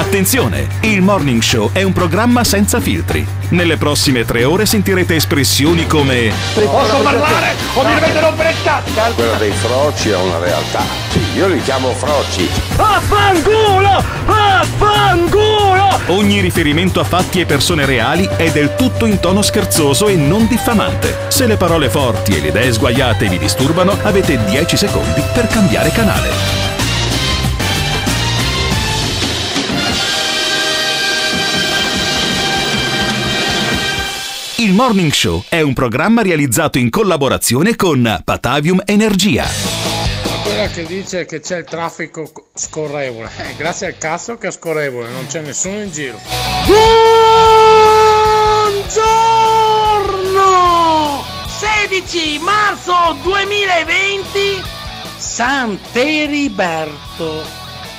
Attenzione! Il Morning Show è un programma senza filtri. Nelle prossime tre ore sentirete espressioni come Posso parlare o mi dovete rompere il cazzo? Quello dei froci è una realtà. Io li chiamo froci. Affanculo! Affanculo! Ogni riferimento a fatti e persone reali è del tutto in tono scherzoso e non diffamante. Se le parole forti e le idee sguaiate vi disturbano, avete 10 secondi per cambiare canale. Il Morning Show è un programma realizzato in collaborazione con Patavium Energia. Quella che dice che c'è il traffico scorrevole, eh, grazie al cazzo che è scorrevole, non c'è nessuno in giro. Buongiorno! 16 marzo 2020 Sant'Eriberto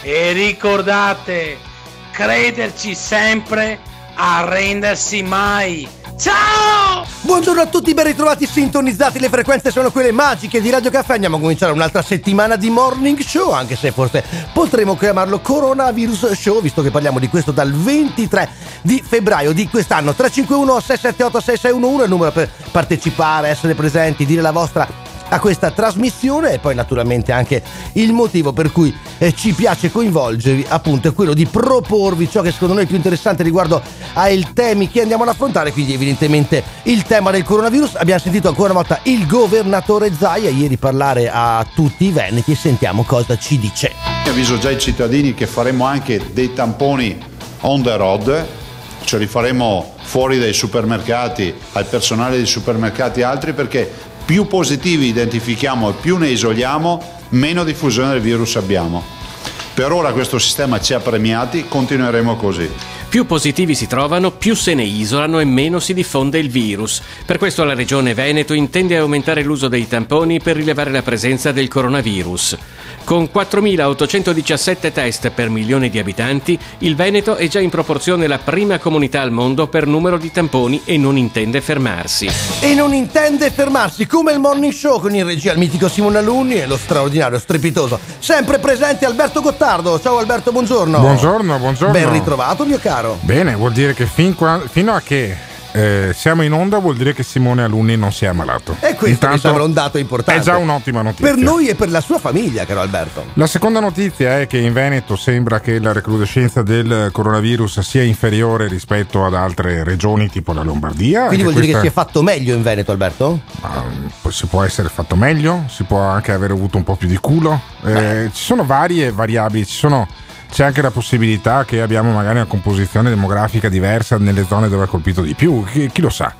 e ricordate crederci sempre arrendersi mai ciao! Buongiorno a tutti, ben ritrovati sintonizzati, le frequenze sono quelle magiche di Radio Caffè, andiamo a cominciare un'altra settimana di Morning Show, anche se forse potremo chiamarlo Coronavirus Show, visto che parliamo di questo dal 23 di febbraio di quest'anno. 351 678 6611 è il numero per partecipare, essere presenti, dire la vostra a questa trasmissione e poi naturalmente anche il motivo per cui eh, ci piace coinvolgervi appunto è quello di proporvi ciò che secondo noi è più interessante riguardo ai temi che andiamo ad affrontare. Quindi evidentemente il tema del coronavirus. Abbiamo sentito ancora una volta il governatore Zaia ieri parlare a tutti i veneti. E sentiamo cosa ci dice. Avviso già i cittadini che faremo anche dei tamponi on the road. Ce li faremo fuori dai supermercati al personale dei supermercati e altri perché più positivi identifichiamo e più ne isoliamo, meno diffusione del virus abbiamo. Per ora questo sistema ci ha premiati, continueremo così. Più positivi si trovano, più se ne isolano e meno si diffonde il virus. Per questo la Regione Veneto intende aumentare l'uso dei tamponi per rilevare la presenza del coronavirus. Con 4.817 test per milione di abitanti, il Veneto è già in proporzione la prima comunità al mondo per numero di tamponi e non intende fermarsi. e non intende fermarsi come il morning show con in regia il mitico Simone Alunni e lo straordinario strepitoso sempre presente Alberto Gottardo ciao Alberto buongiorno Buongiorno, buongiorno. ben ritrovato mio caro Bene, vuol dire che fin qua- fino a che eh, siamo in onda vuol dire che Simone Alunni non si è ammalato. e questo Intanto sembra un dato importante È già un'ottima notizia. per noi e per la sua famiglia caro Alberto La seconda notizia è che in Veneto sembra che la recrudescenza del coronavirus sia inferiore rispetto ad altre regioni tipo la Lombardia. quindi vuol dire che si è questa- fatto meglio in Veneto Alberto? Ma, si può essere fatto meglio, si può anche aver avuto un po' più di culo. Eh, ci sono varie variabili, ci sono- c'è anche la possibilità che abbiamo magari una composizione demografica diversa nelle zone dove ha colpito di più, chi, chi lo sa.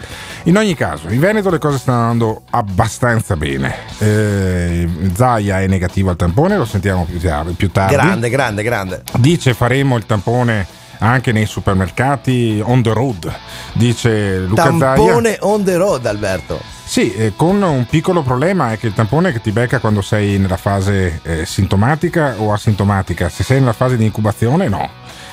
In ogni caso, in Veneto le cose stanno andando abbastanza bene. Eh, Zaia è negativo al tampone, lo sentiamo più, più tardi. grande grande grande Dice faremo il tampone anche nei supermercati on the road, dice Luca Zaia. tampone on the road Alberto Sì, eh, con un piccolo problema è che il tampone che ti becca quando sei nella fase eh, sintomatica o asintomatica, se sei nella fase di incubazione no.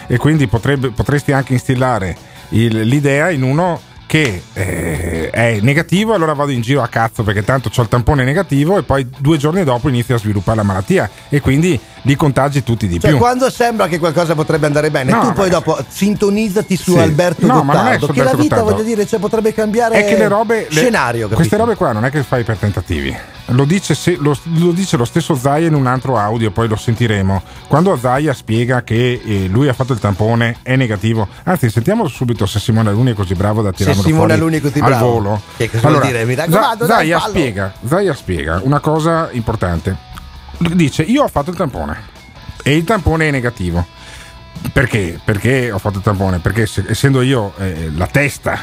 E quindi potrebbe- potresti anche instillare il- l'idea in uno che eh, è negativo, allora vado in giro a cazzo perché tanto ho il tampone negativo e poi due giorni dopo inizio a sviluppare la malattia e quindi li contagi tutti di Cioè, più. quando sembra che qualcosa potrebbe andare bene, No, tu poi dopo sintonizzati su Sì. Alberto No, Gottardo, che la Alberto vita, Gottardo. voglio dire, cioè, potrebbe cambiare è che le robe le- scenario. queste capito? robe qua non è che fai per tentativi lo dice, se- lo, lo dice lo stesso Zaia in un altro audio poi lo sentiremo quando Zaia spiega che eh, lui ha fatto il tampone è negativo anzi sentiamo subito se Simone Aluni è così bravo da tirarlo Simone fuori Alunni è così al bravo. volo Che cosa vuol dire? Mi raccomando, Za- dai, Zaia, fallo. spiega, Zaia spiega una cosa importante dice io ho fatto il tampone e il tampone è negativo perché? Perché ho fatto il tampone? Perché se- essendo io eh, la testa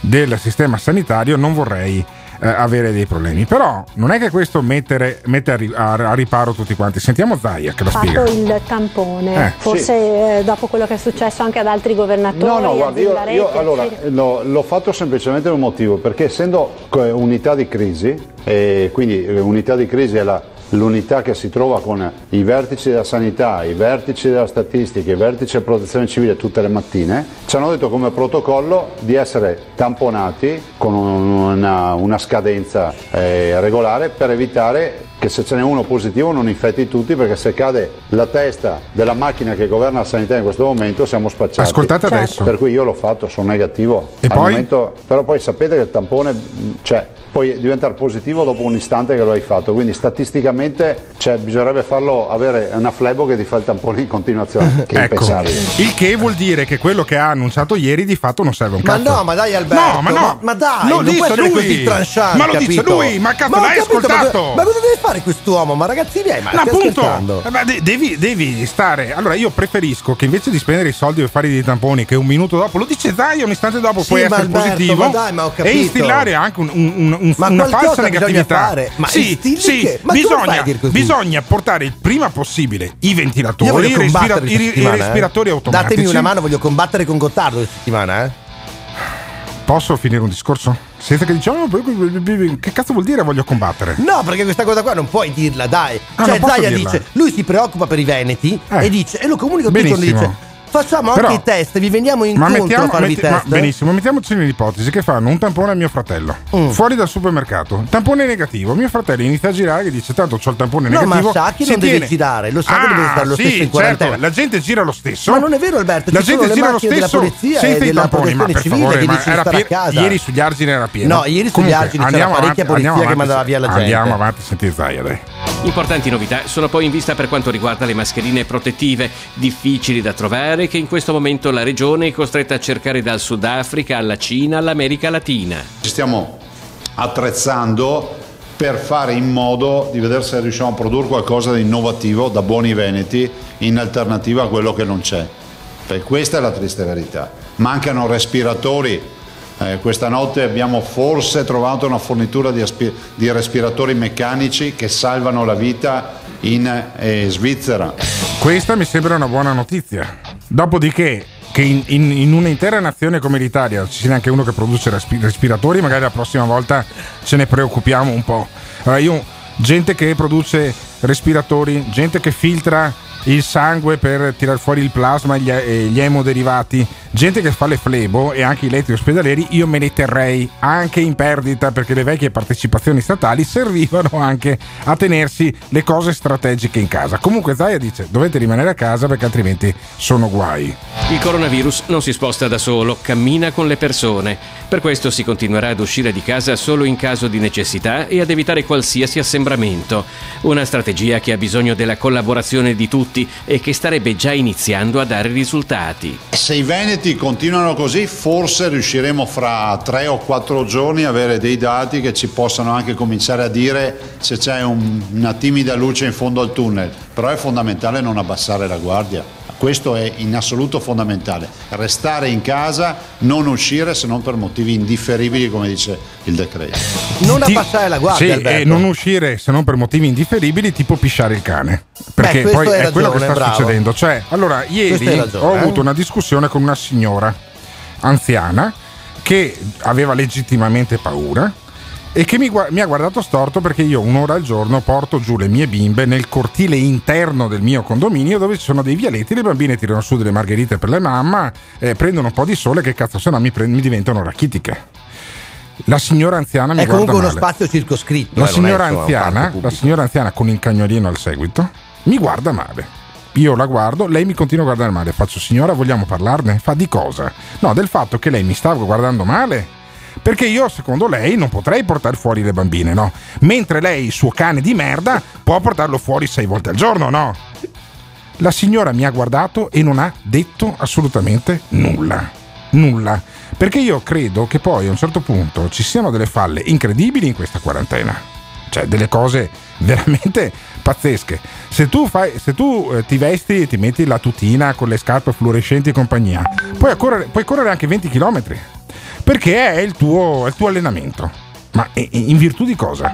del sistema sanitario non vorrei eh, avere dei problemi. Però non è che questo mettere, mette a, ri- a- a riparo tutti quanti. Sentiamo Zaia che lo spiega. fatto il tampone, Eh, forse eh, dopo quello che è successo anche ad altri governatori. No, no, guarda, io, io, allora, no, l'ho fatto semplicemente per un motivo, perché essendo unità di crisi, e quindi eh, unità di crisi è la l'unità che si trova con i vertici della sanità, i vertici della statistica, i vertici della protezione civile tutte le mattine, ci hanno detto come protocollo di essere tamponati con una, una scadenza eh, regolare per evitare che se ce n'è uno positivo non infetti tutti perché se cade la testa della macchina che governa la sanità in questo momento siamo spacciati. Ascoltate adesso. Per cui io l'ho fatto, sono negativo. E Al poi? momento- però poi sapete che il tampone mh, cioè, puoi diventare positivo dopo un istante che lo hai fatto, quindi statisticamente cioè, bisognerebbe farlo avere una flebo che ti fa il tampone in continuazione, che Ecco, il che vuol dire che quello che ha annunciato ieri di fatto non serve un Ma cazzo. no, ma dai Alberto, No, ma no. ma, ma dai, Lo non dice lui. così tranchant, Ma lo dice capito? lui, ma cazzo, ho l'hai capito, ma ascoltato? cosa- Ma, cosa deve fare quest'uomo? Ma ragazzi miei, ma No, appunto? Eh, ma de- devi, devi stare. Allora, io preferisco che invece di spendere i soldi per fare dei tamponi, che un minuto dopo lo dice Zai, un istante dopo Sì, puoi ma essere Alberto, positivo ma dai, ma ho e instillare anche un- un- un- un- Ma una falsa negatività. fare. Ma sì, sì, ma bisogna, bisogna portare il prima possibile i ventilatori, i, respira- i- i eh. respiratori automatici. Datemi una mano, voglio combattere con Gottardo questa settimana, eh. Posso finire un discorso? Senza che diciamo, che cazzo vuol dire voglio combattere? No, perché questa cosa qua non puoi dirla, dai. Ah, cioè, Zaia dice, lui si preoccupa per i veneti Eh. e dice, e lo comunica tutto, dice, facciamo Però- anche i test, vi veniamo Ma incontro mettiamo, a farvi metti- i ma test. benissimo, mettiamoci nell'ipotesi che fanno un tampone a mio fratello Mm. fuori dal supermercato. Tampone negativo. Mio fratello inizia a girare e dice: Tanto c'ho il tampone No, ma negativo. sa che si non deve tiene." girare, lo sa che Ah, deve stare lo sì, stesso in certo, quarantena. la gente gira lo stesso. Ma non è vero, Alberto, La ci sono gente le gira lo stesso polizia e senza i tamponi. Ma per civile favore, che ma era pieno- casa. ieri sugli argini era pieno. No, ieri sugli argini c'era andiamo parecchia avanti, polizia andiamo che avanti, mandava via la gente. Andiamo avanti, senti Zaia, dai. Importanti novità sono poi in vista per quanto riguarda le mascherine protettive, difficili da trovare che in questo momento la regione è costretta a cercare dal Sudafrica alla Cina all'America Latina. Ci stiamo attrezzando per fare in modo di vedere se riusciamo a produrre qualcosa di innovativo da buoni veneti in alternativa a quello che non c'è. Perché questa è la triste verità. Mancano respiratori. Eh, questa notte abbiamo forse trovato una fornitura di, aspi- di respiratori meccanici che salvano la vita in eh, Svizzera. Questa mi sembra una buona notizia. Dopodiché, che in, in- in un'intera nazione come l'Italia ci sia anche uno che produce respi- respiratori, magari la prossima volta ce ne preoccupiamo un po'. Allora, io, gente che produce respiratori, gente che filtra il sangue per tirar fuori il plasma e gli, e gli emoderivati, gente che fa le flebo e anche i letti ospedalieri, io me ne terrei anche in perdita perché le vecchie partecipazioni statali servivano anche a tenersi le cose strategiche in casa. Comunque Zaia dice dovete rimanere a casa perché altrimenti sono guai. Il coronavirus non si sposta da solo, cammina con le persone. Per questo si continuerà ad uscire di casa solo in caso di necessità e ad evitare qualsiasi assembramento. Una strategia che ha bisogno della collaborazione di tutti e che starebbe già iniziando a dare risultati. Se i veneti continuano così, forse riusciremo fra tre o quattro giorni a avere dei dati che ci possano anche cominciare a dire se c'è un- una timida luce in fondo al tunnel. Però è fondamentale non abbassare la guardia. Questo è in assoluto fondamentale. Restare in casa, non uscire se non per motivi indifferibili, come dice il decreto. Non abbassare la guardia, Sì, e non uscire se non per motivi indifferibili, tipo pisciare il cane. Perché questo poi è quello che ragione, sta bravo. succedendo. Cioè, allora, ieri ragione, ho eh. avuto una discussione con una signora anziana che aveva legittimamente paura e che mi, mi ha guardato storto perché io un'ora al giorno porto giù le mie bimbe nel cortile interno del mio condominio dove ci sono dei vialetti, le bambine tirano su delle margherite per la mamma, eh, prendono un po' di sole che cazzo se no mi, pre- mi diventano rachitiche. La signora anziana mi È guarda comunque uno male. spazio circoscritto. La eh, è, signora, un anziana, la signora anziana con il cagnolino al seguito mi guarda male. Io la guardo, lei mi continua a guardare male. Faccio, signora, vogliamo parlarne? Fa di cosa? No, del fatto che lei mi stava guardando male. Perché io, secondo lei, non potrei portare fuori le bambine, no? Mentre lei, suo cane di merda, può portarlo fuori sei volte al giorno, no? La signora mi ha guardato e non ha detto assolutamente nulla. Nulla. Perché io credo che poi a un certo punto ci siano delle falle incredibili in questa quarantena. Cioè, delle cose veramente pazzesche. Se tu, fai, se tu eh, ti vesti e ti metti la tutina con le scarpe fluorescenti e compagnia, puoi correre, puoi correre anche 20 km. Perché è il tuo, è il tuo allenamento. Ma in virtù di cosa?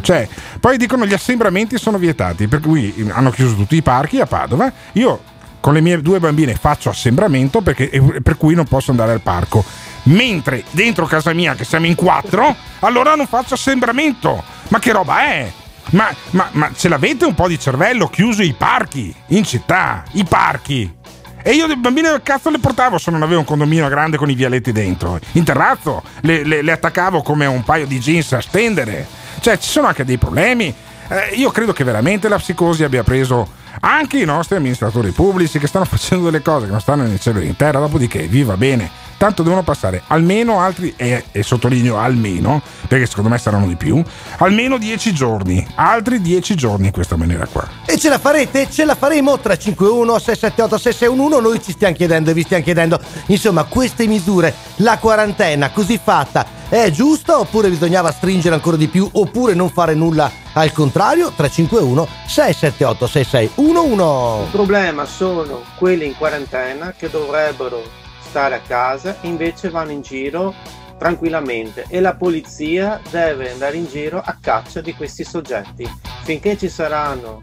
Cioè, poi dicono gli assembramenti sono vietati, per cui hanno chiuso tutti i parchi a Padova. Io con le mie due bambine faccio assembramento perché, per cui non posso andare al parco. Mentre dentro casa mia, che siamo in quattro, allora non faccio assembramento. Ma che roba è? Ma, ma, ma ce l'avete un po' di cervello chiuso i parchi in città? I parchi! E io le bambine del cazzo le portavo se non avevo un condominio grande con i vialetti dentro. In terrazzo le, le, le attaccavo come un paio di jeans a stendere. Cioè, ci sono anche dei problemi. Eh, io credo che veramente la psicosi abbia preso anche i nostri amministratori pubblici che stanno facendo delle cose che non stanno nel cielo in terra. Dopodiché, viva bene tanto devono passare almeno altri, e, e, sottolineo almeno, perché secondo me saranno di più, almeno 10 giorni, altri 10 giorni in questa maniera qua. E ce la farete? Ce la faremo? 351 678 6611, noi ci stiamo chiedendo e vi stiamo chiedendo, insomma, queste misure, la quarantena così fatta, è giusta oppure bisognava stringere ancora di più oppure non fare nulla al contrario 351 678 6611 il problema sono quelli in quarantena che dovrebbero stare a casa, invece vanno in giro tranquillamente e la polizia deve andare in giro a caccia di questi soggetti. Finché ci saranno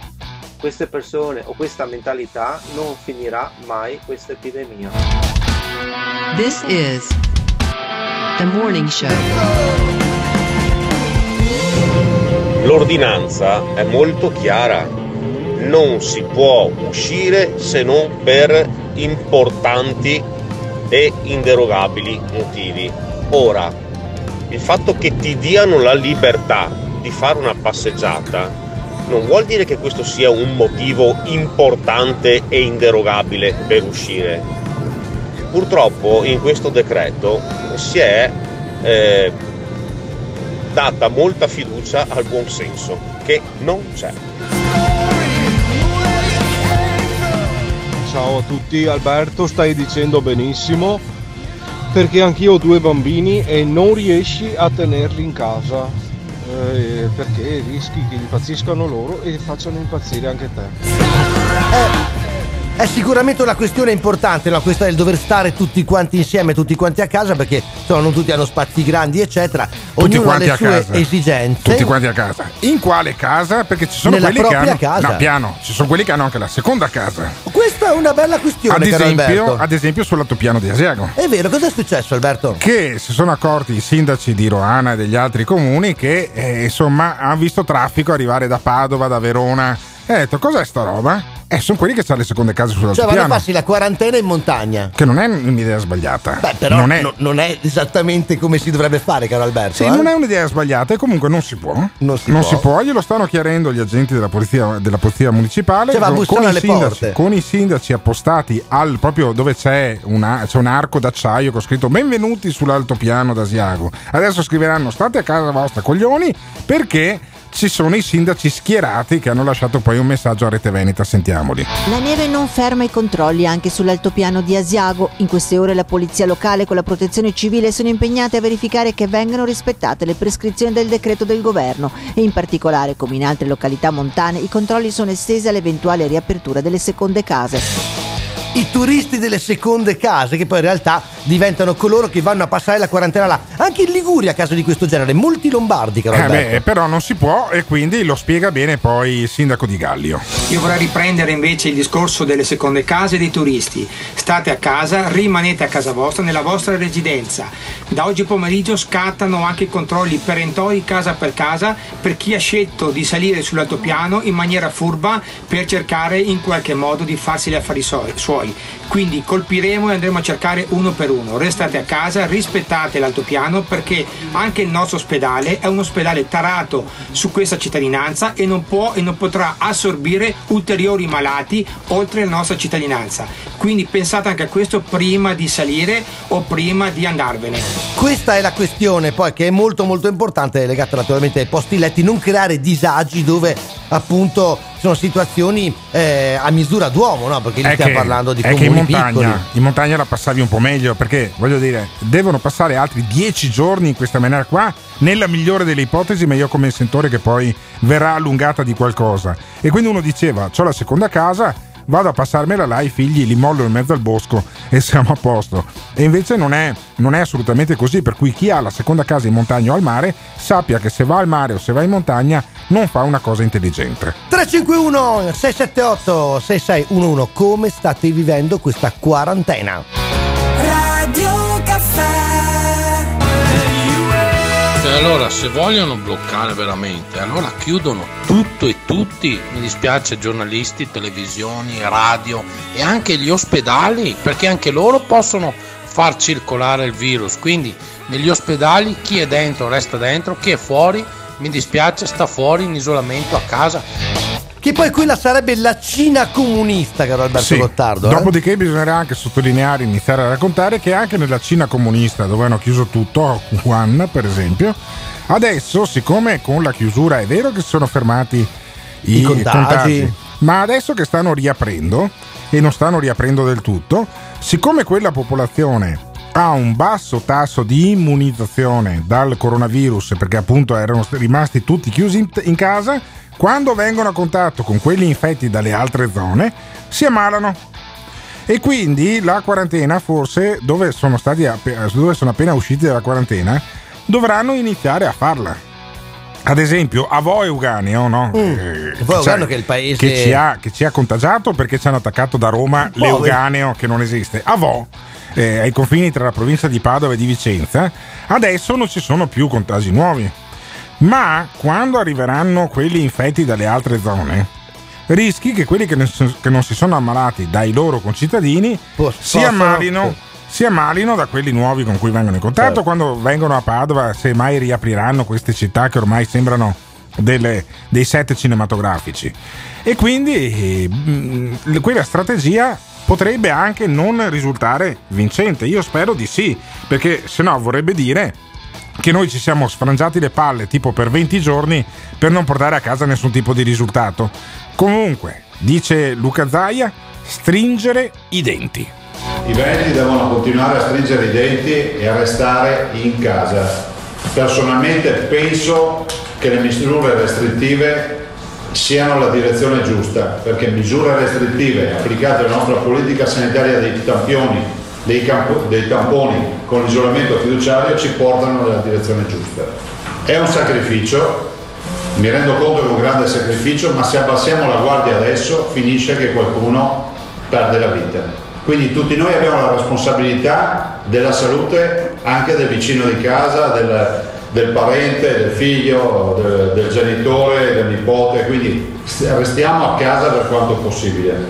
queste persone o questa mentalità non finirà mai questa epidemia. This is the morning show. L'ordinanza è molto chiara. Non si può uscire se non per importanti e inderogabili motivi. Ora, il fatto che ti diano la libertà di fare una passeggiata non vuol dire che questo sia un motivo importante e inderogabile per uscire. Purtroppo in questo decreto si è eh, data molta fiducia al buon senso, che non c'è. Ciao a tutti, Alberto, stai dicendo benissimo perché anch'io ho due bambini e non riesci a tenerli in casa eh, perché rischi che impazziscano loro e facciano impazzire anche te. Eh, è sicuramente una questione importante, no? questa del dover stare tutti quanti insieme, tutti quanti a casa, perché insomma, non tutti hanno spazi grandi, eccetera. Tutti Ognuno ha quanti le a sue casa. esigenze. Tutti quanti a casa. In quale casa? Perché ci sono Nella quelli che hanno. casa. No, piano, ci sono quelli che hanno anche la seconda casa. Questa è una bella questione, Ad esempio, ad esempio sull'altopiano di Asiago. È vero, cosa è successo Alberto? Che si sono accorti i sindaci di Roana e degli altri comuni che eh, insomma hanno visto traffico arrivare da Padova, da Verona. E ha detto: cos'è sta roba? Eh, sono quelli che hanno le seconde case Cioè vanno a sull'altopiano. farsi la quarantena in montagna. Che non è un'idea sbagliata. Beh, però non è. no- non è esattamente come si dovrebbe fare, caro Alberto. Sì, eh? non è un'idea sbagliata e comunque non si può. Non si può. glielo stanno chiarendo gli agenti della polizia, della polizia municipale Cioè, con, con i sindaci, con i sindaci appostati al, proprio dove c'è, una- c'è un arco d'acciaio con scritto benvenuti sull'altopiano d'Asiago. Adesso scriveranno state a casa vostra coglioni perché ci sono i sindaci schierati che hanno lasciato poi un messaggio a Rete Veneta, sentiamoli. La neve non ferma i controlli anche sull'altopiano di Asiago. In queste ore la polizia locale con la protezione civile sono impegnate a verificare che vengano rispettate le prescrizioni del decreto del governo e in particolare, come in altre località montane, i controlli sono estesi all'eventuale riapertura delle seconde case. I turisti delle seconde case, che poi in realtà diventano coloro che vanno a passare la quarantena là. Anche in Liguria, caso di questo genere, molti lombardi, caro Eh beh, però non si può e quindi lo spiega bene poi il sindaco di Gallio. Io vorrei riprendere invece il discorso delle seconde case e dei turisti. State a casa, rimanete a casa vostra, nella vostra residenza. Da oggi pomeriggio scattano anche i controlli perentori casa per casa per chi ha scelto di salire sull'altopiano in maniera furba per cercare in qualche modo di farsi gli affari suoi. Quindi colpiremo e andremo a cercare uno per uno. Restate a casa, rispettate l'altopiano perché anche il nostro ospedale è un ospedale tarato su questa cittadinanza e non può e non potrà assorbire ulteriori malati oltre la nostra cittadinanza. Quindi pensate anche a questo prima di salire o prima di andarvene. Questa è la questione poi che è molto molto importante, legata naturalmente ai posti letti, non creare disagi dove appunto sono situazioni eh, a misura d'uomo, no? Perché lì stiamo che- parlando di è che in comuni piccoli. montagna, in montagna la passavi un po' meglio perché voglio dire devono passare altri dieci giorni in questa maniera qua nella migliore delle ipotesi ma io come sentore che poi verrà allungata di qualcosa e quindi uno diceva ho la seconda casa vado a passarmela là i figli li mollo in mezzo al bosco e siamo a posto e invece non è, non è assolutamente così per cui chi ha la seconda casa in montagna o al mare sappia che se va al mare o se va in montagna non fa una cosa intelligente 351 678 6611 come state vivendo questa quarantena? Radio Se allora se vogliono bloccare veramente, allora chiudono tutto e tutti, mi dispiace giornalisti, televisioni, radio e anche gli ospedali, perché anche loro possono far circolare il virus. Quindi negli ospedali chi è dentro resta dentro, chi è fuori, mi dispiace, sta fuori in isolamento a casa. Che poi quella sarebbe la Cina comunista, caro Alberto Sì. Gottardo. eh? Dopodiché bisognerà anche sottolineare, iniziare a raccontare che anche nella Cina comunista, dove hanno chiuso tutto, Wuhan per esempio, adesso, siccome con la chiusura è vero che si sono fermati i, I contagi. ma adesso che stanno riaprendo e non stanno riaprendo del tutto, siccome quella popolazione ha un basso tasso di immunizzazione dal coronavirus perché appunto erano rimasti tutti chiusi in, casa, quando vengono a contatto con quelli infetti dalle altre zone si ammalano. E quindi la quarantena, forse dove sono, stati dove sono appena usciti dalla quarantena, dovranno iniziare a farla. Ad esempio, a voi Euganeo, no? Eh, Mm. Voi Euganeo che è il paese- che ci, ha, che ci ha contagiato perché ci hanno attaccato da Roma Poveri. l'Euganeo che non esiste. A Vo, eh, ai confini tra la provincia di Padova e di Vicenza, adesso non ci sono più contagi nuovi. Ma quando arriveranno quelli infetti dalle altre zone, rischi che quelli che, non si sono ammalati dai loro concittadini si possono- ammalino. Si ammalino da quelli nuovi con cui vengono in contatto Certo. quando vengono a Padova, se mai riapriranno queste città che ormai sembrano delle- dei set cinematografici. E quindi eh, quella strategia potrebbe anche non risultare vincente. Io spero di sì, perché se no vorrebbe dire che noi ci siamo sfrangiati le palle tipo per 20 giorni per non portare a casa nessun tipo di risultato. Comunque, dice Luca Zaia, stringere i denti. I veneti devono continuare a stringere i denti e a restare in casa. Personalmente penso che le misure restrittive siano la direzione giusta, perché misure restrittive applicate alla nostra politica sanitaria dei tampioni, dei, campo- dei tamponi con l'isolamento fiduciario ci portano nella direzione giusta. È un sacrificio, mi rendo conto che è un grande sacrificio, ma se abbassiamo la guardia adesso finisce che qualcuno perde la vita. Quindi tutti noi abbiamo la responsabilità della salute anche del vicino di casa, del, del parente, del figlio, del, del genitore, del nipote, quindi restiamo a casa per quanto possibile.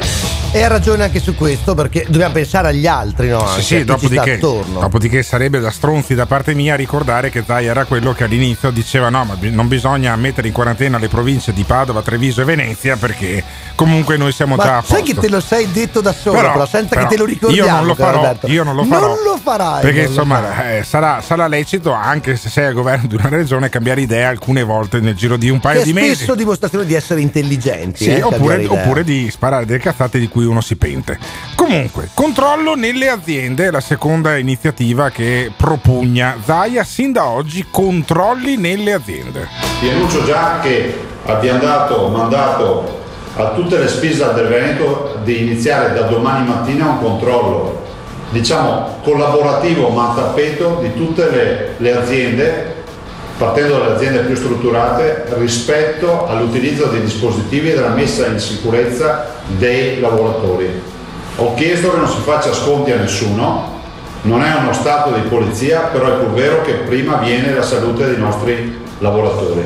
E ha ragione anche su questo perché dobbiamo pensare agli altri, no? Anche Sì, a sì, dopodiché, dopodiché sarebbe da stronzi da parte mia ricordare che Zai era quello che all'inizio diceva no, ma non bisogna mettere in quarantena le province di Padova, Treviso e Venezia perché comunque noi siamo già Ma a sai posto. che te lo sei detto da solo, però, Però- senza però che te lo ricordiamo. io non lo farò, Alberto. io non lo farò. Non lo farai. Perché insomma farai. eh, sarà, sarà lecito anche se sei al governo di una regione cambiare idea alcune volte nel giro di un paio Che è di mesi. spesso dimostrazione di essere intelligenti. Sì, eh, oppure, oppure di sparare delle cazzate di cui uno si pente. Comunque, controllo nelle aziende è la seconda iniziativa che propugna Zaia sin da oggi, controlli nelle aziende. Vi annuncio già che abbiamo dato mandato a tutte le spese del Veneto di iniziare da domani mattina un controllo, diciamo collaborativo ma a tappeto di tutte le, le aziende, partendo dalle aziende più strutturate, rispetto all'utilizzo dei dispositivi e della messa in sicurezza dei lavoratori. Ho chiesto che non si faccia sconti a nessuno, non è uno stato di polizia, però è pur vero che prima viene la salute dei nostri lavoratori.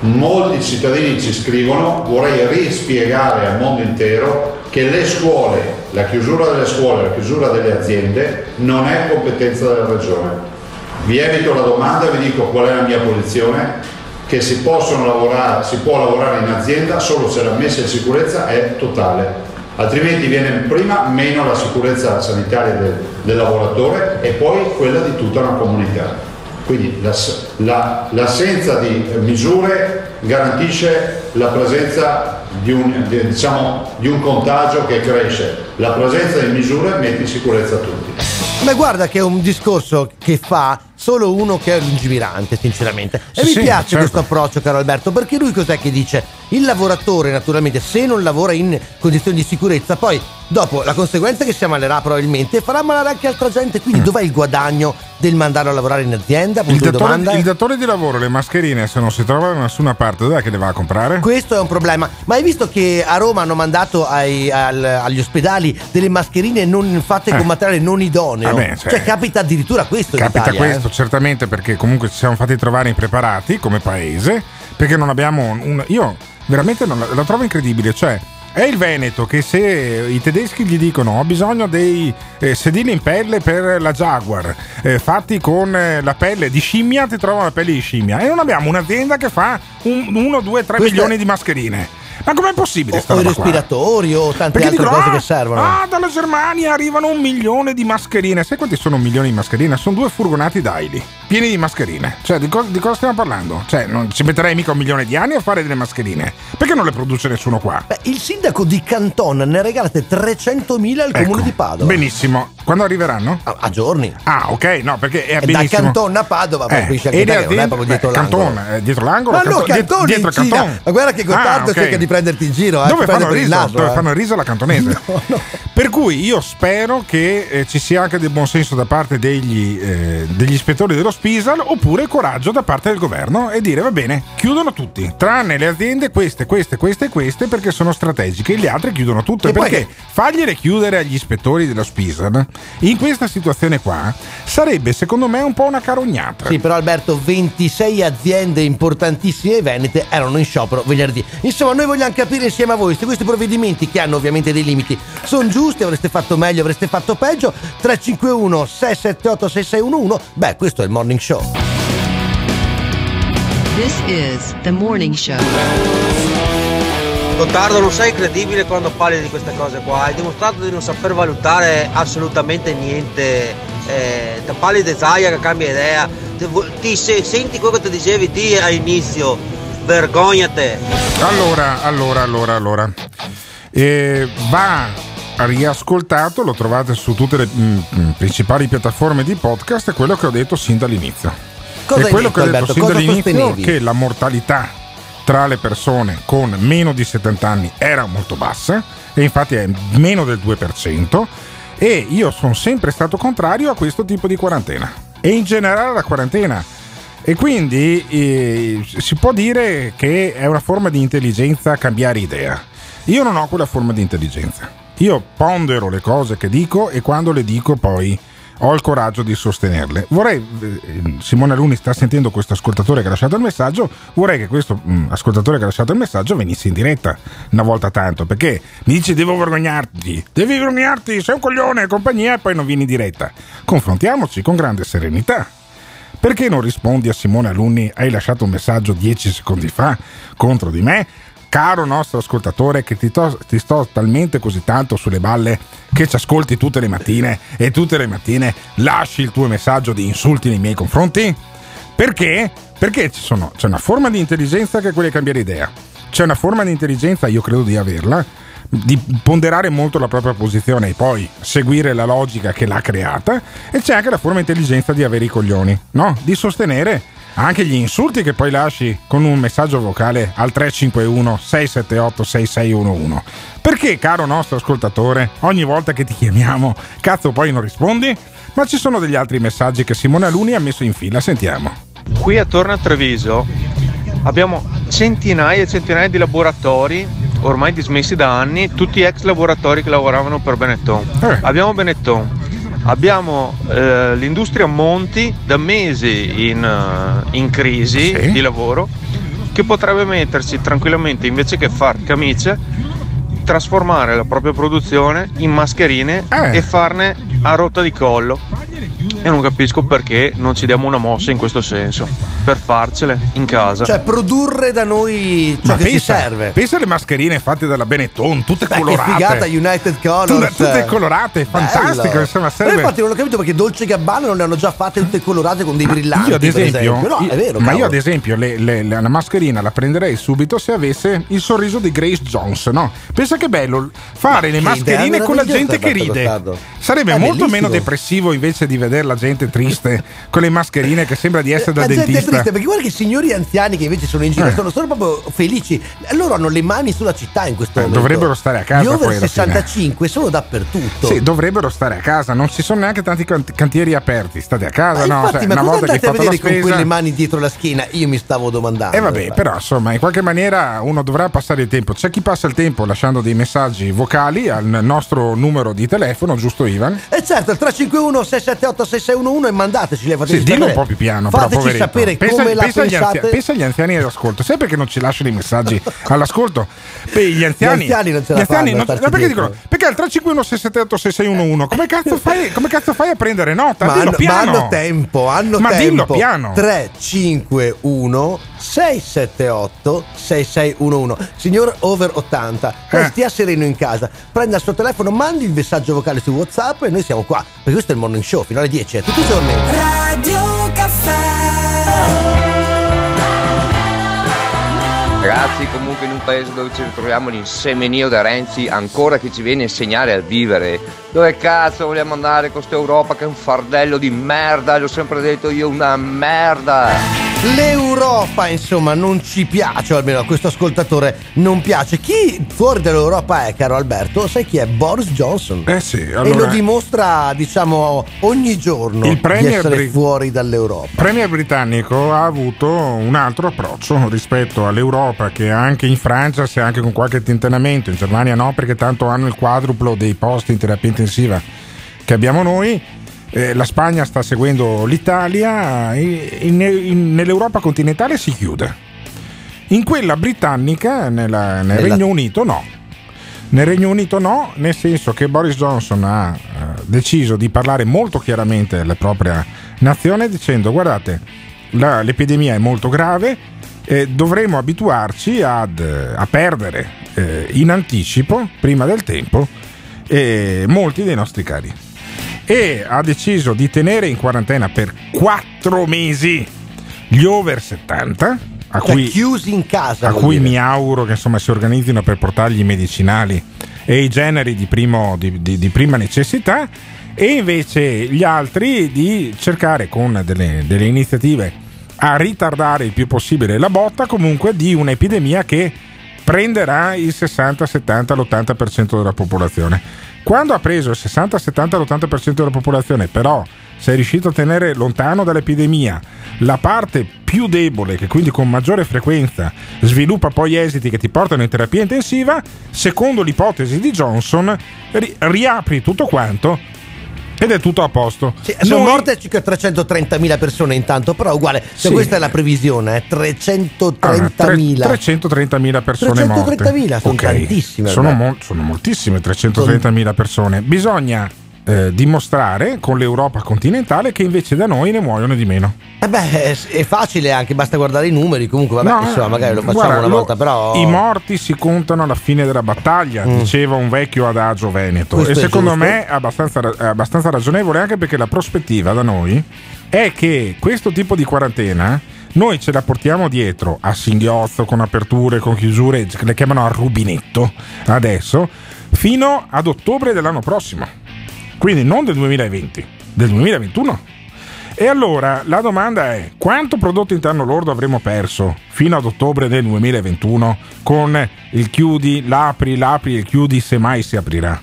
Molti cittadini ci scrivono, vorrei rispiegare al mondo intero che le scuole, la chiusura delle scuole, la chiusura delle aziende non è competenza della regione. Vi evito la domanda e vi dico qual è la mia posizione, che si, lavorare, si può lavorare in azienda solo se la messa in sicurezza è totale, altrimenti viene prima meno la sicurezza sanitaria del, del lavoratore e poi quella di tutta una comunità. Quindi l'ass- la- l'assenza di misure garantisce la presenza di un, di- diciamo, di un contagio che cresce, la presenza di misure mette in sicurezza tutti. Ma guarda che è un discorso che fa solo uno che è lungimirante, sinceramente. E Sì, mi piace certo. questo approccio, caro Alberto, perché lui cos'è che dice? Il lavoratore, naturalmente, se non lavora in condizioni di sicurezza, poi dopo la conseguenza è che si ammalerà probabilmente e farà ammalare anche altra gente. Mm. Quindi dov'è il guadagno del mandarlo a lavorare in azienda? Il datore, il datore di lavoro, le mascherine, se non si trovano da nessuna parte, dov'è che le va a comprare? Questo è un problema. Ma hai visto che a Roma hanno mandato ai- al- agli ospedali delle mascherine non fatte con Eh. materiale non idoneo? Vabbè, cioè- cioè, capita addirittura questo in Capita Italia, questo eh. certamente perché comunque ci siamo fatti trovare impreparati come paese, perché non abbiamo un... Io veramente non la, la trovo incredibile, cioè è il Veneto che se i tedeschi gli dicono ho bisogno dei eh, sedili in pelle per la Jaguar eh, fatti con eh, la pelle di scimmia, ti trovano la pelle di scimmia e non abbiamo un'azienda che fa 1, 2, 3 Questo milioni di mascherine. Ma com'è possibile O, o i roba qua? respiratori o tante Perché altre dicono, cose ah, che servono. Ah, dalla Germania arrivano un milione di mascherine. Sai quanti sono un milione di mascherine? Sono due furgonati d'Aili, pieni di mascherine. Cioè, di, co- di cosa stiamo parlando? Cioè, non ci metterei mica un milione di anni a fare delle mascherine. Perché non le produce nessuno qua? Beh, il sindaco di Canton ne ha regalate 300.000 al comune di Padova. Benissimo. Quando arriveranno? A, a giorni. Ah, ok, no, perché è E da benissimo. Canton a Padova, poi Eh, e anche te che non è aziende- proprio dietro eh, l'angolo. Canton, eh, dietro l'angolo? Ma no, Canton- Canton dietro, dietro. Canton. Ma guarda che Gottardo Ah, ok. cerca di prenderti in giro, eh, Dove fanno riso? naso, Dove eh. fanno il riso alla cantonese? Per cui io spero che eh, ci sia anche del buonsenso da parte degli, eh, degli ispettori dello Spisal oppure coraggio da parte del governo e dire va bene, chiudono tutti, tranne le aziende queste, queste, queste e queste perché sono strategiche, le altre chiudono tutte E poi perché che- fargliele chiudere agli ispettori dello Spisal in questa situazione qua sarebbe secondo me un po' una carognata. Sì, però Alberto, 26 aziende importantissime venete erano in sciopero venerdì. Insomma, noi vogliamo capire insieme a voi se questi provvedimenti, che hanno ovviamente dei limiti, sono giusti, avreste fatto meglio, avreste fatto peggio. 351 678 6611. Beh, questo è il morning show. This is the morning show. Gottardo, non sei credibile quando parli di queste cose qua. Hai dimostrato di non saper valutare assolutamente niente. Eh, te parli di Zaia che cambia idea. Ti, ti se- senti quello che ti dicevi ti all'inizio. Vergognate. Allora, allora, allora, allora. Eh, va riascoltato, lo trovate su tutte le mm, mm, principali piattaforme di podcast, è quello che ho detto sin dall'inizio. Cosa è quello detto, che ho detto Alberto? sin dall'inizio che la mortalità tra le persone con meno di 70 anni era molto bassa e infatti è meno del 2% e io sono sempre stato contrario a questo tipo di quarantena e in generale alla quarantena e quindi eh, si può dire che è una forma di intelligenza cambiare idea. Io non ho quella forma di intelligenza. Io pondero le cose che dico e quando le dico poi ho il coraggio di sostenerle. Vorrei, eh, Simone Luni sta sentendo questo ascoltatore che ha lasciato il messaggio, vorrei che questo mm, ascoltatore che ha lasciato il messaggio venisse in diretta una volta tanto, perché mi dice devo vergognarti, devi vergognarti, sei un coglione, compagnia e poi non vieni in diretta. Confrontiamoci con grande serenità. Perché non rispondi a Simone Alunni? Hai lasciato un messaggio dieci secondi fa contro di me? Caro nostro ascoltatore, che ti, to- ti sto talmente così tanto sulle balle che ci ascolti tutte le mattine e tutte le mattine lasci il tuo messaggio di insulti nei miei confronti? Perché? Perché sono- c'è una forma di intelligenza che è quella di cambiare idea. C'è una forma di intelligenza, io credo di averla, di ponderare molto la propria posizione e poi seguire la logica che l'ha creata. E c'è anche la forma di intelligenza di avere i coglioni, no? Di sostenere anche gli insulti che poi lasci con un messaggio vocale al 351 678 6611. Perché, caro nostro ascoltatore, ogni volta che ti chiamiamo, cazzo poi non rispondi? Ma ci sono degli altri messaggi che Simone Aluni ha messo in fila, sentiamo. Qui attorno a Treviso abbiamo centinaia e centinaia di laboratori ormai dismessi da anni, tutti ex lavoratori che lavoravano per Benetton. Abbiamo Benetton, abbiamo eh, l'industria Monti da mesi in, eh, in crisi di lavoro che potrebbe mettersi tranquillamente invece che far camicie trasformare la propria produzione in mascherine e farne a rotta di collo. E non capisco perché non ci diamo una mossa in questo senso, per farcele in casa. Cioè, produrre da noi ciò Ma che ci pensa, serve. pensa alle mascherine fatte dalla Benetton, tutte Beh, che colorate. figata United Colors. Tutte, tutte colorate, fantastico. Insomma, Però serve. infatti non ho capito perché Dolce Gabbana non le hanno già fatte tutte colorate con dei brillanti. Io ad per esempio, No, io- è vero. ma io cavolo. ad esempio le- le- le- la mascherina la prenderei subito se avesse il sorriso di Grace Jones, no? Pensa che bello fare le che idea mascherine con la gente che ride. Sarebbe È molto bellissimo. meno depressivo invece di vedere vedere la gente triste con le mascherine che sembra di essere da la gente è dentista. triste perché guarda che i signori anziani che invece sono in giro Eh. sono, sono proprio felici. Loro hanno le mani sulla città in questo Eh, momento. dovrebbero stare a casa Gli over poi alla fine. 65 sono dappertutto. Sì, dovrebbero stare a casa, non ci sono neanche tanti can- cantieri aperti. State a casa, Ma no? infatti, Sai, ma una volta che andate a vedere con spesa. quelle mani dietro la schiena? Io mi stavo domandando. E vabbè, però insomma, in qualche maniera uno dovrà passare il tempo. C'è chi passa il tempo lasciando dei messaggi vocali al nostro numero di telefono, giusto Ivan? E certo, il 351 678 6611 e mandateci le fateci Sì, dillo sapere. un po' più piano, però, Fateci poveretto. sapere pensa, come la pensa agli pensate. anzia- pensa agli anziani all'ascolto. Sai perché non ci lasciano i messaggi all'ascolto? Beh, gli anziani, Gli anziani non ce la anziani fanno non- ma perché dicono? Perché al 351 678 6611 come cazzo fai, come cazzo fai a prendere nota? Ma dillo hanno, ma piano. hanno tempo, hanno Ma tempo. dillo piano. 351 678 6611. Signor over 80, lei Eh. stia sereno in casa, prenda il suo telefono, mandi il messaggio vocale su WhatsApp e noi siamo qua. Perché questo è il morning show fino alle 10, eh, tutti i giorni. Radio Caffè. Ragazzi, comunque in un paese dove ci ritroviamo l'insemenio da Renzi ancora che ci viene a insegnare a vivere. Dove cazzo vogliamo andare con questa Europa che è un fardello di merda? L'ho sempre detto io, una merda. L'Europa, insomma, non ci piace, o almeno a questo ascoltatore non piace. Chi fuori dall'Europa è, caro Alberto? Sai chi è? Boris Johnson. Eh sì, E lo allora dimostra, diciamo, ogni giorno Il di Premier essere Bri- fuori dall'Europa. il Premier britannico ha avuto un altro approccio rispetto all'Europa che anche in Francia si è anche con qualche tentennamento, in Germania no perché tanto hanno il quadruplo dei posti in terapia intensiva che abbiamo noi. Eh, la Spagna sta seguendo l'Italia, in- in- nell'Europa continentale si chiude. In quella britannica, nella- nel Regno Unito, no. Nel Regno Unito no, nel senso che Boris Johnson ha eh, deciso di parlare molto chiaramente alla propria nazione dicendo guardate, la- l'epidemia è molto grave, eh, dovremo abituarci ad, eh, a perdere eh, in anticipo, prima del tempo, eh, molti dei nostri cari. E ha deciso di tenere in quarantena per quattro mesi gli over 70, a Cioè, cui chiusi in casa. a cui dire. mi auguro che insomma, si organizzino per portargli i medicinali e i generi di, primo- di- di- di prima necessità e invece gli altri di cercare con delle, delle iniziative a ritardare il più possibile la botta comunque di un'epidemia che prenderà il 60, 70, l'80% della popolazione. Quando ha preso il 60, 70, l'80% della popolazione, però sei riuscito a tenere lontano dall'epidemia. La parte più debole, che quindi con maggiore frequenza sviluppa poi esiti che ti portano in terapia intensiva, secondo l'ipotesi di Johnson, ri- riapri tutto quanto ed è tutto a posto. Sì, sono Noi- morte circa 330.000 persone intanto, però uguale, se Sì. questa è la previsione, eh, Allora, 330.000. tre- 330.000 persone 330.000 sono Ok. tantissime, Sono, mo- sono moltissime, 330.000 persone. Bisogna eh, dimostrare con l'Europa continentale che invece da noi ne muoiono di meno. Eh beh, è, facile anche, basta guardare i numeri, comunque vabbè, No, insomma, magari lo facciamo guarda, una lo- volta, però... I morti si contano alla fine della battaglia, Mm. diceva un vecchio adagio veneto. Questo e secondo giusto. me è abbastanza, è abbastanza ragionevole anche perché la prospettiva da noi è che questo tipo di quarantena noi ce la portiamo dietro a singhiozzo, con aperture, con chiusure, le chiamano a rubinetto adesso, fino ad ottobre dell'anno prossimo. Quindi non del 2020, del 2021. E allora la domanda è quanto prodotto interno lordo avremo perso fino ad ottobre del 2021 con il chiudi, l'apri, l'apri e il chiudi se mai si aprirà?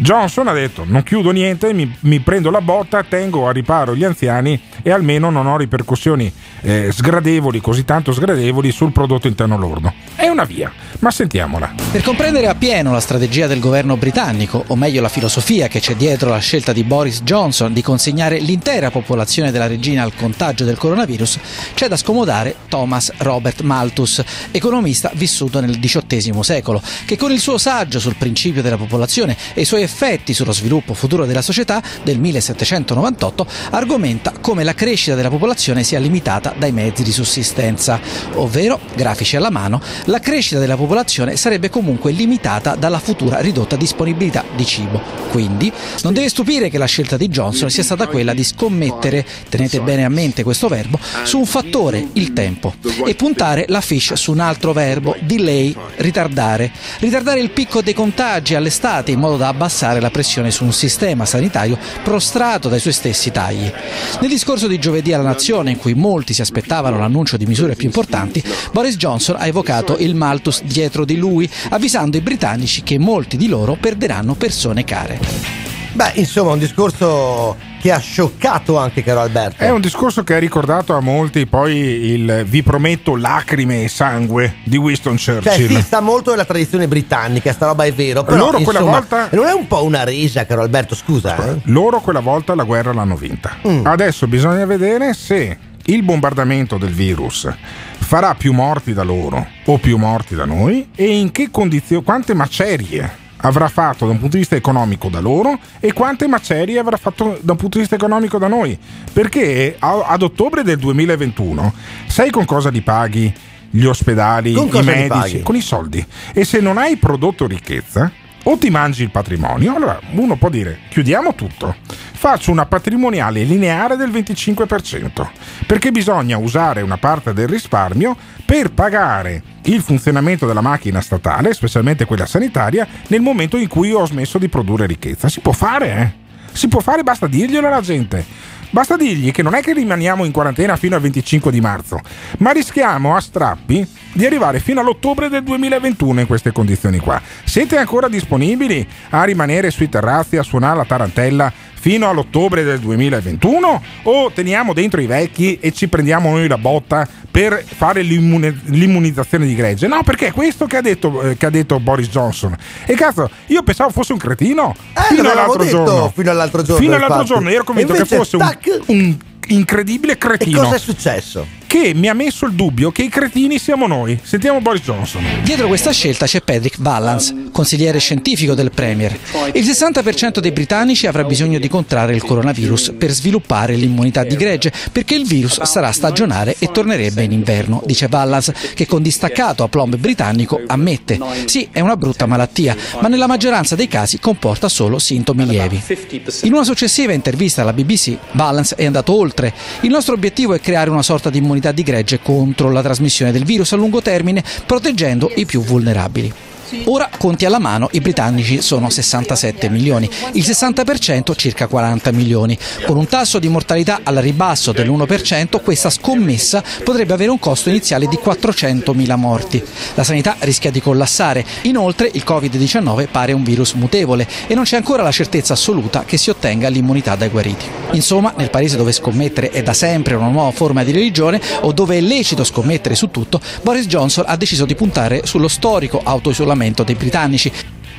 Johnson ha detto non chiudo niente, mi, mi prendo la botta, tengo a riparo gli anziani e almeno non ho ripercussioni eh, sgradevoli, così tanto sgradevoli sul prodotto interno lordo. È una via, ma sentiamola. Per comprendere appieno la strategia del governo britannico, o meglio la filosofia che c'è dietro la scelta di Boris Johnson di consegnare l'intera popolazione della regina al contagio del coronavirus, c'è da scomodare Thomas Robert Malthus, economista vissuto nel XVIII secolo, che con il suo saggio sul principio della popolazione e i suoi effetti sullo sviluppo futuro della società del 1798 argomenta come la crescita della popolazione sia limitata dai mezzi di sussistenza, ovvero, grafici alla mano, la crescita della popolazione sarebbe comunque limitata dalla futura ridotta disponibilità di cibo. Quindi non deve stupire che la scelta di Johnson sia stata quella di scommettere, tenete bene a mente questo verbo, su un fattore, il tempo, e puntare la fish su un altro verbo, delay, ritardare. Ritardare il picco dei contagi all'estate in modo da abbassare la pressione su un sistema sanitario prostrato dai suoi stessi tagli. Nel discorso di giovedì alla Nazione, in cui molti si aspettavano l'annuncio di misure più importanti, Boris Johnson ha evocato il Malthus dietro di lui, avvisando i britannici che molti di loro perderanno persone care. Beh, insomma, un discorso che ha scioccato anche caro Alberto. È un discorso che ha ricordato a molti poi il vi prometto lacrime e sangue di Winston Cioè, Churchill. sì, sta molto nella tradizione britannica, sta roba è vero. Però, Loro quella insomma, volta- Non è un po' una resa, caro Alberto, scusa. eh? Loro quella volta la guerra l'hanno vinta. Mm. Adesso bisogna vedere se il bombardamento del virus farà più morti da loro o più morti da noi e in che condizioni, quante macerie avrà fatto da un punto di vista economico da loro e quante macerie avrà fatto da un punto di vista economico da noi. Perché ad ottobre del 2021 sai con cosa li paghi gli ospedali, Con i medici? Con i soldi. E se non hai prodotto ricchezza, o ti mangi il patrimonio, allora uno può dire chiudiamo tutto, faccio una patrimoniale lineare del 25%, perché bisogna usare una parte del risparmio per pagare il funzionamento della macchina statale, specialmente quella sanitaria, nel momento in cui ho smesso di produrre ricchezza. Si può fare, eh? Si può fare, basta dirglielo alla gente. Basta dirgli che non è che rimaniamo in quarantena fino al 25 di marzo, ma rischiamo a strappi di arrivare fino all'ottobre del 2021 in queste condizioni qua. Siete ancora disponibili a rimanere sui terrazzi a suonare la tarantella fino all'ottobre del 2021 o teniamo dentro i vecchi e ci prendiamo noi la botta per fare l'immunizzazione di gregge? No, perché è questo che ha detto, eh, che ha detto Boris Johnson. E cazzo, io pensavo fosse un cretino fino l'avevamo all'altro detto, giorno. fino all'altro giorno, Fino all'altro giorno ero convinto che fosse un, tac! un incredibile cretino. E cosa è successo? Che mi ha messo il dubbio che i cretini siamo noi. Sentiamo Boris Johnson. Dietro questa scelta c'è Patrick Vallance, consigliere scientifico del Premier. Il 60% dei britannici avrà bisogno di contrarre il coronavirus per sviluppare l'immunità di gregge, perché il virus sarà stagionale e tornerebbe in inverno, dice Vallance, che con distaccato aplomb britannico ammette. Sì, è una brutta malattia, ma nella maggioranza dei casi comporta solo sintomi lievi. In una successiva intervista alla BBC, Vallance è andato oltre. Il nostro obiettivo è creare una sorta di immunità di gregge contro la trasmissione del virus a lungo termine, proteggendo i più vulnerabili. Ora, conti alla mano, i britannici sono 67 milioni, il 60% circa 40 milioni. Con un tasso di mortalità al ribasso dell'1%, questa scommessa potrebbe avere un costo iniziale di 400 mila morti. La sanità rischia di collassare. Inoltre, il Covid-19 pare un virus mutevole e non c'è ancora la certezza assoluta che si ottenga l'immunità dai guariti. Insomma, nel paese dove scommettere è da sempre una nuova forma di religione o dove è lecito scommettere su tutto, Boris Johnson ha deciso di puntare sullo storico autoisolamento dei britannici.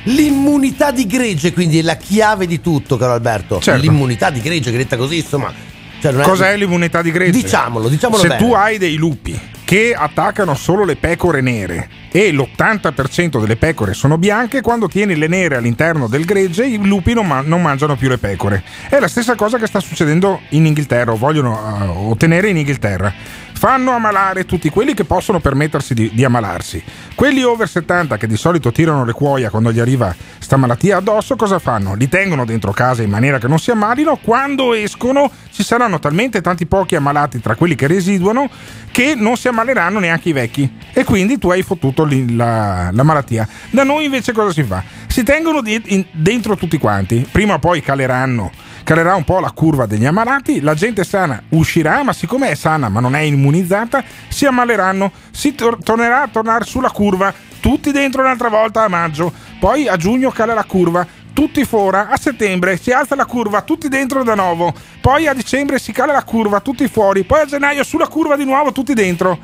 L'immunità di gregge, quindi è la chiave di tutto, caro Alberto. Certo. L'immunità di gregge, che detta così, insomma. cioè, non Cos'è l'immunità di gregge? Diciamolo, diciamolo Se bene. tu hai dei lupi che attaccano solo le pecore nere e l'80% delle pecore sono bianche, quando tieni le nere all'interno del gregge i lupi non, ma- non mangiano più le pecore. È la stessa cosa che sta succedendo in Inghilterra o vogliono eh, ottenere in Inghilterra. Fanno ammalare tutti quelli che possono permettersi di, di ammalarsi. Quelli over 70 che di solito tirano le cuoia quando gli arriva sta malattia addosso, cosa fanno? Li tengono dentro casa in maniera che non si ammalino. Quando escono ci saranno talmente tanti pochi ammalati tra quelli che residuano che non si ammaleranno neanche i vecchi. E quindi tu hai fottuto la, la malattia. Da noi invece cosa si fa? Si tengono di- in- dentro tutti quanti. Prima o poi caleranno calerà un po' la curva degli ammalati, la gente sana uscirà, ma siccome è sana ma non è immunizzata, si ammaleranno, si tor- tornerà a tornare sulla curva, tutti dentro un'altra volta a maggio, poi a giugno cala la curva, tutti fuori, a settembre si alza la curva, tutti dentro da nuovo, poi a dicembre si cala la curva, tutti fuori, poi a gennaio sulla curva di nuovo, tutti dentro.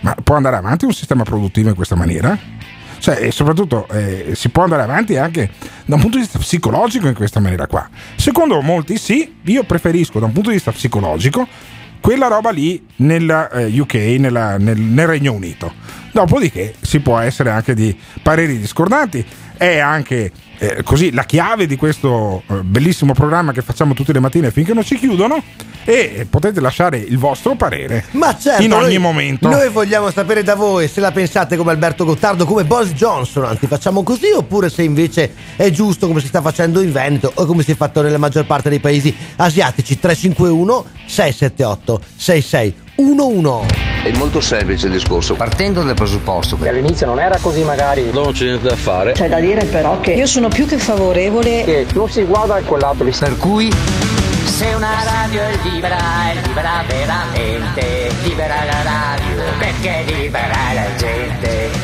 Ma può andare avanti un sistema produttivo in questa maniera? Cioè, e soprattutto eh, si può andare avanti anche da un punto di vista psicologico in questa maniera qua. Secondo molti sì, io preferisco da un punto di vista psicologico quella roba lì nel eh, UK, nella- nel, nel Regno Unito. Dopodiché si può essere anche di pareri discordanti. è anche eh, così la chiave di questo eh, bellissimo programma che facciamo tutte le mattine finché non ci chiudono e potete lasciare il vostro parere Ma certo, in ogni noi, momento. Noi vogliamo sapere da voi se la pensate come Alberto Gottardo, come Boris Johnson, anzi facciamo così, oppure se invece è giusto come si sta facendo in Veneto o come si è fatto nella maggior parte dei paesi asiatici. 351 678 6611. È molto semplice il discorso, partendo dal presupposto che all'inizio non era così magari non c'è niente da fare. C'è da dire però che io sono più che favorevole che non si guarda a quell'altro Per cui Se una radio è libera, è libera veramente, libera la radio, perché libera la gente.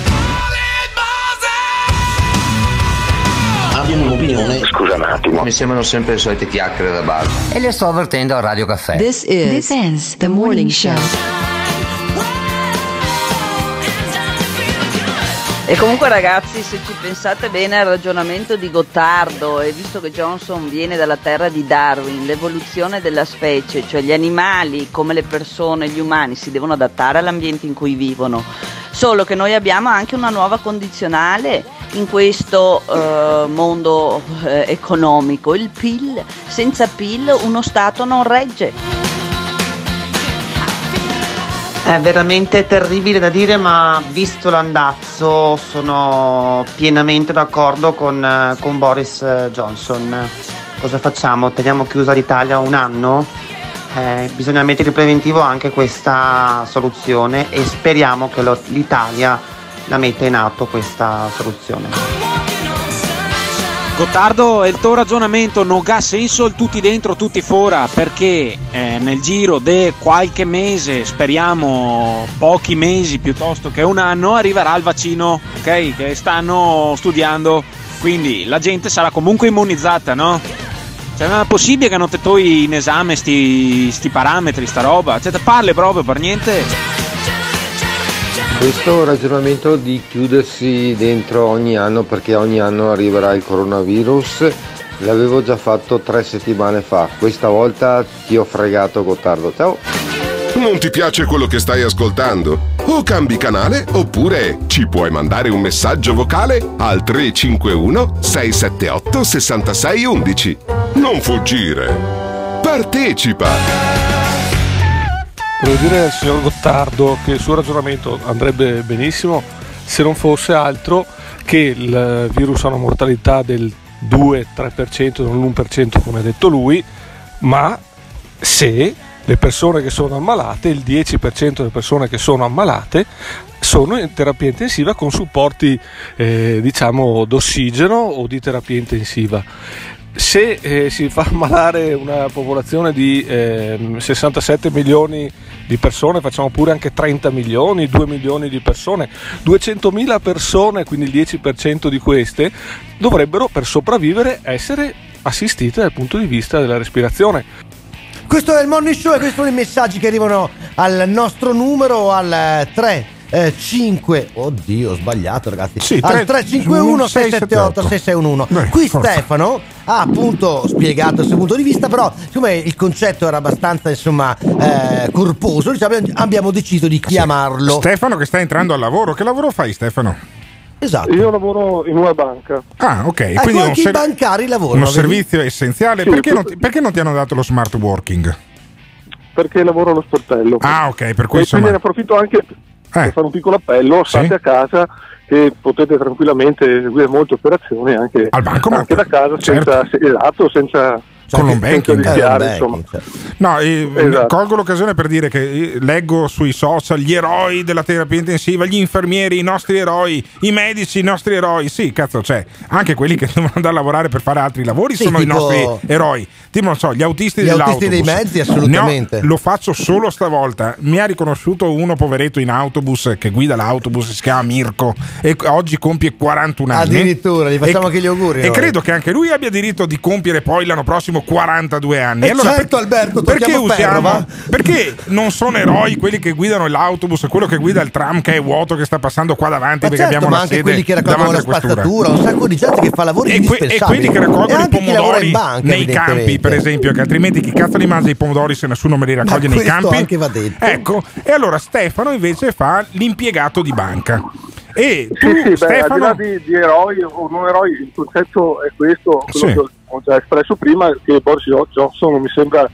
Un'opinione. Scusa un attimo. Mi sembrano sempre le solite chiacchiere da bar. E le sto avvertendo a Radio Caffè. This is, This is the morning show. E comunque ragazzi, se ci pensate bene al ragionamento di Gottardo, e visto che Johnson viene dalla terra di Darwin, l'evoluzione della specie, cioè gli animali come le persone, gli umani, si devono adattare all'ambiente in cui vivono. Solo che noi abbiamo anche una nuova condizionale in questo eh, mondo eh, economico, il PIL. Senza PIL uno Stato non regge. È veramente terribile da dire, ma visto l'andazzo sono pienamente d'accordo con, eh, con Boris eh, Johnson. Cosa facciamo? Teniamo chiusa l'Italia un anno? Eh, bisogna mettere in preventivo anche questa soluzione e speriamo che lo- l'Italia la metta in atto questa soluzione. Gottardo, il tuo ragionamento non ha senso il tutti dentro, tutti fuori, perché eh, nel giro di qualche mese, speriamo pochi mesi piuttosto che un anno, arriverà il vaccino, ok? Che stanno studiando, quindi la gente sarà comunque immunizzata, no? Cioè, non è possibile che non te toi in esame sti, sti parametri, sta roba? Cioè, te parli proprio per niente? Questo ragionamento di chiudersi dentro ogni anno perché ogni anno arriverà il coronavirus l'avevo già fatto tre settimane fa, questa volta ti ho fregato Gottardo, ciao! Non ti piace quello che stai ascoltando? O cambi canale oppure ci puoi mandare un messaggio vocale al 351 678 6611. Non fuggire. Partecipa! Volevo dire al signor Gottardo che il suo ragionamento andrebbe benissimo se non fosse altro che il virus ha una mortalità del 2-3%, non l'1% come ha detto lui, ma se le persone che sono ammalate, il 10% delle persone che sono ammalate, sono in terapia intensiva con supporti eh, diciamo d'ossigeno o di terapia intensiva se eh, si fa ammalare una popolazione di eh, 67 milioni di persone, facciamo pure anche 30 milioni, 2 milioni di persone, 200.000 persone, quindi il 10% di queste, dovrebbero per sopravvivere essere assistite dal punto di vista della respirazione. Questo è il Morning Show e questi sono i messaggi che arrivano al nostro numero al 3 eh, 5 oddio ho sbagliato ragazzi Sì, al tre- 351 678 6611 Dai, qui forza. Stefano ha appunto spiegato il suo punto di vista però siccome il concetto era abbastanza insomma eh, corposo diciamo, abbiamo deciso di chiamarlo Stefano che sta entrando al lavoro, che lavoro fai Stefano? Esatto. Io lavoro in una banca. Ah, ok. Ecco, Quindi anche un i bancari lavorano, Uno vedi? servizio essenziale. Sì, perché, non questo- ti, perché non ti hanno dato lo smart working? Perché lavoro allo sportello. Ah, ok, per e insomma- quindi ne approfitto anche per fare un piccolo appello, state Sì. a casa che potete tranquillamente eseguire molte operazioni anche, anche da casa senza, se- esatto, senza, Con l'home senza banking. rischiare, insomma. No, eh, Esatto. colgo l'occasione per dire che eh, leggo sui social gli eroi della terapia intensiva, gli infermieri, i nostri eroi, i medici, i nostri eroi. Sì, cazzo, c'è. Anche quelli che devono andare a lavorare per fare altri lavori Sì, sono tipo- i nostri eroi. Tipo, non so, gli autisti Gli autisti dei mezzi, assolutamente. Ne ho- lo faccio solo stavolta. Mi ha riconosciuto uno poveretto in autobus che guida l'autobus, si chiama Mirko e oggi compie 41 anni. Addirittura, gli facciamo E- anche gli auguri E noi. credo che anche lui abbia diritto di compiere poi l'anno prossimo 42 anni. Eh certo, Alberto, perché ferro, usiamo va? perché non sono eroi quelli che guidano l'autobus e quello che guida il tram che è vuoto che sta passando qua davanti Ma perché certo, abbiamo ma anche quelli che raccolgono la spazzatura, un sacco di gente che fa lavori e, que- e quelli che raccolgono E i pomodori nei campi. Per esempio, che altrimenti chi cazzo li mangia i pomodori se nessuno me li raccoglie Ma nei campi? anche va detto. Ecco, e allora Stefano invece fa l'impiegato di banca. E tu, Sì, sì, beh, al di Stefano, là di, di eroi o non eroi, il concetto è questo, quello Sì. che ho già espresso prima, che Boris Johnson non mi sembra,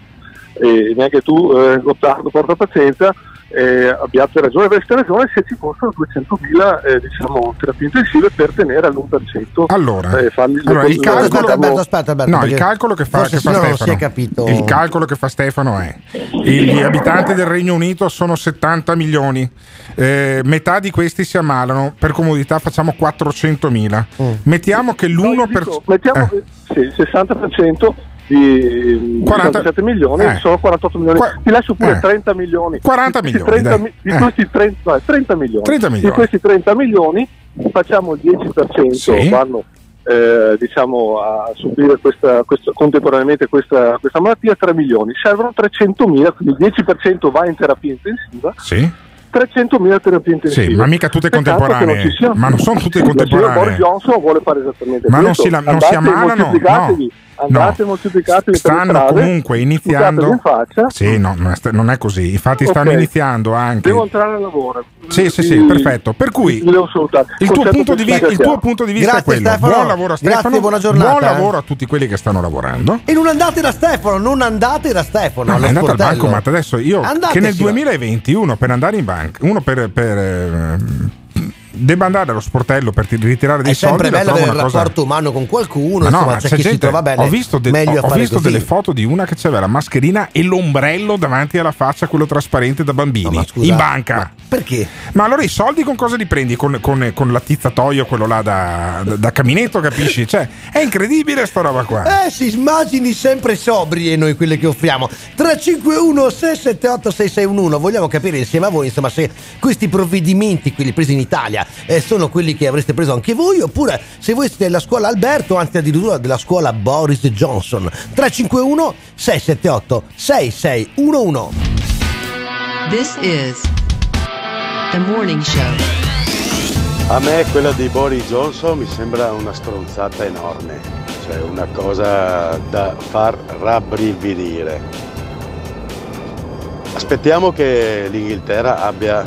e neanche tu, eh, Gottardo, porta pazienza, eh, abbiate ragione, avreste ragione se ci fossero 200.000 eh, diciamo, terapie intensive per tenere all'1%. Allora, eh, allora, il calcolo, Aspetta, Alberto, aspetta, Alberto, no, il calcolo che fa, che fa Stefano, si è capito. il calcolo che fa Stefano è gli abitanti del Regno Unito sono 70 milioni, eh, metà di questi si ammalano, per comodità facciamo 400.000. Mettiamo che l'1 per Dico, mettiamo eh. che sì, il 60% di 40 47 milioni eh. sono 48 milioni. Qua- Ti lascio pure eh. 30 milioni. 40 Di questi milioni, 30 dai. mi- di Eh. questi 30, no, 30 milioni. 30 milioni. Di questi 30 milioni facciamo il 10% Sì. vanno eh, diciamo a subire questa, questa- contemporaneamente questa, questa malattia 3 milioni servono 300.000 quindi il 10% va in terapia intensiva Sì. 300.000 terapie intensive Sì, ma mica tutte Peccato contemporanee. non. Ma non sono tutte contemporanee. Boris Johnson vuole fare esattamente Ma non questo si la- non si ammalano, no. Andate e No. moltiplicatevi per le stanno strade, comunque iniziando in faccia sì no non è sta- non è così infatti stanno Ok. iniziando anche devo entrare al lavoro sì sì sì perfetto per cui il tuo, di, il tuo punto di vista Grazie, è quello Stefano. buon lavoro a Grazie, Stefano buona giornata, buon eh. lavoro a tutti quelli che stanno lavorando E non andate da Stefano, non andate da Stefano. No, è andato al sportello. bancomat adesso io Andateci, che nel va. 2020 uno per andare in banca uno per, per, eh, debba andare allo sportello per ti- ritirare dei È sempre soldi la bello trovo avere cosa rapporto umano con qualcuno, Ma no, insomma, ma c'è, c'è chi si gente- trova bene. ho visto, de- ho- ho visto delle foto di una che aveva la mascherina e l'ombrello davanti alla faccia, quello trasparente da bambini, scusa, in banca. Perché? Ma allora i soldi con cosa li prendi? Con, con, con l'attizzatoio, quello là da, da, da caminetto, capisci? Cioè, è incredibile sta roba qua. Eh sì, immagini sempre sobrie noi quelle che offriamo. 351 678 6611 vogliamo capire insieme a voi insomma se questi provvedimenti, quelli presi in Italia, eh, sono quelli che avreste preso anche voi oppure se voi siete della scuola Alberto, anzi addirittura della scuola Boris Johnson. 351 678 6611 This is the morning show. A me quella di Boris Johnson mi sembra una stronzata enorme, cioè una cosa da far rabbrividire. Aspettiamo che l'Inghilterra abbia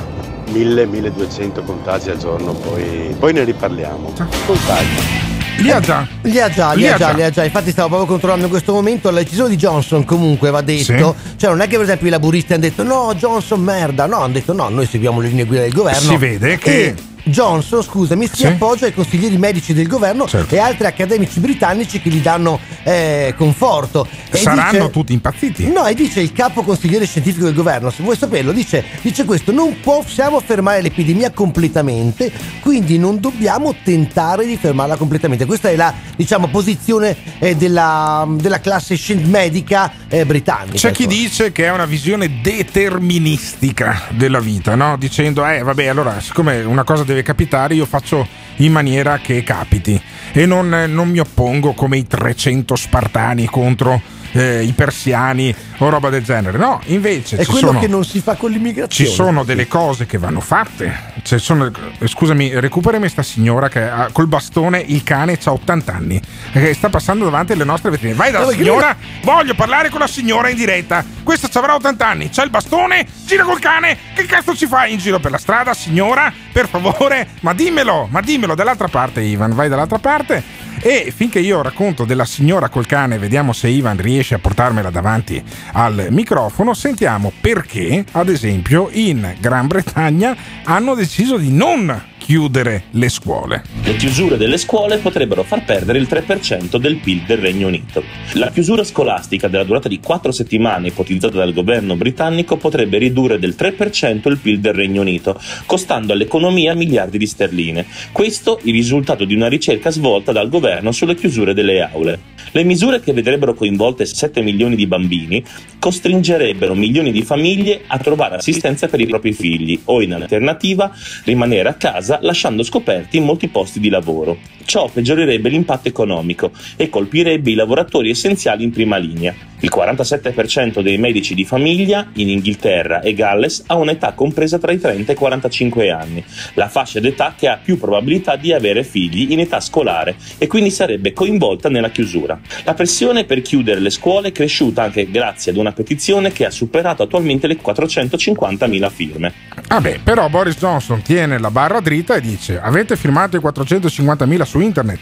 1000-1200 contagi al giorno, poi, poi ne riparliamo. Con calma. Li ha già. Li ha già, li, ha già, li ha già. Infatti stavo proprio controllando in questo momento la decisione di Johnson comunque va detto. Cioè non è che per esempio i laburisti hanno detto no Johnson merda, no, hanno detto no, noi seguiamo le linee guida del governo. Si vede che- E Johnson, scusami, si Sì. appoggia ai consiglieri medici del governo Certo. e altri accademici britannici che gli danno eh, conforto. E Saranno dice- tutti impazziti. No, e dice il capo consigliere scientifico del governo, se vuoi saperlo, dice, dice questo, non possiamo fermare l'epidemia completamente, quindi non dobbiamo tentare di fermarla completamente. Questa è la, diciamo, posizione eh, della, della classe medica eh, britannica. C'è chi insomma. dice che è una visione deterministica della vita, no? dicendo, eh vabbè, allora siccome una cosa deve capitare, io faccio in maniera che capiti. E non, non mi oppongo come i 300 spartani contro eh, i persiani o roba del genere. No, invece È ci quello sono, che non si fa con l'immigrazione. ci sono delle cose che vanno fatte. Sono- eh, scusami, recuperami sta signora che ha col bastone il cane ha 80 anni e che sta passando davanti alle nostre vetrine. Vai dalla perché signora, voglio parlare con la signora in diretta. Questa ci avrà 80 anni, c'ha il bastone, gira col cane. Che cazzo ci fai in giro per la strada, signora? Per favore, ma dimmelo, ma dimmelo dall'altra parte, Ivan. Vai dall'altra parte. E finché io racconto della signora col cane, vediamo se Ivan riesce a portarmela davanti al microfono, sentiamo perché, ad esempio, in Gran Bretagna hanno deciso di non chiudere le scuole. Le chiusure delle scuole potrebbero far perdere il 3% del PIL del Regno Unito. La chiusura scolastica della durata di 4 settimane ipotizzata dal governo britannico potrebbe ridurre del 3% il PIL del Regno Unito, costando all'economia miliardi di sterline. Questo il risultato di una ricerca svolta dal governo sulle chiusure delle aule. Le misure che vedrebbero coinvolte 7 milioni di bambini costringerebbero milioni di famiglie a trovare assistenza per i propri figli o in alternativa rimanere a casa lasciando scoperti molti posti di lavoro. Ciò peggiorerebbe l'impatto economico e colpirebbe i lavoratori essenziali in prima linea. Il 47% dei medici di famiglia in Inghilterra e Galles ha un'età compresa tra i 30 e i 45 anni, la fascia d'età che ha più probabilità di avere figli in età scolare e quindi sarebbe coinvolta nella chiusura. La pressione per chiudere le scuole è cresciuta anche grazie ad una petizione che ha superato attualmente le 450.000 firme. Vabbè, però Boris Johnson tiene la barra dritta e dice: Avete firmato i 450.000 su internet.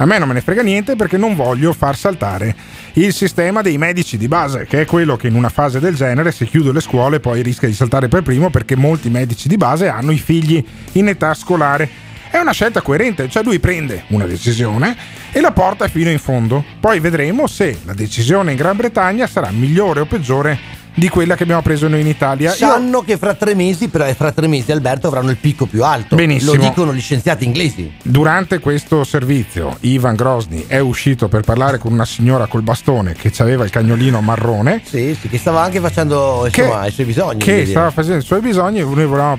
A me non me ne frega niente perché non voglio far saltare il sistema dei medici di base, che è quello che in una fase del genere, se chiudo le scuole, poi rischia di saltare per primo perché molti medici di base hanno i figli in età scolare. È una scelta coerente, cioè lui prende una decisione e la porta fino in fondo. Poi vedremo se la decisione in Gran Bretagna sarà migliore o peggiore di quella che abbiamo preso noi in Italia. Io- Sanno che fra tre mesi, però fra tre mesi Alberto avranno il picco più alto. Benissimo. Lo dicono gli scienziati inglesi. Durante questo servizio Ivan Grosny è uscito per parlare con una signora col bastone che aveva il cagnolino marrone. Sì, sì, che stava anche facendo insomma, i suoi bisogni. Che voglio dire. stava facendo i suoi bisogni e noi volevamo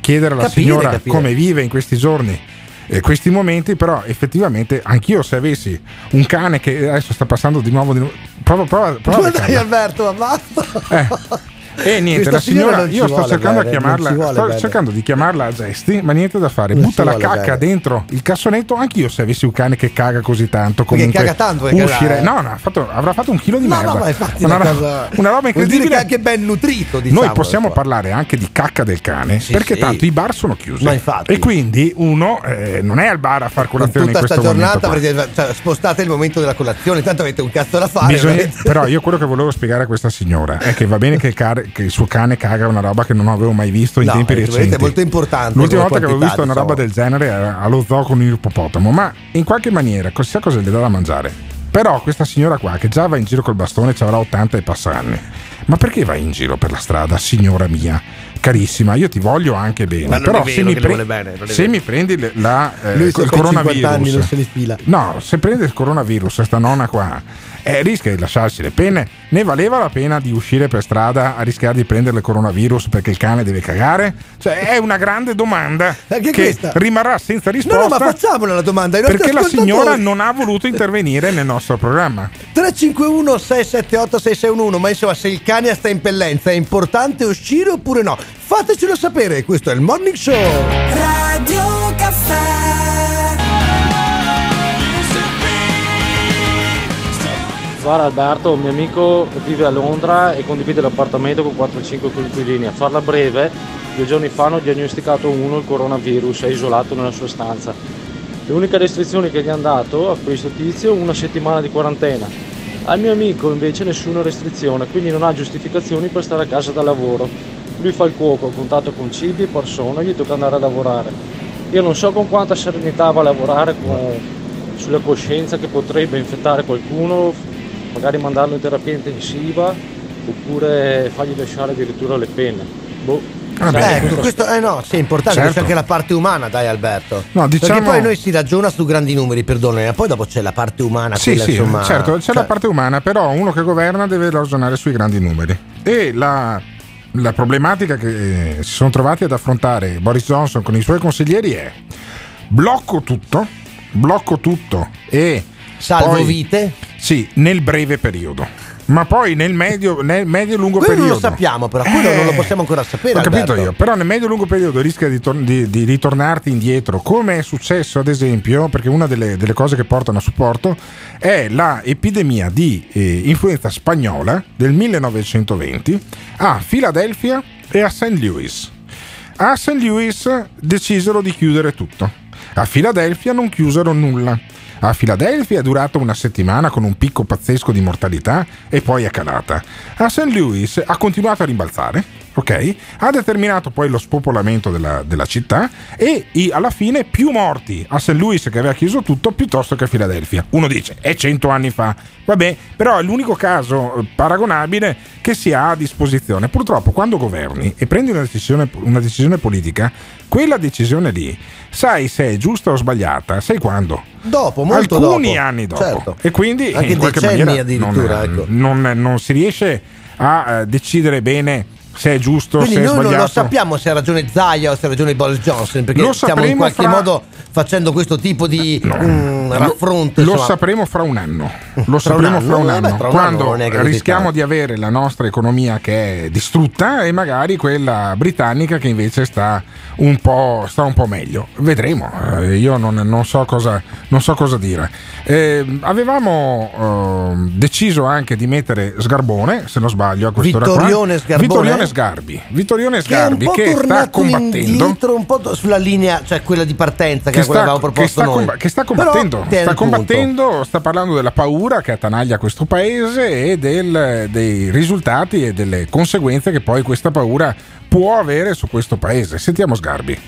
chiedere alla Capire, signora capire. come vive in questi giorni. E questi momenti, però, effettivamente, anch'io se avessi un cane che adesso sta passando di nuovo, di nuovo prova, prova, prova Ma dai. Alberto, ma basta. E niente, Questa la signora, io sto cercando, bene, di chiamarla, sto cercando di chiamarla a gesti, ma niente da fare. Non Butta la cacca bene. dentro il cassonetto. Anch'io, se avessi un cane che caga così tanto, Perché comunque caga tanto, uscire. No, no, fatto- avrà fatto un chilo di No, merda. no, una, una cosa- una roba Vuol incredibile. è anche ben nutrito, diciamo. Noi possiamo parlare anche di cacca del cane, Sì, perché sì. tanto i bar sono chiusi. Ma infatti. E quindi uno eh, non è al bar a far colazione tutta in sta questo momento. giornata qua. perché cioè, spostate il momento della colazione, tanto avete un cazzo da fare. Bisogna- però io quello che volevo spiegare a questa signora è che va bene che il, care- che il suo cane caga una roba che non avevo mai visto in No, tempi è veramente recenti. molto importante L'ultima volta che avevo visto una roba diciamo. del genere era allo zoo con un ippopotamo, ma in qualche maniera chissà cosa le dà da mangiare. Però questa signora qua che già va in giro col bastone ci avrà 80 e passa anni. Ma perché vai in giro per la strada, signora mia? Carissima, io ti voglio anche bene. Però è se, mi, vuole bene, è se mi prendi la, eh, il sta per 50 coronavirus, anni, non se fila. No, se prende il coronavirus, sta nonna qua, eh, rischia di lasciarsi le penne. Ne valeva la pena di uscire per strada a rischiare di prendere il coronavirus perché il cane deve cagare? Cioè, è una grande domanda Anche che questa. rimarrà senza No, risposta. no, ma facciamola la domanda. perché la signora non ha voluto intervenire nel nostro programma. 351 678 6611 ma insomma se il cane sta in pellenza è importante uscire oppure no fatecelo sapere questo è il morning show Radio Caffè Guarda Alberto, un mio amico vive a Londra e condivide l'appartamento con 4-5 coinquilini. A farla breve, due giorni fa hanno diagnosticato uno il coronavirus, è isolato nella sua stanza. L'unica restrizione che gli hanno dato a questo tizio è una settimana di quarantena. Al mio amico invece nessuna restrizione, quindi non ha giustificazioni per stare a casa da lavoro. Lui fa il cuoco, a contatto con cibi e persone, gli tocca andare a lavorare. Io non so con quanta serenità va a lavorare con- sulla coscienza che potrebbe infettare qualcuno, magari mandarlo in terapia intensiva oppure fargli lasciare addirittura le penne. Boh. Vabbè, Sai, ecco, questo eh no, sì, è importante, Certo. c'è anche la parte umana, dai Alberto. No, diciamo- Perché poi noi si ragiona su grandi numeri, perdonami, ma poi dopo c'è la parte umana, Sì, sì, insomma. certo, c'è cioè, la parte umana, però uno che governa deve ragionare sui grandi numeri. E la, la problematica che eh, si sono trovati ad affrontare Boris Johnson con i suoi consiglieri è blocco tutto, blocco tutto e Salvo poi- vite? Sì, nel breve periodo. Ma poi nel medio, nel medio lungo Quello periodo. non lo sappiamo, però quello Eh, non lo possiamo ancora sapere. Ho capito Alberto. io, però nel medio-lungo periodo rischia di, tor- di- di ritornarti indietro, come è successo ad esempio, perché una delle, delle cose che portano a supporto è la epidemia di eh, influenza spagnola del 1920 a Filadelfia e a St. Louis. A St. Louis decisero di chiudere tutto, a Filadelfia non chiusero nulla. A Filadelfia è durata una settimana con un picco pazzesco di mortalità e poi è calata. A St. Louis ha continuato a rimbalzare, ok? Ha determinato poi lo spopolamento della, della città e alla fine più morti a St. Louis che aveva chiuso tutto piuttosto che a Filadelfia. Uno dice, è cento anni fa. Vabbè, però è l'unico caso eh, paragonabile che si ha a disposizione. Purtroppo quando governi e prendi una decisione, una decisione politica, quella decisione lì, sai se è giusta o sbagliata, sai quando? Dopo, molto Alcuni dopo. anni dopo. Certo. E quindi Anche in qualche decenni maniera addirittura, non, ecco. non- non si riesce a eh, decidere bene se è giusto, Quindi se è noi non sbagliato. lo sappiamo se ha ragione Zaia o se ha ragione Boris Johnson, perché Lo stiamo in qualche fra- modo facendo questo tipo di mm, raffronto. Lo insomma. sapremo fra un anno. Lo Fra sapremo un fra un anno? anno. Eh beh, fra un anno quando così rischiamo di avere la nostra economia che è distrutta e magari quella britannica che invece sta un po', sta un po meglio. Vedremo. Eh, io non, non so cosa, non so cosa dire. Eh, avevamo eh, deciso anche di mettere Sgarbone, se non sbaglio, a quest'ora qua. Vittorione Sgarbone? Vittorione Sgarbi. Vittorione Che è un Sgarbi po' che, sta combattendo. indietro un po' sulla linea, cioè quella di partenza che, Che è quella sta, che avevamo che proposto sta noi. comba- che sta Però combattendo, tiene sta il punto. combattendo, sta parlando della paura che attanaglia questo paese e del- dei risultati e delle conseguenze che poi questa paura può avere su questo paese. Sentiamo Sgarbi.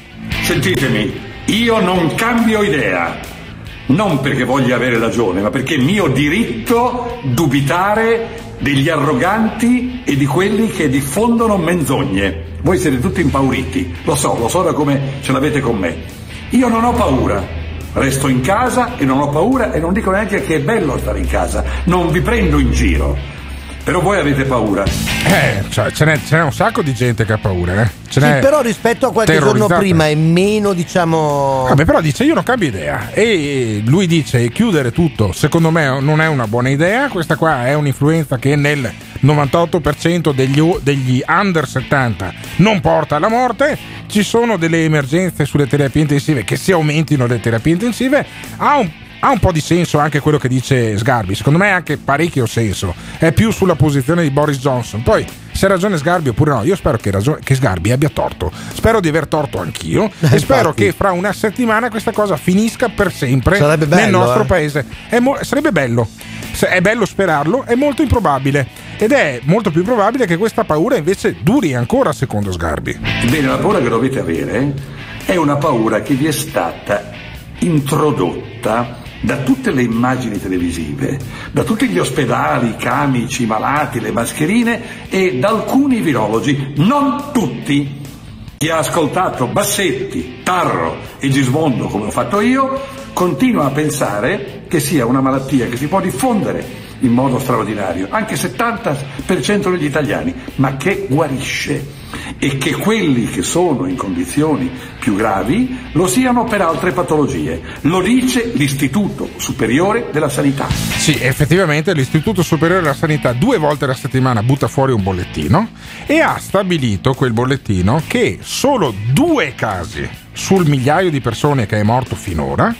Sentitemi, io non cambio idea. Non perché voglia avere ragione, ma perché è mio diritto dubitare degli arroganti e di quelli che diffondono menzogne. Voi siete tutti impauriti, lo so, lo so da come ce l'avete con me. Io non ho paura, resto in casa e non ho paura e non dico neanche che è bello stare in casa, non vi prendo in giro. Però voi avete paura. Eh, cioè, ce, n'è, ce n'è un sacco di gente che ha paura, eh. Ce Sì, n'è però rispetto a qualche giorno prima è meno, diciamo. Vabbè, però dice io non cambio idea e lui dice chiudere tutto secondo me non è una buona idea, questa qua è un'influenza che nel 98% degli, degli under 70 non porta alla morte, ci sono delle emergenze sulle terapie intensive che se aumentino le terapie intensive ha un ha un po' di senso anche quello che dice Sgarbi, secondo me ha anche parecchio senso, è più sulla posizione di Boris Johnson. Poi se ha ragione Sgarbi oppure no, io spero che, ragione- che Sgarbi abbia torto, spero di aver torto anch'io e spero infatti. che fra una settimana questa cosa finisca per sempre Sarebbe nel bello, nostro eh. paese. È mo- sarebbe bello, Se- è bello sperarlo, è molto improbabile ed è molto più probabile che questa paura invece duri ancora secondo Sgarbi. Bene, la paura che dovete avere è una paura che vi è stata introdotta da tutte le immagini televisive, da tutti gli ospedali, i camici, i malati, le mascherine e da alcuni virologi, non tutti. Chi ha ascoltato Bassetti, Tarro e Gismondo come ho fatto io, continua a pensare che sia una malattia che si può diffondere in modo straordinario, anche 70% degli italiani, ma che guarisce e che quelli che sono in condizioni più gravi lo siano per altre patologie. Lo dice l'Istituto Superiore della Sanità. Sì, effettivamente l'Istituto Superiore della Sanità due volte alla settimana butta fuori un bollettino e ha stabilito quel bollettino che solo due casi sul migliaio di persone che è morto finora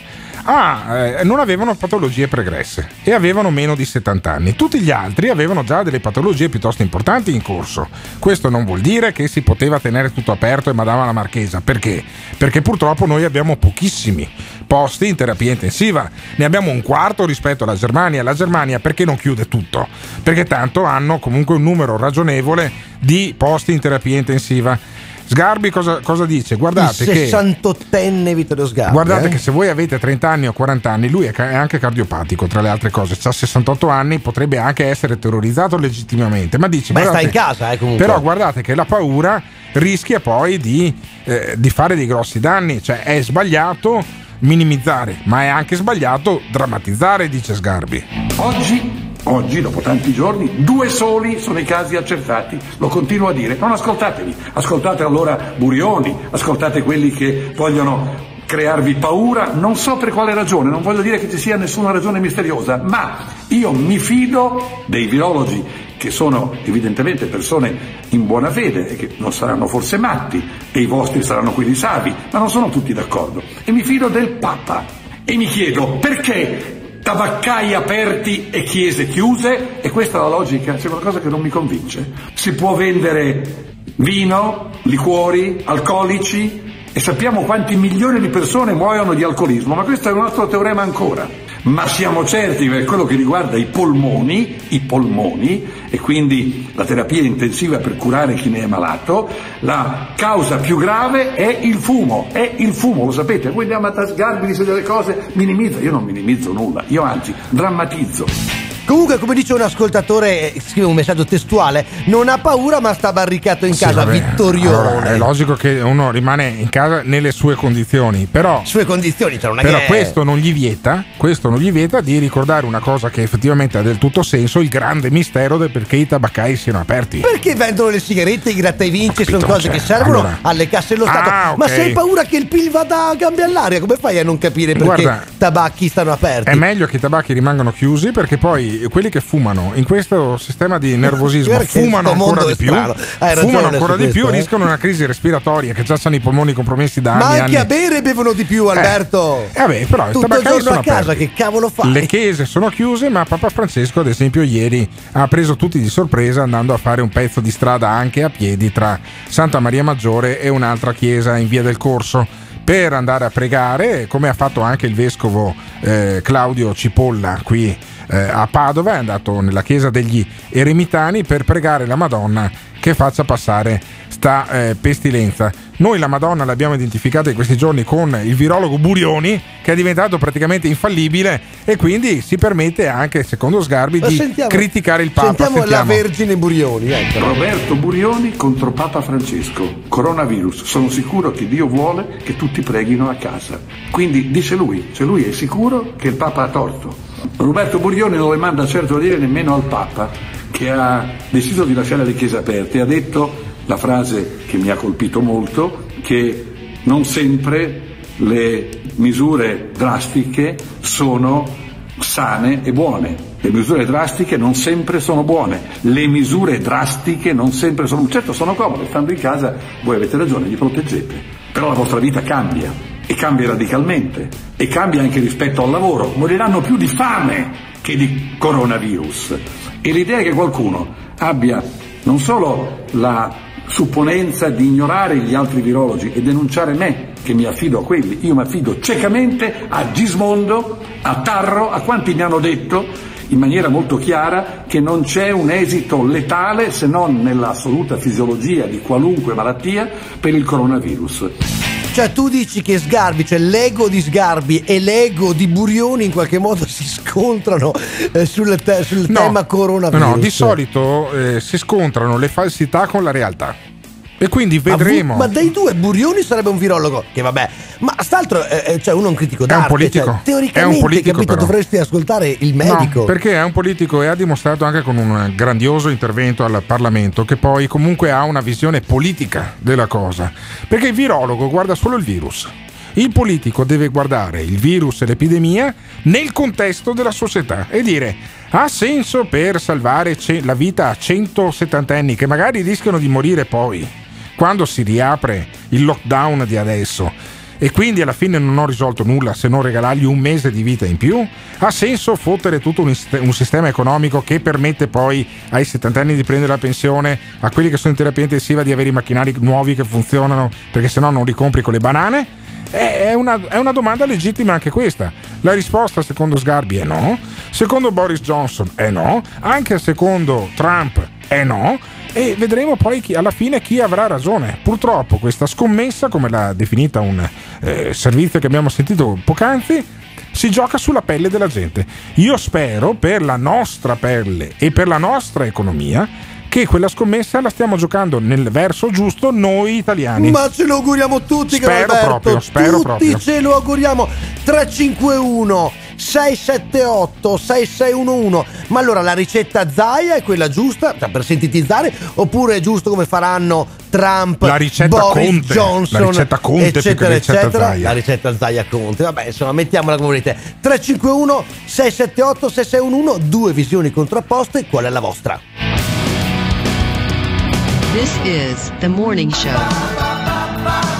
ah, eh, non avevano patologie pregresse e avevano meno di 70 anni. Tutti gli altri avevano già delle patologie piuttosto importanti in corso. Questo non vuol dire che si poteva tenere tutto aperto e madama la marchesa. Perché? Perché purtroppo noi abbiamo pochissimi posti in terapia intensiva. Ne abbiamo un quarto rispetto alla Germania. La Germania perché non chiude tutto? Perché tanto hanno comunque un numero ragionevole di posti in terapia intensiva. Sgarbi cosa, cosa dice? Guardate il che 68enne Vittorio Sgarbi. Guardate eh? che se voi avete 30 anni o 40 anni, lui è anche cardiopatico, tra le altre cose. Ha 68 anni, potrebbe anche essere terrorizzato legittimamente. Ma dice: Beh, sta in casa, eh, comunque. Però guardate che la paura rischia poi di, eh, di fare dei grossi danni. Cioè, è sbagliato minimizzare, ma è anche sbagliato drammatizzare, dice Sgarbi. Oggi, oggi, dopo tanti giorni, due soli sono i casi accertati. Lo continuo a dire. Non ascoltatevi. Ascoltate allora Burioni, ascoltate quelli che vogliono crearvi paura. Non so per quale ragione, non voglio dire che ci sia nessuna ragione misteriosa, ma io mi fido dei virologi che sono evidentemente persone in buona fede e che non saranno forse matti e i vostri saranno quelli savi, ma non sono tutti d'accordo. E mi fido del Papa e mi chiedo perché tabaccai aperti e chiese chiuse e questa è la logica, c'è qualcosa che non mi convince. Si può vendere vino, liquori, alcolici e sappiamo quanti milioni di persone muoiono di alcolismo, ma questo è un altro teorema ancora. Ma siamo certi per quello che riguarda i polmoni, i polmoni, e quindi la terapia intensiva per curare chi ne è malato, la causa più grave è il fumo, è il fumo, lo sapete, voi andiamo a tasgarvi, dice delle cose, minimizza, io non minimizzo nulla, io anzi drammatizzo. Comunque, come dice un ascoltatore, eh, scrive un messaggio testuale, non ha paura ma sta barricato in Sì, casa, vabbè, Vittorione. allora, è logico che uno rimane in casa nelle sue condizioni, però Sue condizioni, cioè non è Però che... questo non gli vieta, questo non gli vieta di ricordare una cosa che effettivamente ha del tutto senso, il grande mistero del perché i tabaccai siano aperti. Perché vendono le sigarette, i grattavinci, sono cose cioè, che servono allora- alle casse dello Stato. Ah, ok. Ma se hai paura che il PIL vada a cambiare l'aria, come fai a non capire perché Guarda, tabacchi stanno aperti? È meglio che i tabacchi rimangano chiusi perché poi quelli che fumano in questo sistema di nervosismo fumano ancora di più, fumano ancora di questo, più, eh. rischiano una crisi respiratoria che già hanno i polmoni compromessi da Ma anni e anche anni. a bere bevono di più, Alberto. Eh, vabbè, però Tutto il giorno sono a casa, aperti. che cavolo fai? Le chiese sono chiuse, ma Papa Francesco, ad esempio, ieri ha preso tutti di sorpresa andando a fare un pezzo di strada anche a piedi tra Santa Maria Maggiore e un'altra chiesa in via del Corso per andare a pregare, come ha fatto anche il vescovo eh, Claudio Cipolla qui eh, a Padova, è andato nella chiesa degli Eremitani per pregare la Madonna che faccia passare sta eh, pestilenza. Noi la Madonna l'abbiamo identificata in questi giorni con il virologo Burioni, che è diventato praticamente infallibile e quindi si permette anche, secondo Sgarbi, Ma di sentiamo- criticare il Papa. Sentiamo, la Sentiamo. Vergine Burioni. ecco. Roberto Burioni contro Papa Francesco. Coronavirus. Sono sicuro che Dio vuole che tutti preghino a casa. Quindi dice lui, se lui è sicuro che il Papa ha torto. Roberto Burioni non le manda certo a dire nemmeno al Papa che ha deciso di lasciare le chiese aperte. Ha detto la frase che mi ha colpito molto, che non sempre le misure drastiche sono sane e buone. Le misure drastiche non sempre sono buone, le misure drastiche non sempre sono... Certo sono comode, stando in casa voi avete ragione, vi proteggete, però la vostra vita cambia e cambia radicalmente e cambia anche rispetto al lavoro. Moriranno più di fame che di coronavirus. E l'idea che qualcuno abbia non solo la supponenza di ignorare gli altri virologi e denunciare me, che mi affido a quelli, io mi affido ciecamente a Gismondo, a Tarro, a quanti mi hanno detto in maniera molto chiara che non c'è un esito letale se non nell'assoluta fisiologia di qualunque malattia per il coronavirus. Cioè, tu dici che Sgarbi, cioè l'ego di Sgarbi e l'ego di Burioni in qualche modo si scontrano eh, sul, te- sul No, tema coronavirus. No, di solito eh, si scontrano le falsità con la realtà. E quindi Ma vedremo. Ma, dai due, Burioni sarebbe un virologo. Che vabbè, ma st'altro, eh, eh, cioè, uno è un critico È un d'arte. politico. Cioè, È un teoricamente, politico, capito, però. dovresti ascoltare il medico. No, perché è un politico e ha dimostrato anche con un grandioso intervento al Parlamento che poi comunque ha una visione politica della cosa. Perché il virologo guarda solo il virus. Il politico deve guardare il virus e l'epidemia nel contesto della società e dire ha senso per salvare la vita a 170 anni che magari rischiano di morire poi quando si riapre il lockdown di adesso e quindi alla fine non ho risolto nulla se non regalargli un mese di vita in più? Ha senso fottere tutto un, un sistema economico che permette poi ai 70 anni di prendere la pensione, a quelli che sono in terapia intensiva di avere i macchinari nuovi che funzionano perché sennò non li compri con le banane? È una, è una domanda legittima anche questa. La risposta secondo Sgarbi è no, secondo Boris Johnson è no, anche secondo Trump è no. E vedremo poi chi- alla fine chi avrà ragione. Purtroppo questa scommessa, come l'ha definita un eh, servizio che abbiamo sentito poc'anzi, si gioca sulla pelle della gente. Io spero per la nostra pelle e per la nostra economia che quella scommessa la stiamo giocando nel verso giusto noi italiani. Ma ce lo auguriamo tutti, Spero Alberto. proprio, spero tutti proprio. ce lo auguriamo. 351 678 6611. Ma allora la ricetta Zaia è quella giusta cioè per sintetizzare oppure è giusto come faranno Trump, La ricetta Boris Conte, Johnson, la ricetta Conte eccetera, ricetta eccetera. Zaia. La ricetta Zaia Conte. Vabbè, insomma, mettiamola come volete. 351 678 6611, due visioni contrapposte, qual è la vostra? This is the morning show.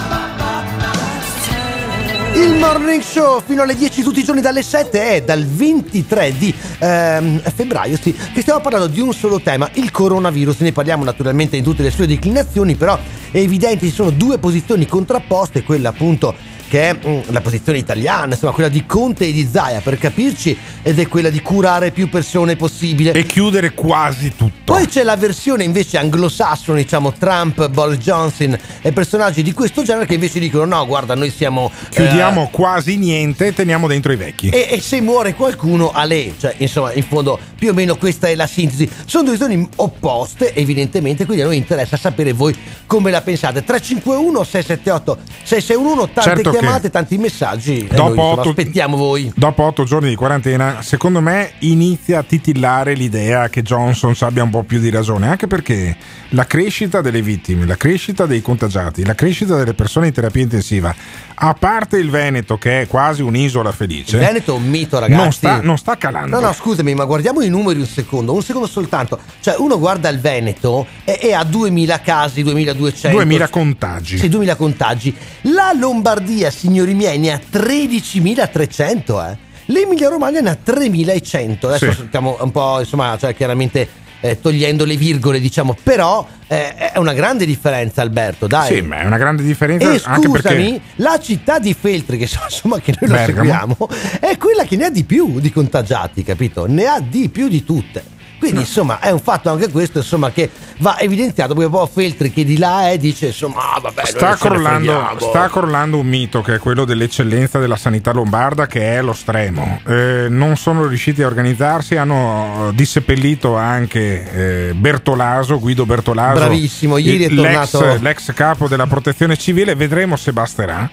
Il morning show fino alle 10 tutti i giorni dalle 7 è dal 23 di ehm, febbraio, sì, che stiamo parlando di un solo tema, il coronavirus. Ne parliamo naturalmente in tutte le sue declinazioni, però è evidente ci sono due posizioni contrapposte, quella appunto che è mm, la posizione italiana, insomma quella di Conte e di Zaia per capirci, ed è quella di curare più persone possibile. E chiudere quasi tutto. Poi c'è la versione invece anglosassone, diciamo Trump, Boris Johnson e personaggi di questo genere che invece dicono no, guarda, noi siamo... Chiudiamo eh, quasi niente e teniamo dentro i vecchi. e, e se muore qualcuno a lei, cioè insomma in fondo più o meno questa è la sintesi. Sono due visioni opposte evidentemente, quindi a noi interessa sapere voi come la pensate. 351 678 6611 tante Certo chiamate, tanti messaggi. Dopo noi, otto- aspettiamo voi. Dopo otto giorni di quarantena, secondo me inizia a titillare l'idea che Johnson abbia un po' più di ragione, anche perché la crescita delle vittime, la crescita dei contagiati, la crescita delle persone in terapia intensiva, a parte il Veneto che è quasi un'isola felice, Il Veneto è un mito, ragazzi. non sta, non sta calando. No, no, scusami, ma guardiamo i numeri un secondo, un secondo soltanto. Cioè, uno guarda il Veneto e, e ha 2000 casi, 2200. 2000 contagi. Sì, 2000 contagi. La Lombardia, signori miei, ne ha 13.300, eh. L'Emilia Romagna ne ha 3.100. Adesso Sì. stiamo un po', insomma, cioè chiaramente eh, togliendo le virgole, diciamo, però eh, è una grande differenza, Alberto, dai. Sì, ma è una grande differenza E anche scusami, perché la città di Feltri, che insomma che noi Bergamo. seguiamo, è quella che ne ha di più di contagiati, capito? Ne ha di più di tutte. Quindi insomma è un fatto anche questo insomma, che va evidenziato perché poi Feltri che di là è dice insomma ah, vabbè sta crollando, sta crollando un mito che è quello dell'eccellenza della sanità lombarda che è lo stremo. Eh, non sono riusciti a organizzarsi, hanno disseppellito anche eh, Bertolaso, Guido Bertolaso. Bravissimo, ieri è il- l'ex- tornato- l'ex capo della protezione civile, vedremo se basterà.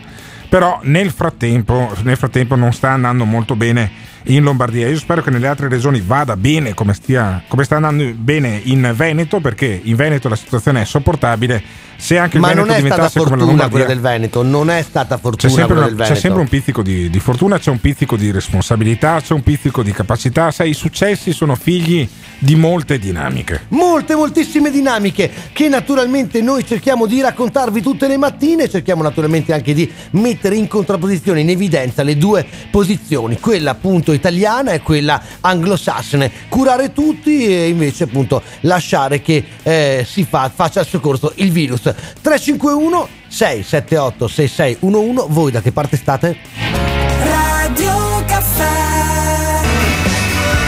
Però nel frattempo, nel frattempo non sta andando molto bene in Lombardia. Io spero che nelle altre regioni vada bene come, stia, come sta andando bene in Veneto, perché in Veneto la situazione è sopportabile. Se anche il Ma Veneto non è stata diventasse come la fortuna quella del Veneto, non è stata c'è fortuna sempre, quella una- del c'è Veneto. sempre un pizzico di, di fortuna, c'è un pizzico di responsabilità, c'è un pizzico di capacità. Sai, i successi sono figli di molte dinamiche. Molte, moltissime dinamiche che naturalmente noi cerchiamo di raccontarvi tutte le mattine, cerchiamo naturalmente anche di mettere in contrapposizione, in evidenza le due posizioni, quella appunto italiana e quella anglosassone. Curare tutti e invece appunto lasciare che eh, si fa, faccia il soccorso il virus. 351 678 6611, voi da che parte state?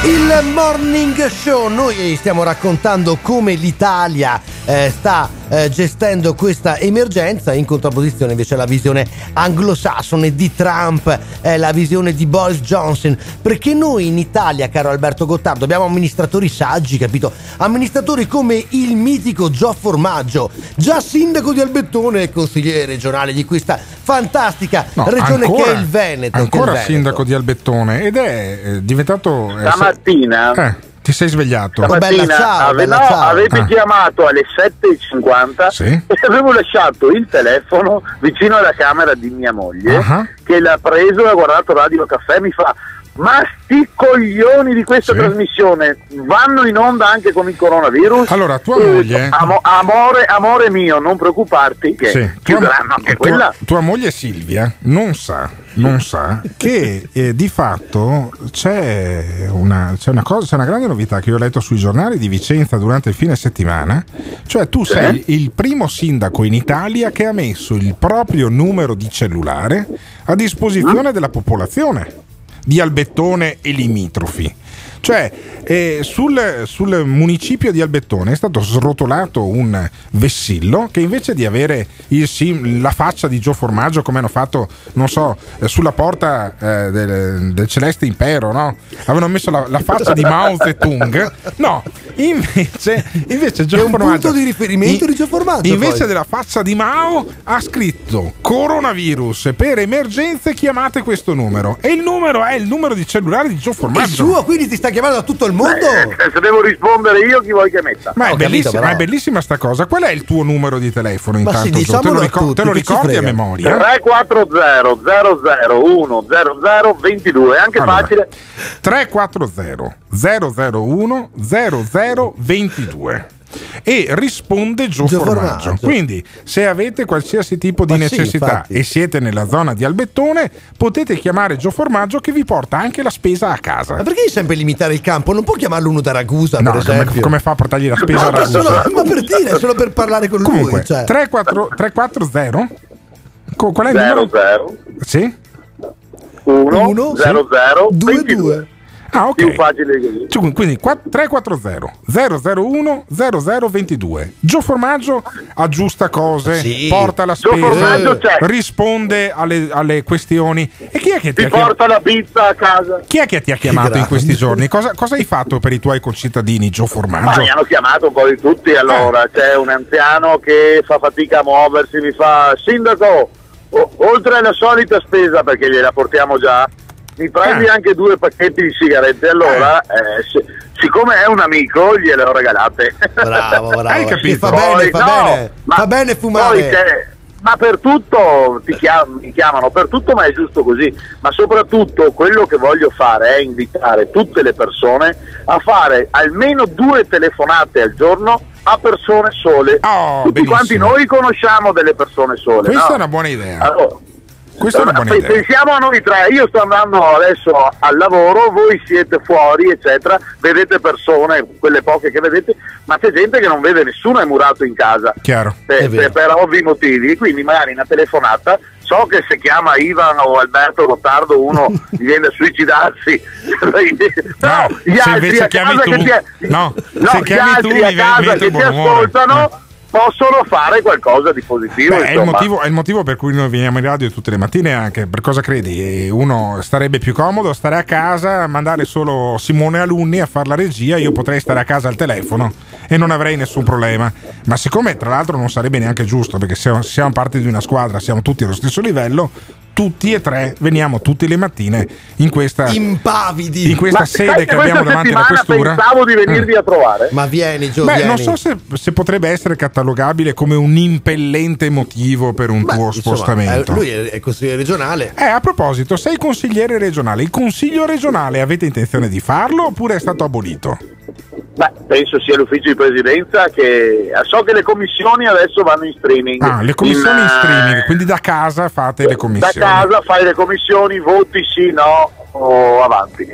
Il morning show, noi stiamo raccontando come l'Italia eh, sta eh, gestendo questa emergenza, in contrapposizione invece alla visione anglosassone di Trump, eh, la visione di Boris Johnson, perché noi in Italia, caro Alberto Gottardo, abbiamo amministratori saggi, capito? Amministratori come il mitico Gio Formaggio, già sindaco di Albettone e consigliere regionale di questa fantastica No, regione ancora- che è il Veneto. è il Ancora Veneto. sindaco di Albettone ed è eh, diventato. eh, Stamattina- eh, ti sei svegliato. Stamattina ave- no, avete Ah. chiamato alle 7.50 Sì. e avevo lasciato il telefono vicino alla camera di mia moglie Ah. che l'ha preso e ha guardato Radio Caffè e mi fa ma sti coglioni di questa trasmissione vanno in onda anche con il coronavirus? Allora, tua E ho moglie- "Amo- amore, amore mio, non preoccuparti che Sì. Tua, chiuderanno anche tua- quella. tua moglie Silvia non sa, non sa che eh, di fatto c'è una, c'è, una cosa, c'è una grande novità che io ho letto sui giornali di Vicenza durante il fine settimana, cioè tu sei il primo sindaco in Italia che ha messo il proprio numero di cellulare a disposizione della popolazione di Albettone e limitrofi. Cioè, eh, sul, sul municipio di Albettone è stato srotolato un vessillo che invece di avere il sim- la faccia di Gio Formaggio, come hanno fatto, non so, eh, sulla porta eh, del, del Celeste Impero, no? Avevano messo la, la faccia di Mao Zedong. No, invece, invece Gio È un Formaggio. punto di riferimento di Gio Formaggio, Invece poi. della faccia di Mao ha scritto coronavirus per emergenze chiamate questo numero e il numero è il numero di cellulare di Gio Il Formaggio suo, quindi ti sta chiamando da tutto il mondo? Eh, se devo rispondere io chi vuoi che metta? ma è, capito, bellissima, però. ma è bellissima sta cosa. Qual è il tuo numero di telefono Ma intanto? sì, te lo, ricor- tutti, te lo ricordi a memoria? 340 001 0022 è anche Allora, facile 340 001 0022 e risponde Gio, Gio Formaggio. Formaggio. Quindi, se avete qualsiasi tipo di Ma sì, necessità infatti. e siete nella zona di Albettone, potete chiamare Gio Formaggio che vi porta anche la spesa a casa. Ma perché devi sempre limitare il campo? Non può chiamarlo uno da Ragusa, No, per come, esempio? come fa a portargli la spesa No, a ma, Ragusa? solo, ma per dire, solo per parlare con Comunque, lui. Cioè. 34 340 Co- Qual è il 00 numero? Sì? 1 Uno, 00 Due, 22 due. Ah, ok. più facile così Cioè, Quindi qua- 340 001 0022 Gio Formaggio aggiusta cose, Sì. porta la spesa, risponde alle, alle questioni. E chi è che ti ti ha chiamato? porta la pizza a casa Chi è che ti ha chiamato in questi giorni? Cosa, cosa hai fatto per i tuoi concittadini, Gio ma Formaggio? mi hanno chiamato un po' di tutti allora c'è un anziano che fa fatica a muoversi mi fa sindaco o- oltre alla solita spesa, perché gliela portiamo già, mi prendi anche due pacchetti di sigarette. Allora, eh, se- siccome è un amico, gliele ho regalate. Bravo, bravo. Hai capito? Fa bene, Poi- fa no, bene. ma fa bene fumare. poi te- ma per tutto ti chiam- mi chiamano, per tutto ma è giusto così, ma soprattutto quello che voglio fare è invitare tutte le persone a fare almeno due telefonate al giorno a persone sole. Tutti quanti noi conosciamo delle persone sole. Questa no? è una buona idea. Allora, Questa è una buona idea. Pensiamo a noi tre, io sto andando adesso al lavoro, voi siete fuori, eccetera, vedete persone, quelle poche che vedete, ma c'è gente che non vede nessuno è murato in casa Chiaro. per, per- per ovvi motivi, quindi magari una telefonata. So che se chiama Ivan o Alberto Gottardo uno viene a suicidarsi, però gli se altri a casa tu- che ti, no, no, se gli altri a casa che ti ascoltano possono fare qualcosa di positivo. Beh, è, il motivo, è il motivo per cui noi veniamo in radio tutte le mattine anche per cosa credi? Uno starebbe più comodo stare a casa, mandare solo Simone Alunni a fare la regia, io potrei stare a casa al telefono e non avrei nessun problema. Ma siccome tra l'altro non sarebbe neanche giusto perché siamo, siamo parte di una squadra, siamo tutti allo stesso livello, tutti e tre veniamo tutte le mattine in questa, Impavidi. in questa Ma sede che questa abbiamo davanti alla questura. Pensavo di venirvi Eh. a trovare. Ma vieni, Gio, Beh, vieni. non so se, se potrebbe essere catalogabile come un impellente motivo per un tuo Insomma, spostamento. eh, lui è, è consigliere regionale. Eh, a proposito, sei consigliere regionale. Il consiglio regionale avete intenzione di farlo oppure è stato abolito? Beh, penso sia l'ufficio di presidenza che so che le commissioni adesso vanno in streaming. Ah, le commissioni in, eh, streaming, quindi da casa fate le Da commissioni. casa fai le commissioni, voti sì, no o avanti.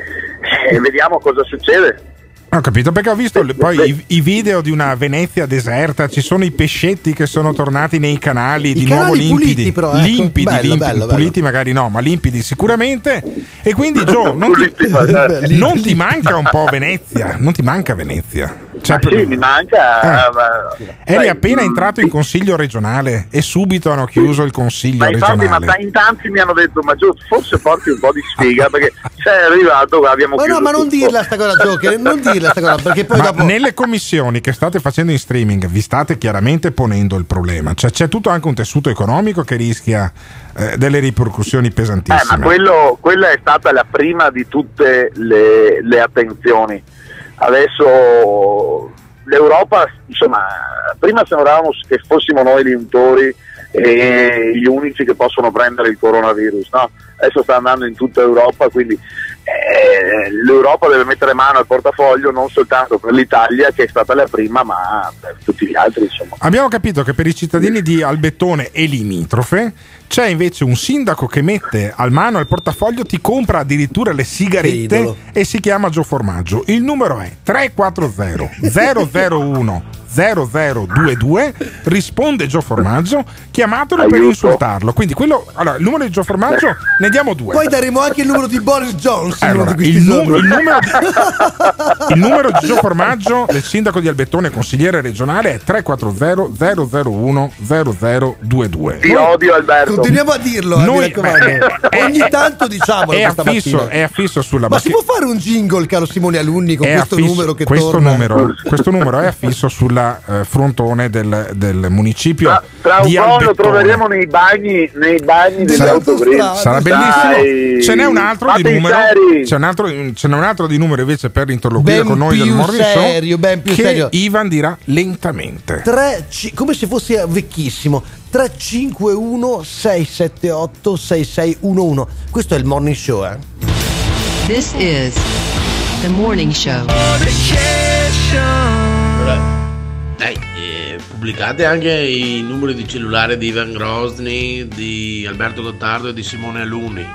E vediamo cosa succede. Ho capito perché ho visto poi i, i video di una Venezia deserta, ci sono i pescetti che sono tornati nei canali di nuovo canali limpidi, puliti però, ecco. limpidi, Bello, limpidi, bello, bello. puliti magari no, ma limpidi sicuramente. E quindi Gio, non ti, non ti manca un po' Venezia, non ti manca Venezia. Cioè, Ma sì, mi manca. Eh. ma- Eri sai, appena mm, entrato in consiglio regionale e subito hanno chiuso il consiglio Ma infatti, ma regionale. ta- in tanti mi hanno detto: Ma Gio, forse porti un po' di sfiga perché sei arrivato, abbiamo Ma no, chiuso ma non tutto. dirla sta cosa, Joker, non dirla sta cosa, perché poi Ma dopo... nelle commissioni che state facendo in streaming vi state chiaramente ponendo il problema, cioè c'è tutto anche un tessuto economico che rischia eh, delle ripercussioni Eh, pesantissime. ma quello, quella è stata la prima di tutte le, le attenzioni. Adesso l'Europa, insomma, prima sembravamo che fossimo noi gli untori e gli unici che possono prendere il coronavirus, no? Adesso sta andando in tutta Europa, quindi eh, l'Europa deve mettere mano al portafoglio non soltanto per l'Italia che è stata la prima, ma per tutti gli altri, insomma. Abbiamo capito che per i cittadini di Albettone e limitrofe c'è invece un sindaco che mette al mano al portafoglio, ti compra addirittura le sigarette e si chiama Gio Formaggio. Il numero è 340 001 0022 risponde Gio Formaggio chiamatelo per Aiuto. insultarlo quindi quello allora il numero di Gio Formaggio ne diamo due Poi daremo anche il numero di Boris Johnson. allora, di questi il, nu- il numero di, il numero di Gio Formaggio del sindaco di Albettone consigliere regionale è 340 001 0022 Ti odio Alberto. Continuiamo a dirlo, eh, Noi- beh, Ogni è- tanto diciamolo è questa affisso, è affisso sulla Ma si bacchetta può fare un jingle, caro Simone Alunni, con è questo affisso- numero che questo torna? numero, questo numero è affisso sulla eh, frontone del, del municipio Tra un di po' lo troveremo nei bagni, nei bagni degli Sarà-. Sarà Dai. bellissimo. Ce n'è un altro di Fate i numero. C'è un altro, ce n'è un altro di numero invece per interloquire Ben con noi del Morning serio, Show. ben più che serio. Ivan dirà lentamente. Tre, ci- come se fosse vecchissimo 351 678 6611 questo è il morning show eh? This is the morning show. Dai, eh, pubblicate anche i numeri di cellulare di Ivan Grosny, di Alberto Gottardo e di Simone Alunni.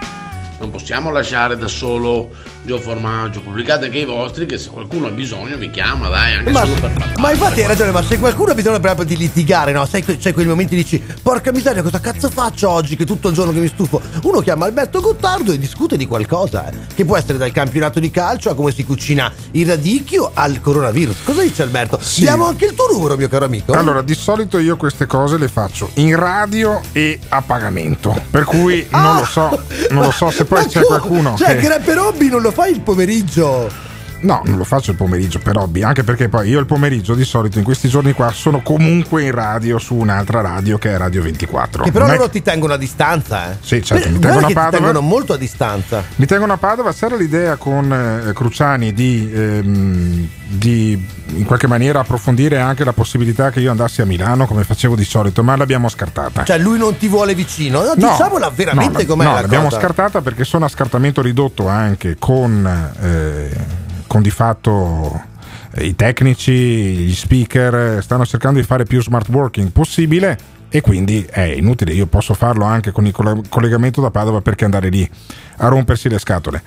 Non possiamo lasciare da solo Gio Formaggio, pubblicate anche i vostri che se qualcuno ha bisogno vi chiama, dai, anche ma, solo per parlare. ma infatti hai ragione ma se qualcuno ha bisogno proprio di litigare no? sai c'è quei momenti dici porca miseria cosa cazzo faccio oggi che tutto il giorno che mi stufo uno chiama Alberto Gottardo e discute di qualcosa eh, che può essere dal campionato di calcio a come si cucina il radicchio al coronavirus cosa dice Alberto? diamo anche il tuo numero mio caro amico Allora, di solito io queste cose le faccio in radio e a pagamento. Per cui non lo so, non lo so se poi c'è tu- qualcuno cioè che. che per hobby non lo fai il pomeriggio No, non lo faccio il pomeriggio per hobby, anche perché poi io il pomeriggio di solito in questi giorni qua sono comunque in radio su un'altra radio che è Radio 24. Che però Non è loro ti tengono a distanza, eh. Sì, certo, mi tengono a ti Padova. tengono molto a distanza. Mi tengono a Padova, c'era l'idea con eh, Cruciani di, ehm, di in qualche maniera approfondire anche la possibilità che io andassi a Milano come facevo di solito, ma l'abbiamo scartata. Cioè, lui non ti vuole vicino. No, No, diciamola veramente no, com'è no, la l'abbiamo cosa. scartata perché sono a scartamento ridotto anche con, eh, con di fatto eh, i tecnici, gli speaker, eh, stanno cercando di fare più smart working possibile e quindi è inutile, io posso farlo anche con il coll- collegamento da Padova perché andare lì a rompersi le scatole.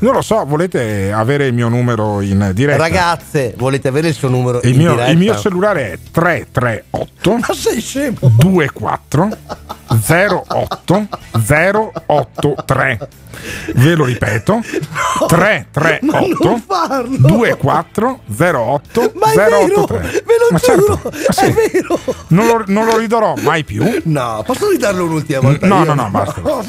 Non lo so, volete avere il mio numero in diretta? Ragazze, volete avere il suo numero il in mio, diretta? il mio cellulare è 338 Ma sei scemo? 24 08 083 ve lo ripeto 338 non farlo. 24 08 Ma è vero, 083 ve lo Ma giuro, certo, ma sì. è vero. non lo, non lo ridorò mai più No, posso ridarlo un'ultima volta? No, io? no, no, basta. No,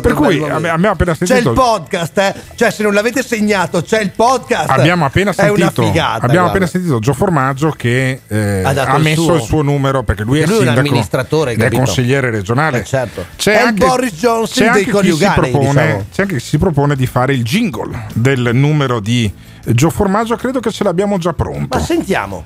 Per cui abbiamo appena C'è il podcast, eh? Cioè, se non l'avete segnato, c'è il podcast. Abbiamo appena È una sentito, figata. abbiamo guarda. appena sentito Gio Formaggio che eh, Ha ha il messo suo. il suo numero perché lui è Lui è un sindaco è consigliere regionale. Eh, certo. C'è È anche, Boris Johnson c'è dei propone, diciamo. c'è anche chi si propone di fare il jingle del numero di Gio Formaggio. Credo che ce l'abbiamo già pronto. Ma sentiamo.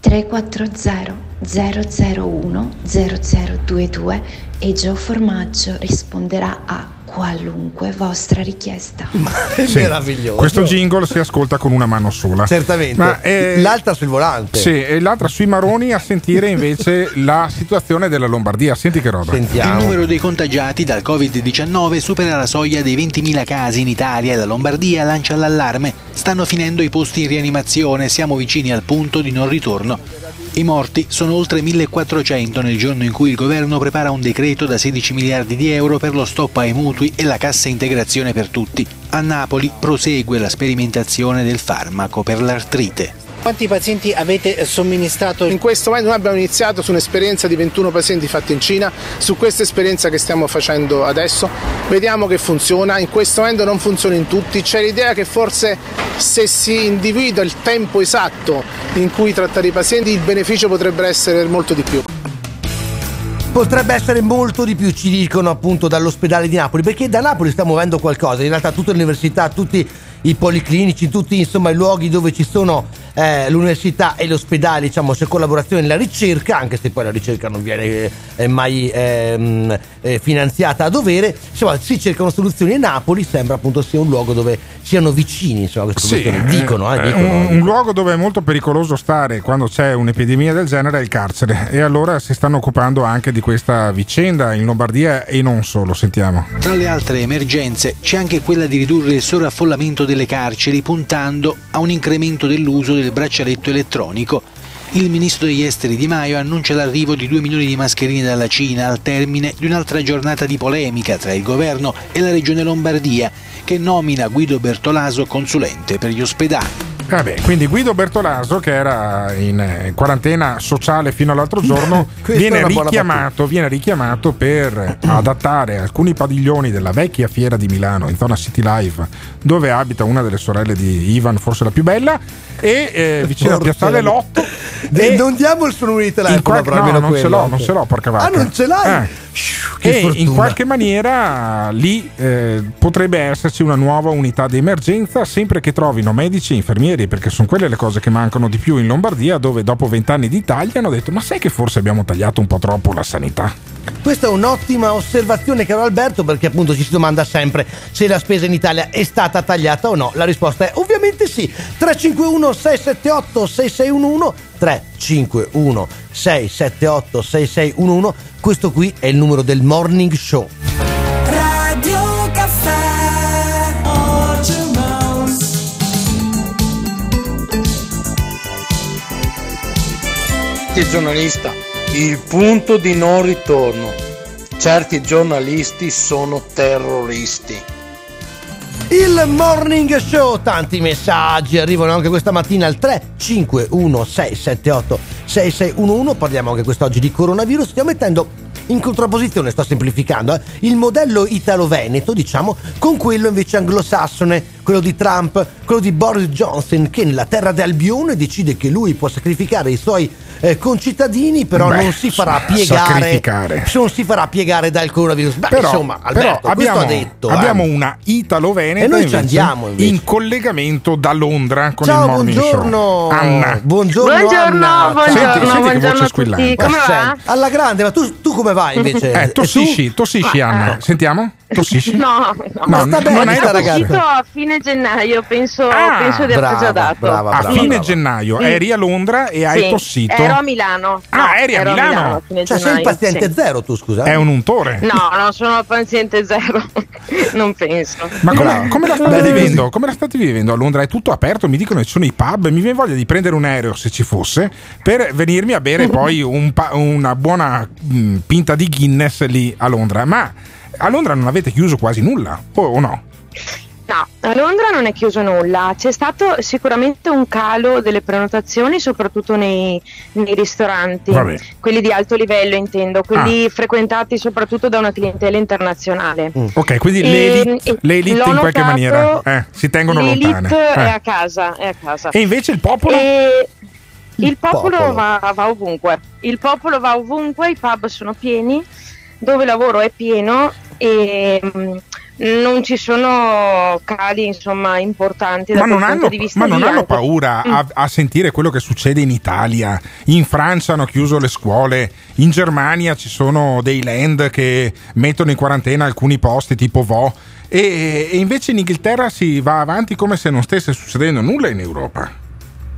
340 001 0022 e Gio Formaggio risponderà a qualunque vostra richiesta. È Sì. meraviglioso. Questo jingle si ascolta con una mano sola. Certamente. Ma, eh, L'altra sul volante. Sì, e l'altra sui maroni a sentire invece la situazione della Lombardia. Senti che roba. Il numero dei contagiati dal Covid-19 supera la soglia dei 20.000 casi in Italia e la Lombardia lancia l'allarme. Stanno finendo i posti in rianimazione, siamo vicini al punto di non ritorno. I morti sono oltre 1400 nel giorno in cui il governo prepara un decreto da 16 miliardi di euro per lo stop ai mutui e la cassa integrazione per tutti. A Napoli prosegue la sperimentazione del farmaco per l'artrite. Quanti pazienti avete somministrato? In questo momento noi abbiamo iniziato su un'esperienza di 21 pazienti fatti in Cina, su questa esperienza che stiamo facendo adesso vediamo che funziona, in questo momento non funziona in tutti, c'è l'idea che forse se si individua il tempo esatto in cui trattare i pazienti il beneficio potrebbe essere molto di più. Potrebbe essere molto di più, ci dicono appunto dall'ospedale di Napoli, perché da Napoli sta muovendo qualcosa, in realtà tutte le università, tutti i policlinici, tutti insomma i luoghi dove ci sono eh, l'università e l'ospedale, diciamo c'è collaborazione nella ricerca, anche se poi la ricerca non viene eh, eh, mai ehm, eh, finanziata a dovere, insomma si cercano soluzioni. E Napoli sembra appunto sia un luogo dove siano vicini, insomma queste Sì, dicono, eh, eh, dicono. un, un luogo dove è molto pericoloso stare quando c'è un'epidemia del genere è il carcere. E allora si stanno occupando anche di questa vicenda in Lombardia e non solo, sentiamo. Tra le altre emergenze c'è anche quella di ridurre il sovraffollamento delle carceri puntando a un incremento dell'uso del braccialetto elettronico. Il ministro degli esteri Di Maio annuncia l'arrivo di 2 milioni di mascherine dalla Cina al termine di un'altra giornata di polemica tra il governo e la regione Lombardia che nomina Guido Bertolaso consulente per gli ospedali. Vabbè, quindi Guido Bertolaso, che era in eh, quarantena sociale fino all'altro giorno, viene richiamato, viene richiamato per adattare alcuni padiglioni della vecchia fiera di Milano, in zona City Life, dove abita una delle sorelle di Ivan, forse la più bella, e eh, vicino a Forse Piazzale Lotto. E non diamo il suo numero di telefono, In qual- però no, non ce quello. l'ho, non ce l'ho, porca vacca. Ah, non ce l'hai? Eh. che e in fortuna. qualche maniera lì eh, potrebbe esserci una nuova unità di emergenza, sempre che trovino medici e infermieri, perché sono quelle le cose che mancano di più in Lombardia, dove dopo vent'anni di tagli hanno detto: Ma sai che forse abbiamo tagliato un po' troppo la sanità? Questa è un'ottima osservazione, caro Alberto, perché appunto ci si domanda sempre se la spesa in Italia è stata tagliata o no. La risposta è ovviamente sì. 351 678 6611 351 678 6611 Questo qui è il numero del morning show. Giornalista, il punto di non ritorno. Certi giornalisti sono terroristi. Il morning show, tanti messaggi arrivano anche questa mattina al 351 678 6611. Parliamo anche quest'oggi di coronavirus. Stiamo mettendo in contrapposizione, sto semplificando, eh, il modello italo-veneto, diciamo, con quello invece anglosassone. Quello di Trump, quello di Boris Johnson che nella terra di Albione decide che lui può sacrificare i suoi eh, concittadini, però Beh, non si farà piegare sacrificare. non si farà piegare dal coronavirus. Beh, Però, insomma, però Alberto, abbiamo, questo ha detto. abbiamo eh. una Italo-Veneta E noi ci invece, andiamo, invece. in collegamento da Londra con Ciao, il morning buongiorno. show. Anna. Buongiorno, Buongiorno, Anna. buongiorno. Senti, senti che buongiorno voce a squillante. tutti. Come Ma va? Alla grande, ma tu, tu come vai invece? Eh, tossisci, tossisci Anna. Sentiamo? Tossisci? No, No, no, sta bene non hai sta la ragazza. uscito a fine gennaio, penso, Ah, penso di aver già dato. brava, A brava, fine brava. gennaio Sì. eri a Londra e hai Sì, tossito. Ero a Milano. Ah, No, eri a ero Milano? a fine Cioè, sei il gennaio, paziente sì. zero, tu scusa? È un untore. No, non sono paziente zero, non penso. Ma come, come la state vivendo? Come la state vivendo a Londra? È tutto aperto? Mi dicono che ci sono i pub. Mi viene voglia di prendere un aereo se ci fosse per venirmi a bere poi un pa- una buona mm, pinta di Guinness lì a Londra. Ma a Londra non avete chiuso quasi nulla, o, o no? A Londra non è chiuso nulla, c'è stato sicuramente un calo delle prenotazioni, soprattutto nei, nei ristoranti, Vabbè. quelli di alto livello intendo, Ah. quelli frequentati soprattutto da una clientela internazionale. Ok, quindi le E- elite, e le elite l'ho in qualche notato, maniera eh, si tengono L'elite lontane. è Eh. a casa, è a casa. E invece il popolo? E il popolo, popolo. Va, va ovunque, il popolo va ovunque, i pub sono pieni, dove il lavoro è pieno e mm, non ci sono cali insomma importanti da Ma non, quel hanno, punto di vista ma non hanno paura Mm. a, a sentire quello che succede in Italia. In Francia hanno chiuso le scuole, in Germania ci sono dei land che mettono in quarantena alcuni posti tipo Vo. E, e invece in Inghilterra si va avanti come se non stesse succedendo nulla in Europa.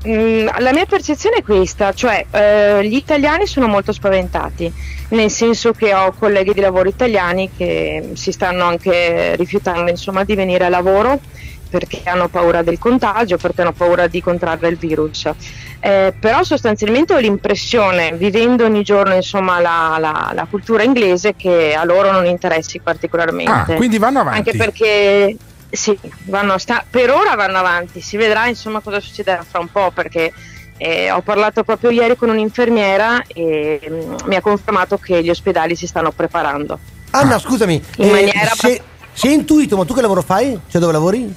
Mm, la mia percezione è questa, cioè eh, gli italiani sono molto spaventati, nel senso che ho colleghi di lavoro italiani che si stanno anche rifiutando insomma, di venire a lavoro perché hanno paura del contagio, perché hanno paura di contrarre il virus. Eh, però sostanzialmente ho l'impressione, vivendo ogni giorno insomma, la, la- la cultura inglese, che a loro non interessi particolarmente. Ah, quindi vanno avanti. Anche perché sì, vanno sta- per ora vanno avanti, si vedrà insomma cosa succederà fra un po' perché eh, ho parlato proprio ieri con un'infermiera e mm, mi ha confermato che gli ospedali si stanno preparando. Anna, scusami, In eh, maniera si è intuito, ma tu che lavoro fai? Cioè dove lavori?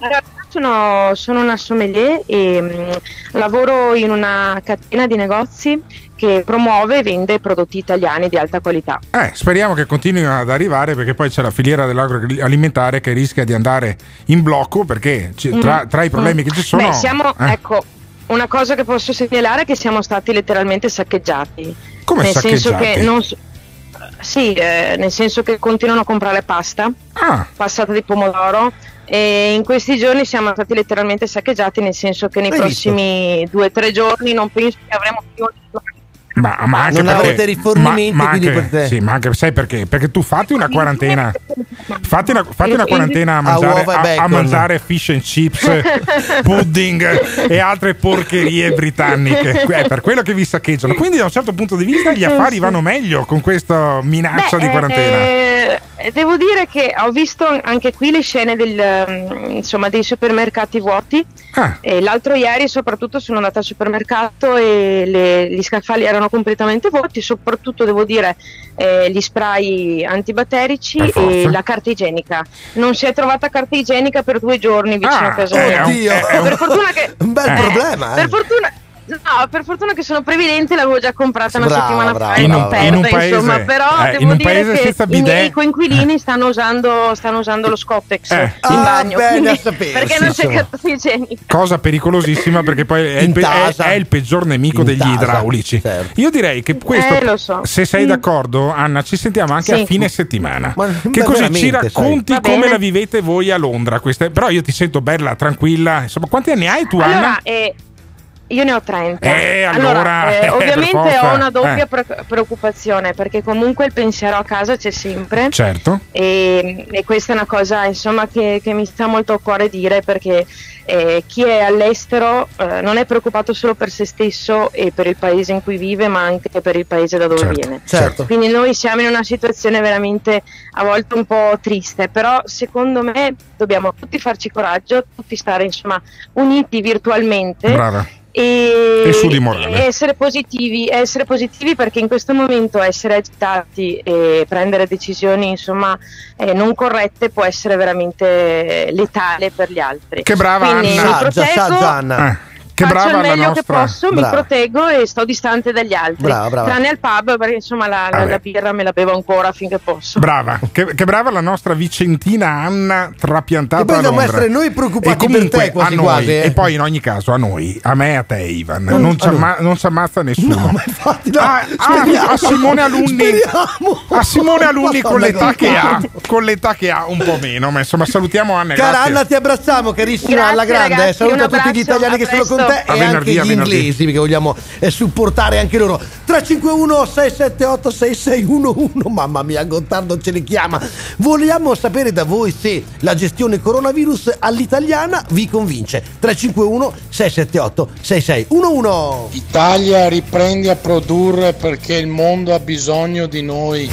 Allora, sono, sono una sommelier e mm, lavoro in una catena di negozi che promuove e vende prodotti italiani di alta qualità. Eh, speriamo che continuino ad arrivare perché poi c'è la filiera dell'agroalimentare che rischia di andare in blocco perché ci- tra, Mhm. tra i problemi che ci sono... Beh, siamo, eh, ecco, una cosa che posso segnalare è che siamo stati letteralmente saccheggiati. Come nel senso saccheggiati? che non sì, eh, nel senso che continuano a comprare pasta, Ah. passata di pomodoro. E in questi giorni siamo stati letteralmente saccheggiati, nel senso che nei Hai prossimi due o tre giorni non penso che avremo più Ma, ma anche Non perché, avrete rifornimenti, ma, ma quindi anche, per te. Sì, ma anche sai perché? Perché tu fatti una quarantena. Fatti una, fatti una quarantena a mangiare, a- a, mangiare fish and chips, pudding e altre porcherie britanniche. È per quello che vi saccheggiano. Quindi, da un certo punto di vista, gli affari vanno meglio con questa minaccia Beh, di quarantena. eh, devo dire che ho visto anche qui le scene del, mm, insomma, dei supermercati vuoti. Ah. E l'altro ieri soprattutto sono andata al supermercato e le- gli scaffali erano completamente vuoti, soprattutto devo dire eh, gli spray antibatterici e la carta igienica. Non si è trovata carta igienica per due giorni vicino Ah, a casa eh, mia. è un- Oddio. è- è un- Per fortuna che Un bel eh, problema, eh. Per fortuna No, per fortuna che sono previdente, l'avevo già comprata una Brava, settimana brava, fa e In non un- perda, in un paese- insomma, però eh, devo in un dire paese che i miei coinquilini stanno usando, stanno usando lo Scottex Eh. in Ah, bagno, bene quindi- a sapersi, perché non c'è carta igienica. Cosa pericolosissima perché poi è, il, pe- è- è il peggior nemico In degli tasa, idraulici. certo. Io direi che questo, Eh, so. se sei Mm. d'accordo, Anna, ci sentiamo anche Sì. a fine settimana. Ma- che così ci racconti sai. Come la vivete voi a Londra. Queste- però io ti sento bella, tranquilla. Insomma, quanti anni hai tu, Anna? Allora, eh, io ne ho 30. Eh, allora, eh, eh, ovviamente ho una doppia eh. pre- preoccupazione perché comunque il pensiero a casa c'è sempre. Certo. E, e questa è una cosa insomma che, che mi sta molto a cuore dire perché eh, chi è all'estero eh, non è preoccupato solo per se stesso e per il paese in cui vive ma anche per il paese da dove Certo, viene. Certo. Quindi noi siamo in una situazione veramente a volte un po' triste, però secondo me dobbiamo tutti farci coraggio, tutti stare insomma uniti virtualmente Brava. E, E su di morale. essere positivi, essere positivi perché in questo momento essere agitati e prendere decisioni insomma eh, non corrette può essere veramente letale per gli altri. Che brava Quindi Anna. mi proteggo, saggia, Anna. Eh, che faccio brava il meglio che posso, Brava. mi proteggo e sto distante dagli altri. Brava, brava. Tranne al pub perché insomma la, la- la birra me la bevo ancora finché posso. Brava, che, che brava la nostra Vicentina Anna trapiantata E poi a dobbiamo Londra. essere noi preoccupati E comunque, per te, quasi a noi, quasi, eh. E poi in ogni caso a noi, a me e a te Ivan, Non- non, ci, allora. amma- non ci ammazza nessuno. no, Ah, ah, speriamo. a Simone Alunni, a Simone Alunni con l'età che ha, con l'età che ha un po' meno, ma insomma salutiamo Anna. Cara grazie. Anna, ti abbracciamo, carissima Grazie, alla grande. ragazzi, Saluta tutti gli italiani a che sono con te e venerdì, anche a gli venerdì. inglesi, perché vogliamo eh, supportare anche loro. 351 678 6611 Mamma mia, Gottardo ce li chiama. Vogliamo sapere da voi se la gestione coronavirus all'italiana vi convince. 351 678 6611 Italia riprendi a produrre perché il mondo ha bisogno di noi.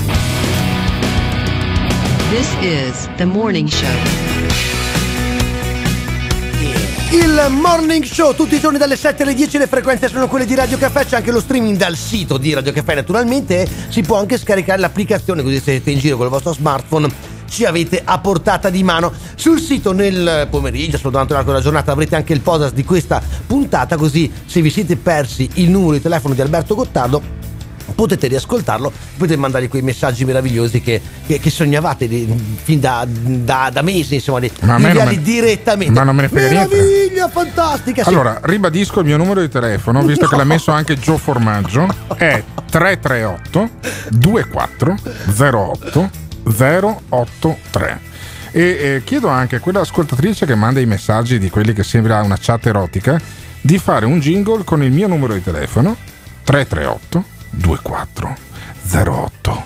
This is the morning show. Il morning show tutti i giorni dalle 7 alle 10 le frequenze sono quelle di Radio Caffè, c'è anche lo streaming dal sito di Radio Caffè naturalmente si può anche scaricare l'applicazione così se siete in giro con il vostro smartphone ci avete a portata di mano. Sul sito nel pomeriggio, solo durante l'arco della giornata avrete anche il podcast di questa puntata così se vi siete persi il numero di telefono di Alberto Gottardo potete riascoltarlo, potete mandare quei messaggi meravigliosi che, che- che sognavate di- fin da, da- da mesi, insomma, di inviarli me- direttamente. ma non me ne frega niente. Meraviglia, fantastica. sì. Allora, ribadisco il mio numero di telefono, visto che l'ha messo anche Gio Formaggio, è 338 24 08 083. E eh, chiedo anche a quell'ascoltatrice che manda i messaggi di quelli che sembra una chat erotica di fare un jingle con il mio numero di telefono 338 24 08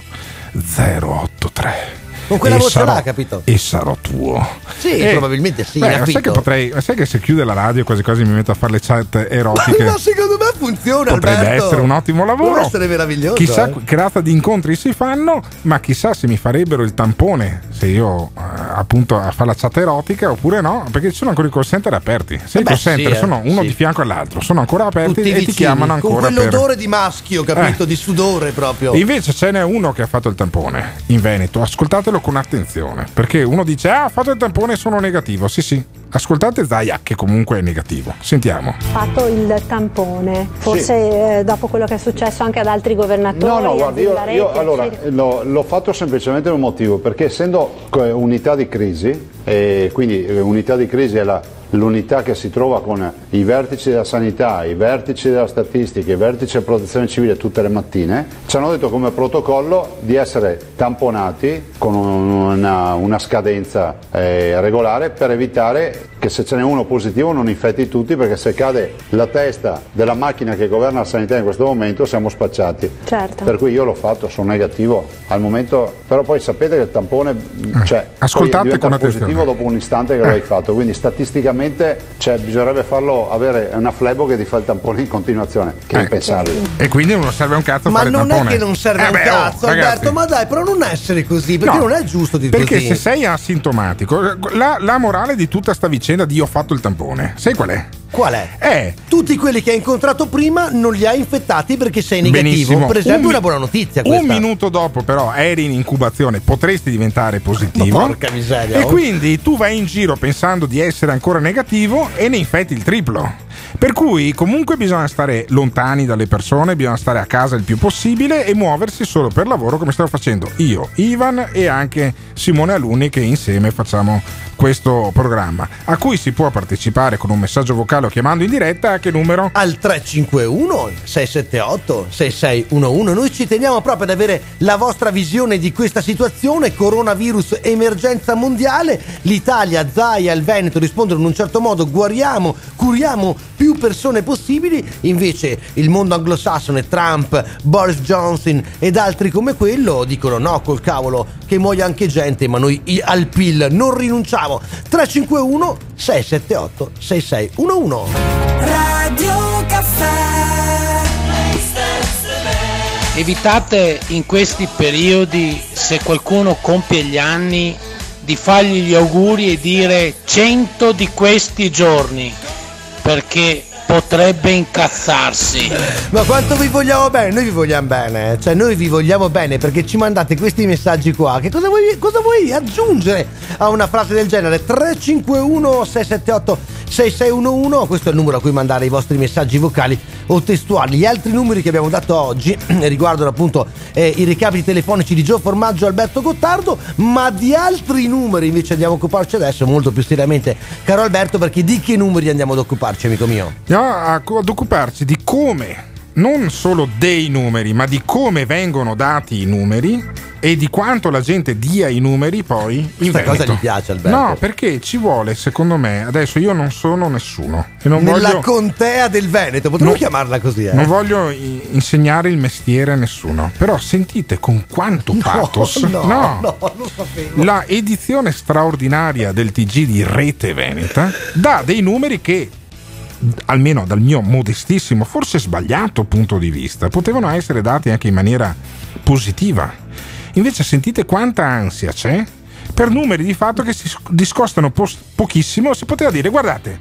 083. Con quella E voce sarò- là, capito? E sarò tuo. Sì, Eh, probabilmente sì. Beh, sai che potrei. Sai che se chiude la radio quasi quasi mi metto a fare le chat erotiche. Ma secondo me funziona. Potrebbe Alberto. essere un ottimo lavoro. Potrebbe essere meraviglioso. Chissà eh. che razza di incontri si fanno, ma chissà se mi farebbero il tampone se io eh, appunto a fare la chat erotica oppure no, perché ci sono ancora i call center aperti. Se Eh i call center sì, eh, sono uno sì. di fianco all'altro, sono ancora aperti Tutti e ti vicini, chiamano con ancora per. quell'odore di maschio, capito? Di sudore proprio. E Invece ce n'è uno che ha fatto il tampone in Veneto. Ascoltatelo con attenzione. Perché uno dice: Ah, ho fatto il tampone e sono negativo. Sì, sì. Ascoltate Zaya, che comunque è negativo. Sentiamo. fatto il tampone, forse eh, dopo quello che è successo anche ad altri governatori. No, no, guarda, io, io, allora l'ho, l'ho fatto semplicemente per un motivo, perché essendo co- unità di crisi, e quindi eh, unità di crisi è la- l'unità che si trova con i vertici della sanità, i vertici della statistica, i vertici della protezione civile tutte le mattine, ci hanno detto come protocollo di essere tamponati con una, una scadenza eh, regolare per evitare Okay. Che se ce n'è uno positivo non infetti tutti, perché se cade la testa della macchina che governa la sanità in questo momento siamo spacciati. Certo. Per cui io l'ho fatto, sono negativo al momento, però poi sapete che il tampone cioè, Ascoltate con positivo attenzione. dopo un istante che l'hai fatto, quindi statisticamente cioè, bisognerebbe farlo avere una flebo che ti fa il tampone in continuazione, che è impensabile. E quindi non serve un cazzo Ma fare il non è tampone. che non serve Eh un beh, oh, cazzo, ragazzi. Alberto, ma dai, però non essere così, perché No, non è giusto di Perché così. se sei asintomatico, la, la morale di tutta sta vicenda di io ho fatto il tampone, sai qual è? Qual è? È Tutti quelli che hai incontrato prima non li hai infettati perché sei negativo. Benissimo. Per esempio, Un una buona notizia un questa. minuto dopo, però, eri in incubazione, potresti diventare positivo. Ma porca miseria, E oh. quindi tu vai in giro pensando di essere ancora negativo e ne infetti il triplo. Per cui comunque bisogna stare lontani dalle persone, bisogna stare a casa il più possibile e muoversi solo per lavoro come stiamo facendo io, Ivan e anche Simone Alunni che insieme facciamo questo programma a cui si può partecipare con un messaggio vocale o chiamando in diretta a che numero? Al 351 678 6611 noi ci teniamo proprio ad avere la vostra visione di questa situazione coronavirus emergenza mondiale l'Italia, Zaia, il Veneto rispondono in un certo modo guariamo, curiamo più persone possibili. Invece il mondo anglosassone Trump, Boris Johnson ed altri come quello dicono no col cavolo che muoia anche gente ma noi al PIL non rinunciamo. 351 678 6611 Radio Caffè. Evitate in questi periodi, se qualcuno compie gli anni, di fargli gli auguri e dire 100 di questi giorni, perché potrebbe incazzarsi. Ma quanto vi vogliamo bene? Noi vi vogliamo bene, cioè noi vi vogliamo bene perché ci mandate questi messaggi qua. Che cosa vuoi, cosa vuoi aggiungere a una frase del genere? 351 678 6611, questo è il numero a cui mandare i vostri messaggi vocali o testuali. Gli altri numeri che abbiamo dato oggi riguardano appunto eh, i recapiti telefonici di Gio Formaggio e Alberto Gottardo, ma di altri numeri invece andiamo a occuparci adesso molto più seriamente, caro Alberto, perché di che numeri andiamo ad occuparci, amico mio? Andiamo ad occuparci di come, non solo dei numeri, ma di come vengono dati i numeri e di quanto la gente dia i numeri poi in Questa cosa Veneto. gli piace, Alberto. No, perché ci vuole, secondo me, adesso io non sono nessuno e non Nella voglio, contea del Veneto, potremmo No, chiamarla così, eh? non voglio insegnare il mestiere a nessuno, però sentite con quanto pathos no, no, lo sapevo. la edizione straordinaria del TG di Rete Veneta dà dei numeri che almeno dal mio modestissimo, forse sbagliato punto di vista, potevano essere dati anche in maniera positiva. Invece sentite quanta ansia c'è per numeri di fatto che si discostano pos- pochissimo, si poteva dire guardate,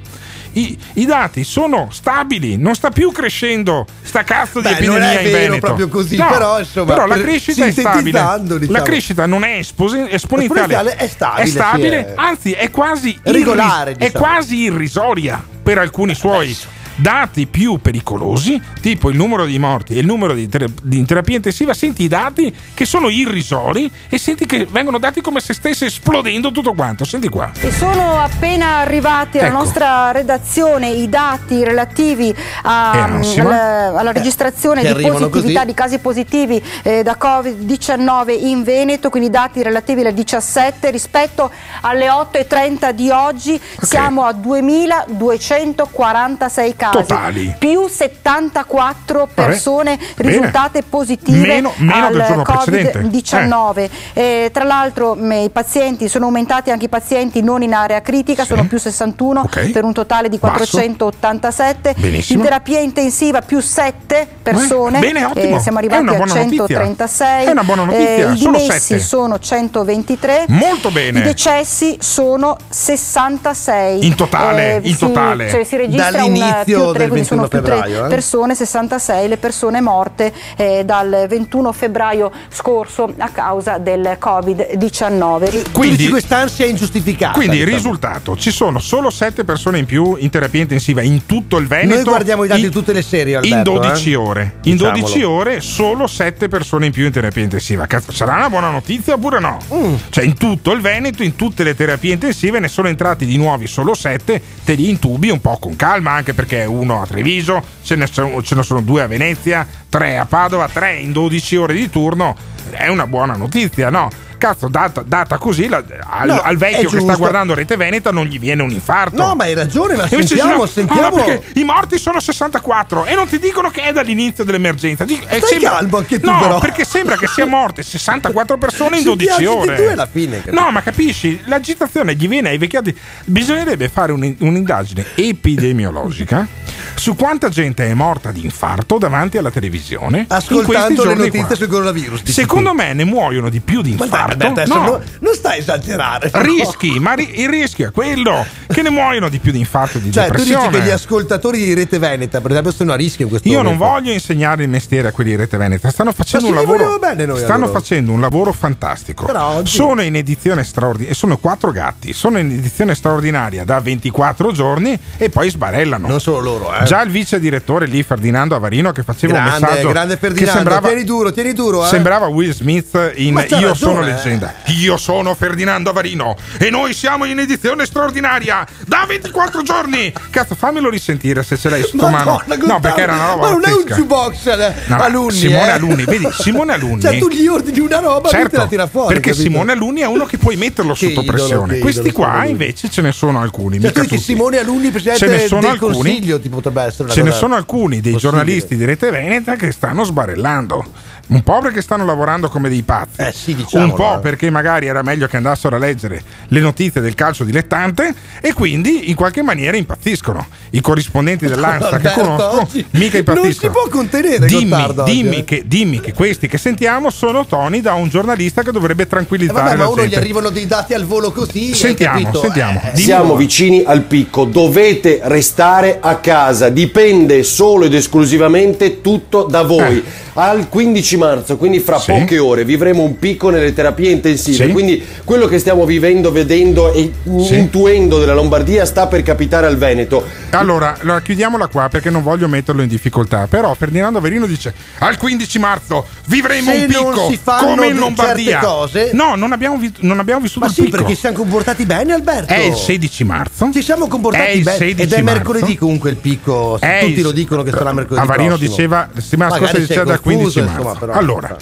i, i dati sono stabili, non sta più crescendo sta cazzo di Beh, non epidemia è in vero Veneto. proprio così, No, però, insomma, però la crescita è stabile. diciamo. La crescita non è esposi- esponenziale, è stabile, sì, stabile, è- anzi è quasi Regolare, irris- è diciamo. quasi irrisoria per alcuni suoi dati più pericolosi, tipo il numero di morti e il numero di, ter- di in terapia intensiva, senti i dati che sono irrisori e senti che vengono dati come se stesse esplodendo tutto quanto. Senti qua. E sono appena arrivati alla Ecco. nostra redazione i dati relativi a- alla, alla registrazione che di positività così. di casi positivi eh, da Covid-19 in Veneto, quindi dati relativi alle 17 rispetto alle 8.30 di oggi siamo a 2.246 casi, Totali. più 74 persone bene. risultate positive Meno- meno al giorno precedente. Covid-19. Eh, tra l'altro mh, i pazienti sono aumentati anche i pazienti non in area critica, sono più 61 Ok. per un totale di Basso. 487. Benissimo. In terapia intensiva più 7 persone, Eh, bene, ottimo. siamo arrivati a buona notizia. 136. È una buona notizia, I solo dimessi sono 123. Molto bene. I decessi sono 66. In totale, in si- totale. cioè, si registra un Dall'inizio più tre, del quindi sono 21 più tre febbraio, eh? persone, 66 le persone morte eh, dal 21 febbraio scorso a causa del Covid-19. Quindi quest'ansia è ingiustificata. Quindi il risultato, ci sono solo 7 persone in più in terapia intensiva in tutto il Veneto. Noi guardiamo i dati in, di tutte le serie, in Alberto, 12 eh? ore. In Diciamolo. 12 ore solo 7 persone in più in terapia intensiva. Cazzo, sarà una buona notizia oppure no? Mm. Cioè in tutto il Veneto, in tutte le terapie intensive ne sono entrati di nuovi solo 7, te li intubi un po' con calma, anche perché uno a Treviso, ce ne sono, ce ne sono due a Venezia, tre a Padova, tre in 12 ore di turno. È una buona notizia, no? Cazzo, data, data così, la- al, No, al vecchio che sta guardando Rete Veneta non gli viene un infarto. No, ma hai ragione, ma sentiamo, sentiamo. "Ah, no, i morti sono 64 e non ti dicono che è dall'inizio dell'emergenza. Dic- eh, Stai calmo anche tu, no, però. perché sembra che sia morte 64 persone in Se ti 12 agiti ore. tu alla fine, capito? no, ma capisci? L'agitazione gli viene ai vecchiati. Bisognerebbe fare un- un'indagine epidemiologica su quanta gente è morta di infarto davanti alla televisione Ascoltando le notizie qua. sul coronavirus. dici Secondo me ne muoiono di più di dai, infarto. Alberto, adesso No. non, non stai a esagerare. Rischi, ma ri- il rischio è quello che ne muoiono di più di infarto di Cioè, tu dici depressione. che gli ascoltatori di Rete Veneta, per esempio, sono a rischio in questo Io non momento. voglio insegnare il mestiere a quelli di Rete Veneta, stanno facendo un lavoro. noi, stanno allora. facendo un lavoro fantastico. Però oggi- Sono in edizione straordinaria, sono quattro gatti, sono in edizione straordinaria da 24 giorni e poi sbarellano. Non solo loro, eh. Già il vice direttore lì, Ferdinando Avarino, che faceva un Grande, messaggio grande che Ferdinando. sembrava, Tieni duro, tieni duro, eh. sembrava Will Smith in Io ragione, sono eh. leggenda. Io sono Ferdinando Avarino e noi siamo in edizione straordinaria da 24 giorni. Cazzo, fammelo risentire se ce l'hai sotto mano. No, perché era una roba Ma non è un jukebox eh, No, Alunni. Simone eh. Alunni, vedi, Simone Alunni. Cioè, tu gli ordini una roba e lui te la tira fuori. Certo, perché capito? Simone Alunni è uno che puoi metterlo Che sotto idolo, pressione. Questi qua invece ce ne sono alcuni. Cioè, mica tutti. Simone Alunni, presidente Ce ne sono del alcuni. Consiglio, ti potrebbe essere una Ce ne sono alcuni dei giornalisti di Rete Veneta che stanno sbarellando. Un po' perché stanno lavorando come dei pazzi, diciamolo, un po' eh. perché magari era meglio che andassero a leggere le notizie del calcio dilettante e quindi in qualche maniera impazziscono. I corrispondenti dell'Ansa che conosco oggi mica impazziscono. Non si può contenere Dimmi, oggi, dimmi eh. che, dimmi che questi che sentiamo sono toni da un giornalista che dovrebbe Eh, tranquillizzare vabbè, ma uno gli arrivano dei dati al volo così. Sentiamo, sentiamo. Eh, Siamo vicini al picco, dovete restare a casa, dipende solo ed esclusivamente tutto da voi. Al 15 marzo, quindi fra Sì. poche ore, vivremo un picco nelle terapie intensive. Sì. Quindi quello che stiamo vivendo, vedendo e Sì. intuendo della Lombardia sta per capitare al Veneto. Allora, allora, chiudiamola qua perché non voglio metterlo in difficoltà. Però Ferdinando Averino dice: Al 15 marzo vivremo Se un picco non si fanno come in Lombardia. certe cose- No, non abbiamo, vi- non abbiamo vissuto Ma sì, picco. perché ci siamo comportati bene, Alberto. È il 16 marzo. Ci siamo comportati bene. 16 Ed è marzo. mercoledì comunque il picco. tutti il- lo dicono che sarà mercoledì. Avarino prossimo. diceva la settimana scorsa diceva dal confuso, 15 insomma, marzo. Però- allora,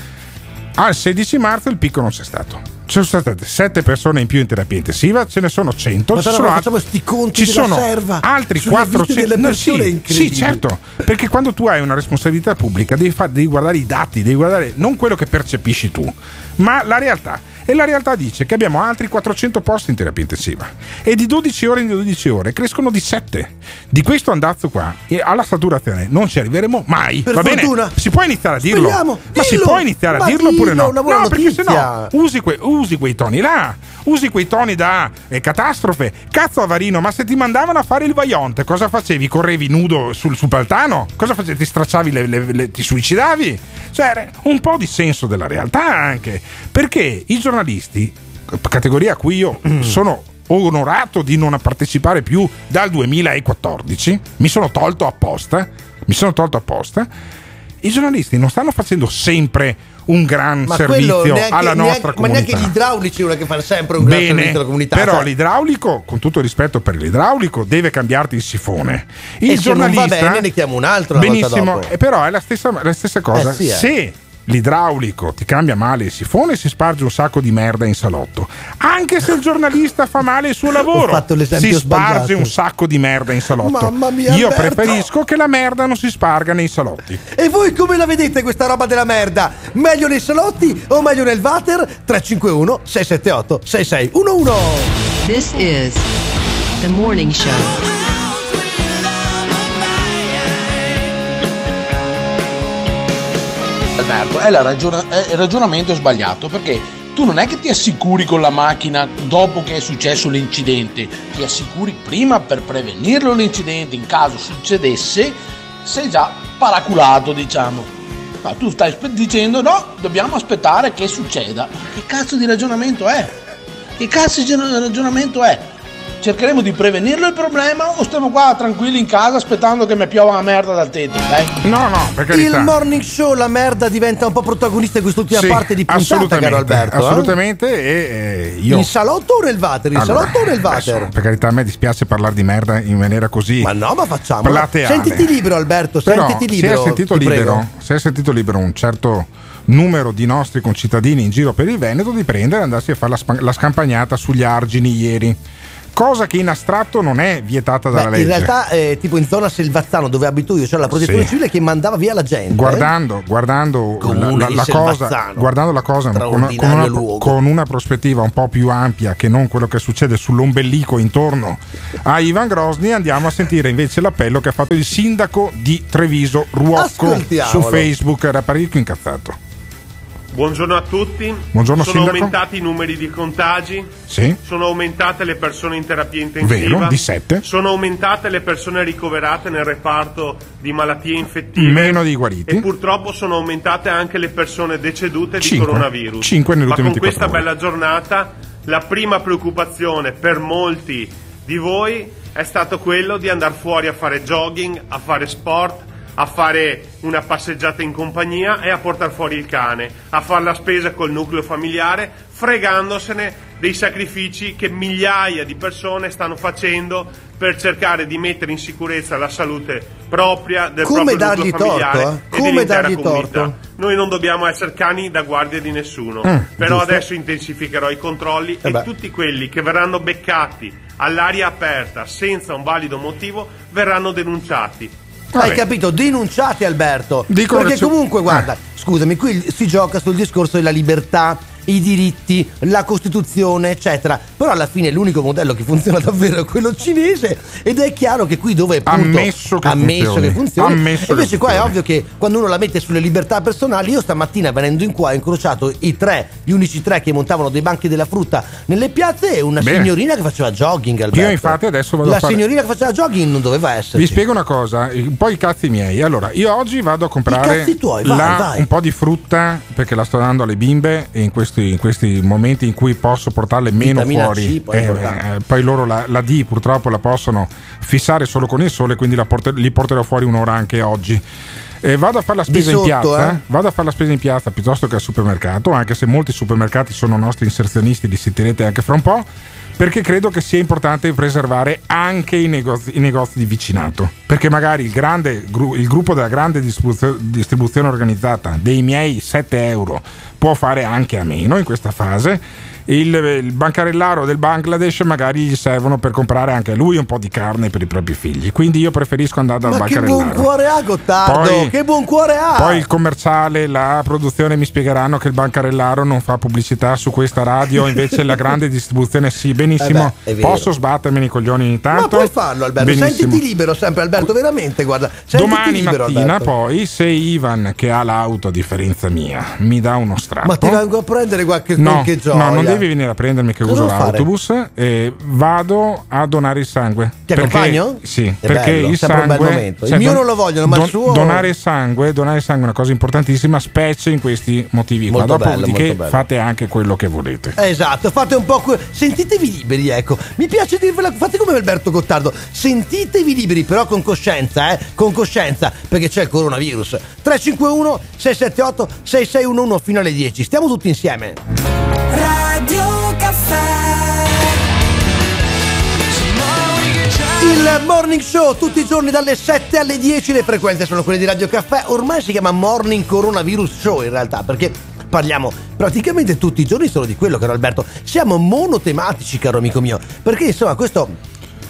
al 16 marzo il picco non c'è stato. Ci sono state 7 persone in più in terapia intensiva, ce ne sono 100. Ma ci sono, conti ci sono altri sulle vite 400 delle no, sì, sì, certo, perché quando tu hai una responsabilità pubblica devi, fa- devi guardare i dati, devi guardare non quello che percepisci tu, ma la realtà. E la realtà dice che abbiamo altri 400 posti in terapia intensiva e di 12 ore in 12 ore crescono di 7. Di questo andazzo qua e alla saturazione non ci arriveremo mai. Per Va fortuna. bene? Si può iniziare a dirlo? Speriamo. Ma si Dillo. può iniziare a dirlo oppure no? no, perché se no notizia. usi, que- usi quei toni là, usi quei toni da eh, catastrofe. Cazzo Avarino, ma se ti mandavano a fare il vaionte, cosa facevi? Correvi nudo sul, paltano? Cosa facevi? Ti stracciavi, le, le- le- ti suicidavi? Cioè, un po' di senso della realtà anche. Perché i giornalisti, categoria a cui io sono onorato di non partecipare più dal 2014, mi sono tolto apposta, mi sono tolto apposta. I giornalisti non stanno facendo sempre un gran Ma servizio neanche- alla nostra neanche- Ma comunità. neanche gli idraulici è che fanno sempre un gran servizio Bene, alla comunità. però cioè, l'idraulico, con tutto rispetto per l'idraulico, deve cambiarti il sifone. Il E se non va giornalista, bene, ne chiamo un altro benissimo, però è la stessa, la stessa cosa. Eh sì, eh. Se l'idraulico ti cambia male il sifone, si sparge un sacco di merda in salotto. Anche se il giornalista fa male il suo lavoro, si sparge sbagliato. un sacco di merda in salotto. Mamma mia, Io Alberto. preferisco che la merda non si sparga nei salotti. E voi come la vedete questa roba della merda? Meglio nei salotti o meglio nel water? 351 678 6611 This is the morning show. Alberto, è la ragiona- è- il ragionamento sbagliato perché tu non è che ti assicuri con la macchina dopo che è successo l'incidente, ti assicuri prima per prevenirlo l'incidente in caso succedesse, sei già paraculato diciamo. Ma tu stai dicendo no, dobbiamo aspettare che succeda. Che cazzo di ragionamento è? Che cazzo di ragionamento è? Cercheremo di prevenirlo il problema o stiamo qua tranquilli in casa aspettando che mi piova una merda dal tetto? Dai. No, no, per Il morning show, la merda diventa un po' protagonista in quest'ultima Sì, parte di puntata, assolutamente, caro Alberto. eh? assolutamente. E, eh, io In salotto o nel water? In Allora, salotto o nel water? adesso, per carità, a me dispiace parlare di merda in maniera così. Ma no, ma facciamo. plateale. Sentiti libero, Alberto, Però, sentiti libero. Se è sentito libero, se è sentito libero un certo numero di nostri concittadini in giro per il Veneto di prendere e andarsi a fare la, spa- la scampagnata sugli argini ieri. Cosa che in astratto non è vietata dalla Beh, in legge. realtà, eh, tipo in zona Selvazzano dove abito io, c'era la protezione Sì. civile che mandava via la gente. Guardando, guardando, la, la- cosa, guardando la cosa con una, con, una, con una prospettiva un po' più ampia che non quello che succede sull'ombelico intorno a Ivan Grosny, andiamo a sentire invece l'appello che ha fatto il sindaco di Treviso Ruocco su Facebook. Era parecchio incazzato. Buongiorno a tutti. Buongiorno, sono Sindaco. aumentati i numeri di contagi. Sì. Sono aumentate le persone in terapia intensiva. Vero, di sette. Sono aumentate le persone ricoverate nel reparto di malattie infettive. Meno di guariti. E purtroppo sono aumentate anche le persone decedute di Cinque. coronavirus. Cinque nelle Ma con ultime 24 questa ore. bella giornata la prima preoccupazione per molti di voi è stato quello di andare fuori a fare jogging, a fare sport, a fare una passeggiata in compagnia e a portare fuori il cane, a fare la spesa col nucleo familiare, fregandosene dei sacrifici che migliaia di persone stanno facendo per cercare di mettere in sicurezza la salute propria del Come proprio nucleo familiare torto, eh? e Come dell'intera dargli comunità. torto? Noi non dobbiamo essere cani da guardia di nessuno, Mm, però giusto. adesso intensificherò i controlli Eh e beh. tutti quelli che verranno beccati all'aria aperta senza un valido motivo verranno denunciati. Hai capito? Denunciate Alberto. Dicono Perché comunque, guarda, scusami, qui si gioca sul discorso della libertà, i diritti, la Costituzione, eccetera. Però alla fine l'unico modello che funziona davvero è quello cinese ed è chiaro che qui dove appunto, Ammesso che ammesso funzioni. che funzioni. Ammesso che invece qua è funzioni. ovvio che quando uno la mette sulle libertà personali, io stamattina venendo in qua ho incrociato i tre, gli unici tre che montavano dei banchi della frutta nelle piazze e una Bene. signorina che faceva jogging. Alberto. Io infatti adesso vado La a fare- signorina che faceva jogging non doveva essere. Vi spiego una cosa, un po' i cazzi miei. Allora, io oggi vado a comprare cazzi tuoi, vai, la- vai. un po' di frutta perché la sto dando alle bimbe e in questi, in questi momenti in cui posso portarle meno Vitamina fuori. C, eh, eh, poi loro la, la D purtroppo la possono fissare solo con il sole, quindi la porter- li porterò fuori un'ora anche oggi. Eh, vado a fare la spesa in sotto, piazza, eh? vado a fare la spesa in piazza piuttosto che al supermercato, anche se molti supermercati sono nostri inserzionisti, li sentirete anche fra un po', perché credo che sia importante preservare anche i negozi, i negozi di vicinato, perché magari il, grande, il gruppo della grande distribuzio- distribuzione organizzata dei miei 7 euro può fare anche a meno in questa fase. Il, il bancarellaro del Bangladesh magari gli servono per comprare anche lui un po' di carne per i propri figli. Quindi io preferisco andare dal Ma che bancarellaro. buon cuore ha Gottardo! Poi- che buon cuore ha! Poi il commerciale, la produzione mi spiegheranno che il bancarellaro non fa pubblicità su questa radio, invece la grande distribuzione sì, benissimo. Eh beh. Posso sbattermi i coglioni ogni tanto? Ma puoi farlo Alberto, Benissimo. sentiti libero sempre Alberto, veramente, guarda. Domani libero, mattina Alberto. poi, se Ivan, che ha l'auto a differenza mia, mi dà uno strappo. Ma ti vengo a prendere qualche No, qualche gioia. no, non devi venire a prendermi che Cosa uso l'autobus e vado a donare il sangue. Ti Perché- accompagno? Sì, È perché bello, il sempre un sangue bel momento. Il mio non lo vogliono, ma il suo- Donare il sangue, donare il sangue è una cosa importantissima, specie in questi motivi qua. Molto bello, Dopodiché fate anche quello che volete. Esatto, fate un po' que- sentitevi liberi, ecco. Mi piace dirvela, fate come Alberto Gottardo, sentitevi liberi, però con coscienza, eh, con coscienza, perché c'è il coronavirus. 351 678 6611 fino alle 10. Stiamo tutti insieme. Radio Caffè Il morning show tutti i giorni dalle 7 alle 10, le frequenze sono quelle di Radio Caffè. Ormai si chiama Morning Coronavirus Show in realtà, perché parliamo praticamente tutti i giorni solo di quello, caro Alberto. Siamo monotematici, caro amico mio, perché insomma questo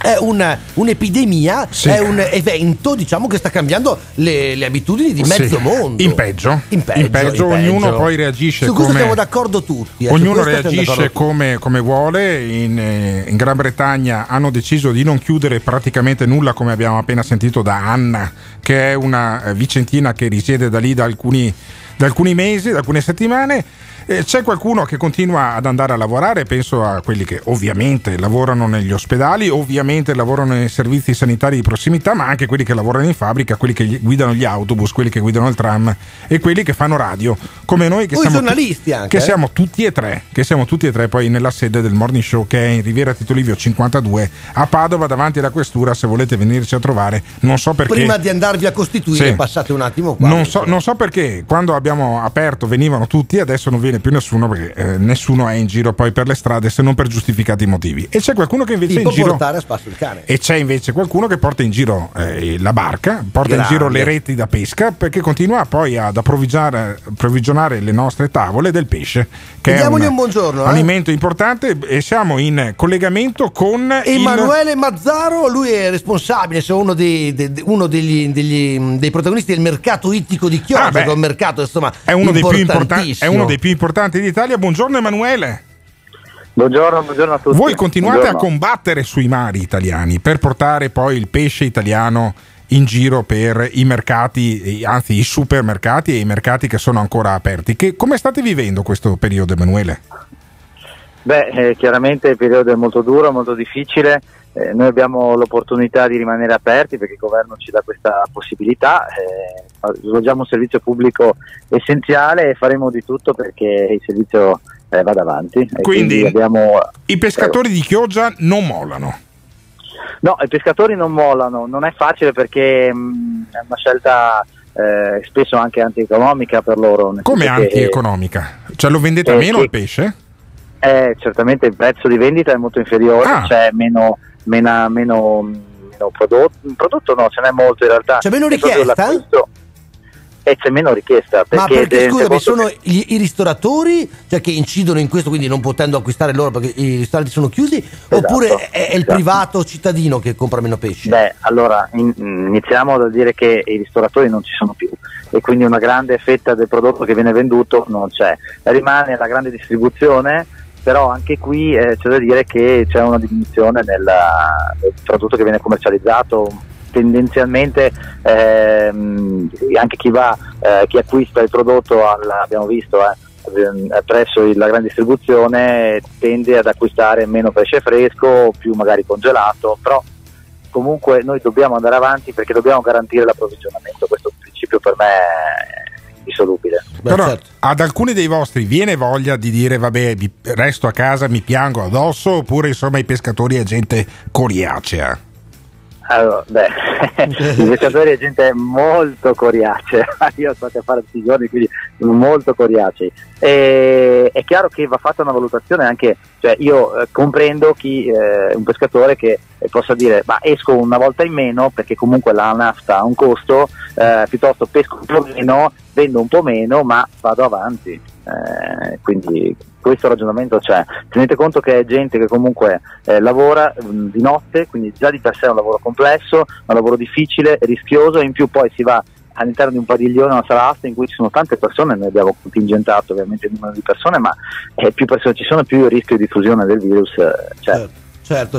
è un- un'epidemia, Sì. è un evento, diciamo, che sta cambiando le, le abitudini di mezzo Sì. mondo. In peggio. In peggio, In peggio, in ognuno peggio. poi reagisce Su questo come- siamo d'accordo tutti. eh, Ognuno reagisce come, come vuole. In, eh, in Gran Bretagna hanno deciso di non chiudere praticamente nulla, come abbiamo appena sentito da Anna, che è una eh, vicentina che risiede da lì da alcuni, da alcuni mesi, da alcune settimane. Eh, c'è qualcuno che continua ad andare a lavorare, penso a quelli che ovviamente lavorano negli ospedali, ovviamente lavorano nei servizi sanitari di prossimità, ma anche quelli che lavorano in fabbrica, quelli che guidano gli autobus, quelli che guidano il tram e quelli che fanno radio, come noi che O i siamo giornalisti anche, che eh. siamo tutti e tre, che siamo tutti e tre poi nella sede del Morning Show che è in Riviera Tito Livio 52 a Padova davanti alla questura se volete venirci a trovare, non so perché Prima di andarvi a costituire, Sì. passate un attimo qua. non so, non so perché quando abbiamo aperto venivano tutti, adesso non viene più nessuno perché eh, nessuno è in giro poi per le strade se non per giustificati motivi. E c'è qualcuno che invece è Tipo in giro portare a spasso il cane. e c'è invece qualcuno che porta in giro eh, la barca, porta Grande. in giro le reti da pesca perché continua poi ad approvvigionare, le nostre tavole del pesce, che Diamogli è un buongiorno, eh. alimento importante e siamo in collegamento con il- Emanuele Mazzaro, lui è responsabile, è uno, dei, de- de- uno degli, degli- dei protagonisti del mercato ittico di Chioggia, Ah, che è un mercato insomma è uno, dei più importanti, è uno dei più importanti d'Italia. Buongiorno Emanuele. Buongiorno, buongiorno a tutti. Voi continuate Buongiorno. a combattere sui mari italiani per portare poi il pesce italiano in giro per i mercati, anzi i supermercati e i mercati che sono ancora aperti. Che, come state vivendo questo periodo, Emanuele? Beh, eh, chiaramente il periodo è molto duro, molto difficile. Eh, noi abbiamo l'opportunità di rimanere aperti perché il governo ci dà questa possibilità. eh, svolgiamo un servizio pubblico essenziale e faremo di tutto perché il servizio eh, vada avanti. E Quindi abbiamo i pescatori di Chioggia non mollano. No, i pescatori non mollano, non è facile perché mh, è una scelta eh, spesso anche antieconomica per loro. Come antieconomica? Cioè lo vendete Eh, meno che- il pesce? Eh, certamente il prezzo di vendita è molto inferiore, Ah. c'è meno, mena- meno, meno prodotto, prodotto no, ce n'è molto in realtà. C'è meno richiesta? e c'è meno richiesta. Ma Perché, perché tenete scusami, sono che- gli- i ristoratori cioè, che incidono in questo, quindi non potendo acquistare loro perché i ristoranti sono chiusi, oppure è, è il esatto. privato cittadino che compra meno pesce? Beh, allora in- iniziamo dal dire che i ristoratori non ci sono più e quindi una grande fetta del prodotto che viene venduto non c'è. Rimane la grande distribuzione, però anche qui eh, c'è da dire che c'è una diminuzione del prodotto che viene commercializzato. Tendenzialmente ehm, anche chi va, eh, chi acquista il prodotto, al- abbiamo visto, eh, ehm, presso la grande distribuzione tende ad acquistare meno pesce fresco, più magari congelato, però comunque noi dobbiamo andare avanti perché dobbiamo garantire l'approvvigionamento, questo principio per me è indissolubile. Però certo. ad alcuni dei vostri viene voglia di dire vabbè resto a casa, mi piango addosso oppure insomma i pescatori è gente coriacea? Allora, beh, i pescatori è gente molto coriacea, io sto a fare tutti i giorni, quindi molto coriacei. E, è chiaro che va fatta una valutazione anche, cioè io eh, comprendo chi, eh, un pescatore che eh, possa dire ma esco una volta in meno perché comunque la nafta ha un costo, eh, piuttosto pesco un po' meno, vendo un po' meno ma vado avanti. Eh, quindi questo ragionamento c'è. Tenete conto che è gente che comunque eh, lavora mh, di notte, quindi già di per sé è un lavoro complesso, un lavoro difficile, rischioso e in più poi si va all'interno di un padiglione, una sala asta in cui ci sono tante persone, noi abbiamo contingentato ovviamente il numero di persone, ma eh, più persone ci sono più il rischio di diffusione del virus eh, c'è. Certo,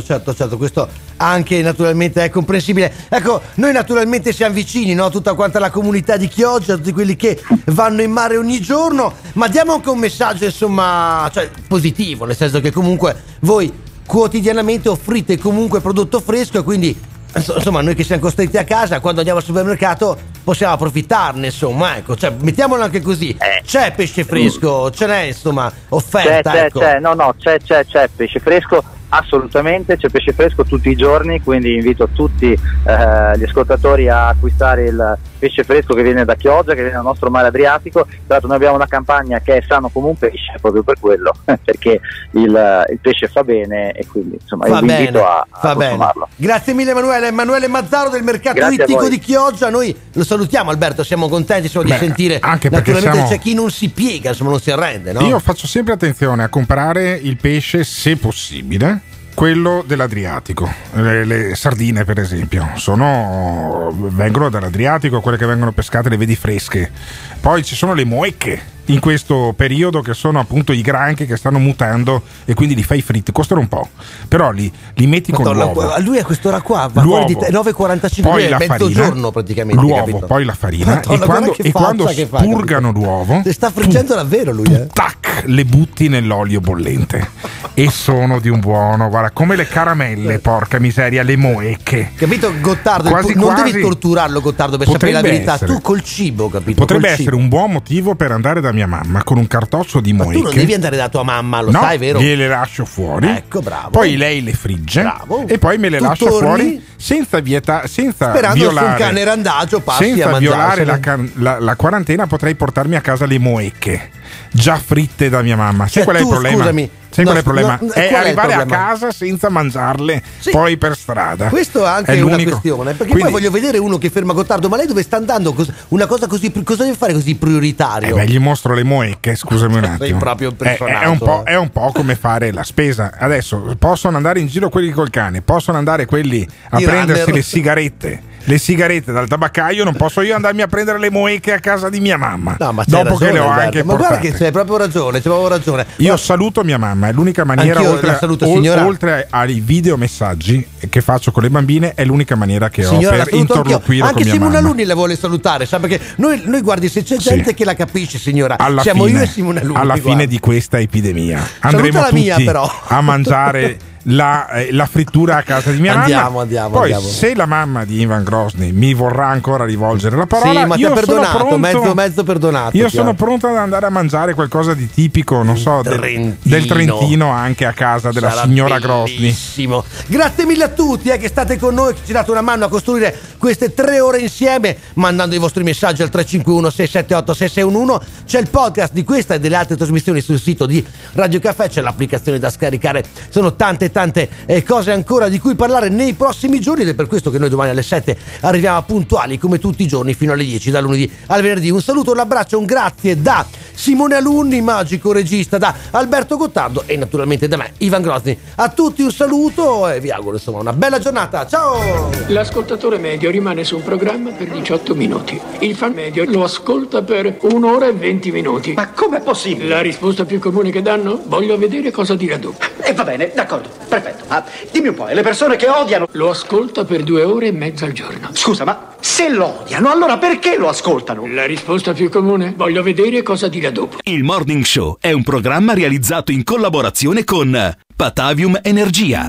certo, certo, questo anche naturalmente è comprensibile. Ecco, noi naturalmente siamo vicini, no? Tutta quanta la comunità di Chioggia, tutti quelli che vanno in mare ogni giorno, ma diamo anche un messaggio, insomma, cioè, positivo, nel senso che comunque voi quotidianamente offrite comunque prodotto fresco e quindi inso- insomma noi che siamo costretti a casa quando andiamo al supermercato possiamo approfittarne insomma ecco cioè, mettiamolo anche così c'è pesce fresco ce n'è insomma C'è, offerta c'è, ecco. c'è, no, no, c'è, c'è, c'è pesce fresco, assolutamente, c'è pesce fresco tutti i giorni, quindi invito tutti eh, gli ascoltatori a acquistare il pesce fresco che viene da Chioggia, che viene dal nostro mare Adriatico. Tra l'altro noi abbiamo una campagna che è sano come un pesce, proprio per quello, perché il, il pesce fa bene e quindi insomma io Fa vi bene, invito a, a consumarlo. Grazie mille Emanuele, Emanuele Mazzaro del mercato Grazie ittico di Chioggia, noi lo salutiamo Alberto, siamo contenti insomma, di Beh, sentire, anche perché naturalmente siamo- c'è chi non si piega, insomma non si arrende, no? Io faccio sempre attenzione a comprare il pesce, se possibile, quello dell'Adriatico. Le, le sardine, per esempio, sono, vengono dall'Adriatico, quelle che vengono pescate le vedi fresche. Poi ci sono le moecche in questo periodo che sono appunto i granchi che stanno mutando e quindi li fai fritti, costano un po'. Però li, li metti con Madonna, l'uovo. lui a quest'ora qua va L'uovo. di te- 9.45 poi la farina, praticamente. l'uovo, capito? poi la farina Madonna, e quando, e quando che fa, spurgano l'uovo Si sta friggendo davvero lui, eh? tac, le butti nell'olio bollente e sono di un buono, guarda, come le caramelle, porca miseria, le moecche. Capito Gottardo? Quasi, non quasi. devi torturarlo Gottardo per sapere la verità, essere. tu col cibo, capito? Potrebbe Col essere cibo. un buon motivo per andare da mia mamma con un cartoccio di Ma moecche. tu non devi andare da tua mamma, lo no, sai, vero? gliele lascio fuori. Ecco, bravo. Poi lei le frigge Bravo. e poi me le Tu lascia torni? fuori senza vieta, senza Sperando violare. sul cane randagio passi a senza violare la, la- la quarantena potrei portarmi a casa le moecche già fritte da mia mamma. Sai Cioè, qual è il tu, problema? scusami, Sai qual è il no, problema? no, è qual è arrivare a problema? casa senza mangiarle Sì. poi per strada. Questo è anche una questione, perché Quindi, poi voglio vedere uno che ferma Gottardo, ma lei dove sta andando? Una cosa così, cosa deve fare così prioritario? eh beh, gli mostro le moecche, scusami un Sei attimo. proprio un È- è, personaggio, un po', eh. è un po' come fare la spesa. Adesso possono andare in giro quelli col cane, possono andare quelli a I prendersi runner. le sigarette. Le sigarette dal tabaccaio, non posso io andarmi a prendere le moecche a casa di mia mamma. No, ma dopo che ragione, le ho Alberto, anche Ma guarda portate. che c'hai proprio ragione, c'è proprio ragione. Io saluto mia mamma, è l'unica maniera, oltre, saluto, signora. oltre ai videomessaggi che faccio con le bambine, è l'unica maniera che Signora, ho per interloquire Anche con mia Simona mamma. Luni la vuole salutare, sa perché noi, noi, guardi, se c'è Sì. gente che la capisce, signora, alla siamo fine, io e Simona Luni. alla guarda. fine di questa epidemia andremo tutti mia, a mangiare la, eh, la frittura a casa di mia Andiamo, mamma andiamo, poi andiamo. se la mamma di Ivan Grosny mi vorrà ancora rivolgere la parola Sì, ma ti io ha perdonato, sono pronto, mezzo mezzo perdonato. io sono pronto ad andare a mangiare qualcosa di tipico non so del, Trentino. del Trentino anche a casa della Sarà signora Grosny bellissimo. Grazie mille a tutti eh, che state con noi, che ci date una mano a costruire queste tre ore insieme, mandando i vostri messaggi al 351 678 6611. C'è il podcast di questa e delle altre trasmissioni sul sito di Radio Caffè, c'è l'applicazione da scaricare. Sono tante tante tante eh, cose ancora di cui parlare nei prossimi giorni ed è per questo che noi domani alle 7 arriviamo puntuali come tutti i giorni fino alle 10 da lunedì al venerdì. Un saluto, un abbraccio, un grazie da Simone Alunni, magico regista, da Alberto Gottardo e naturalmente da me, Ivan Grozny. A tutti un saluto e vi auguro insomma una bella giornata. Ciao! L'ascoltatore medio rimane su un programma per 18 minuti. Il fan medio lo ascolta per un'ora e 20 minuti. Ma com'è possibile? La risposta più comune che danno? Voglio vedere cosa dirà dopo. E va bene, d'accordo, perfetto. Ah, dimmi un po', e le persone che odiano... Lo ascolta per due ore e mezza al giorno. Scusa, ma se lo odiano, allora perché lo ascoltano? La risposta più comune? Voglio vedere cosa dirà dopo. Il Morning Show è un programma realizzato in collaborazione con Patavium Energia.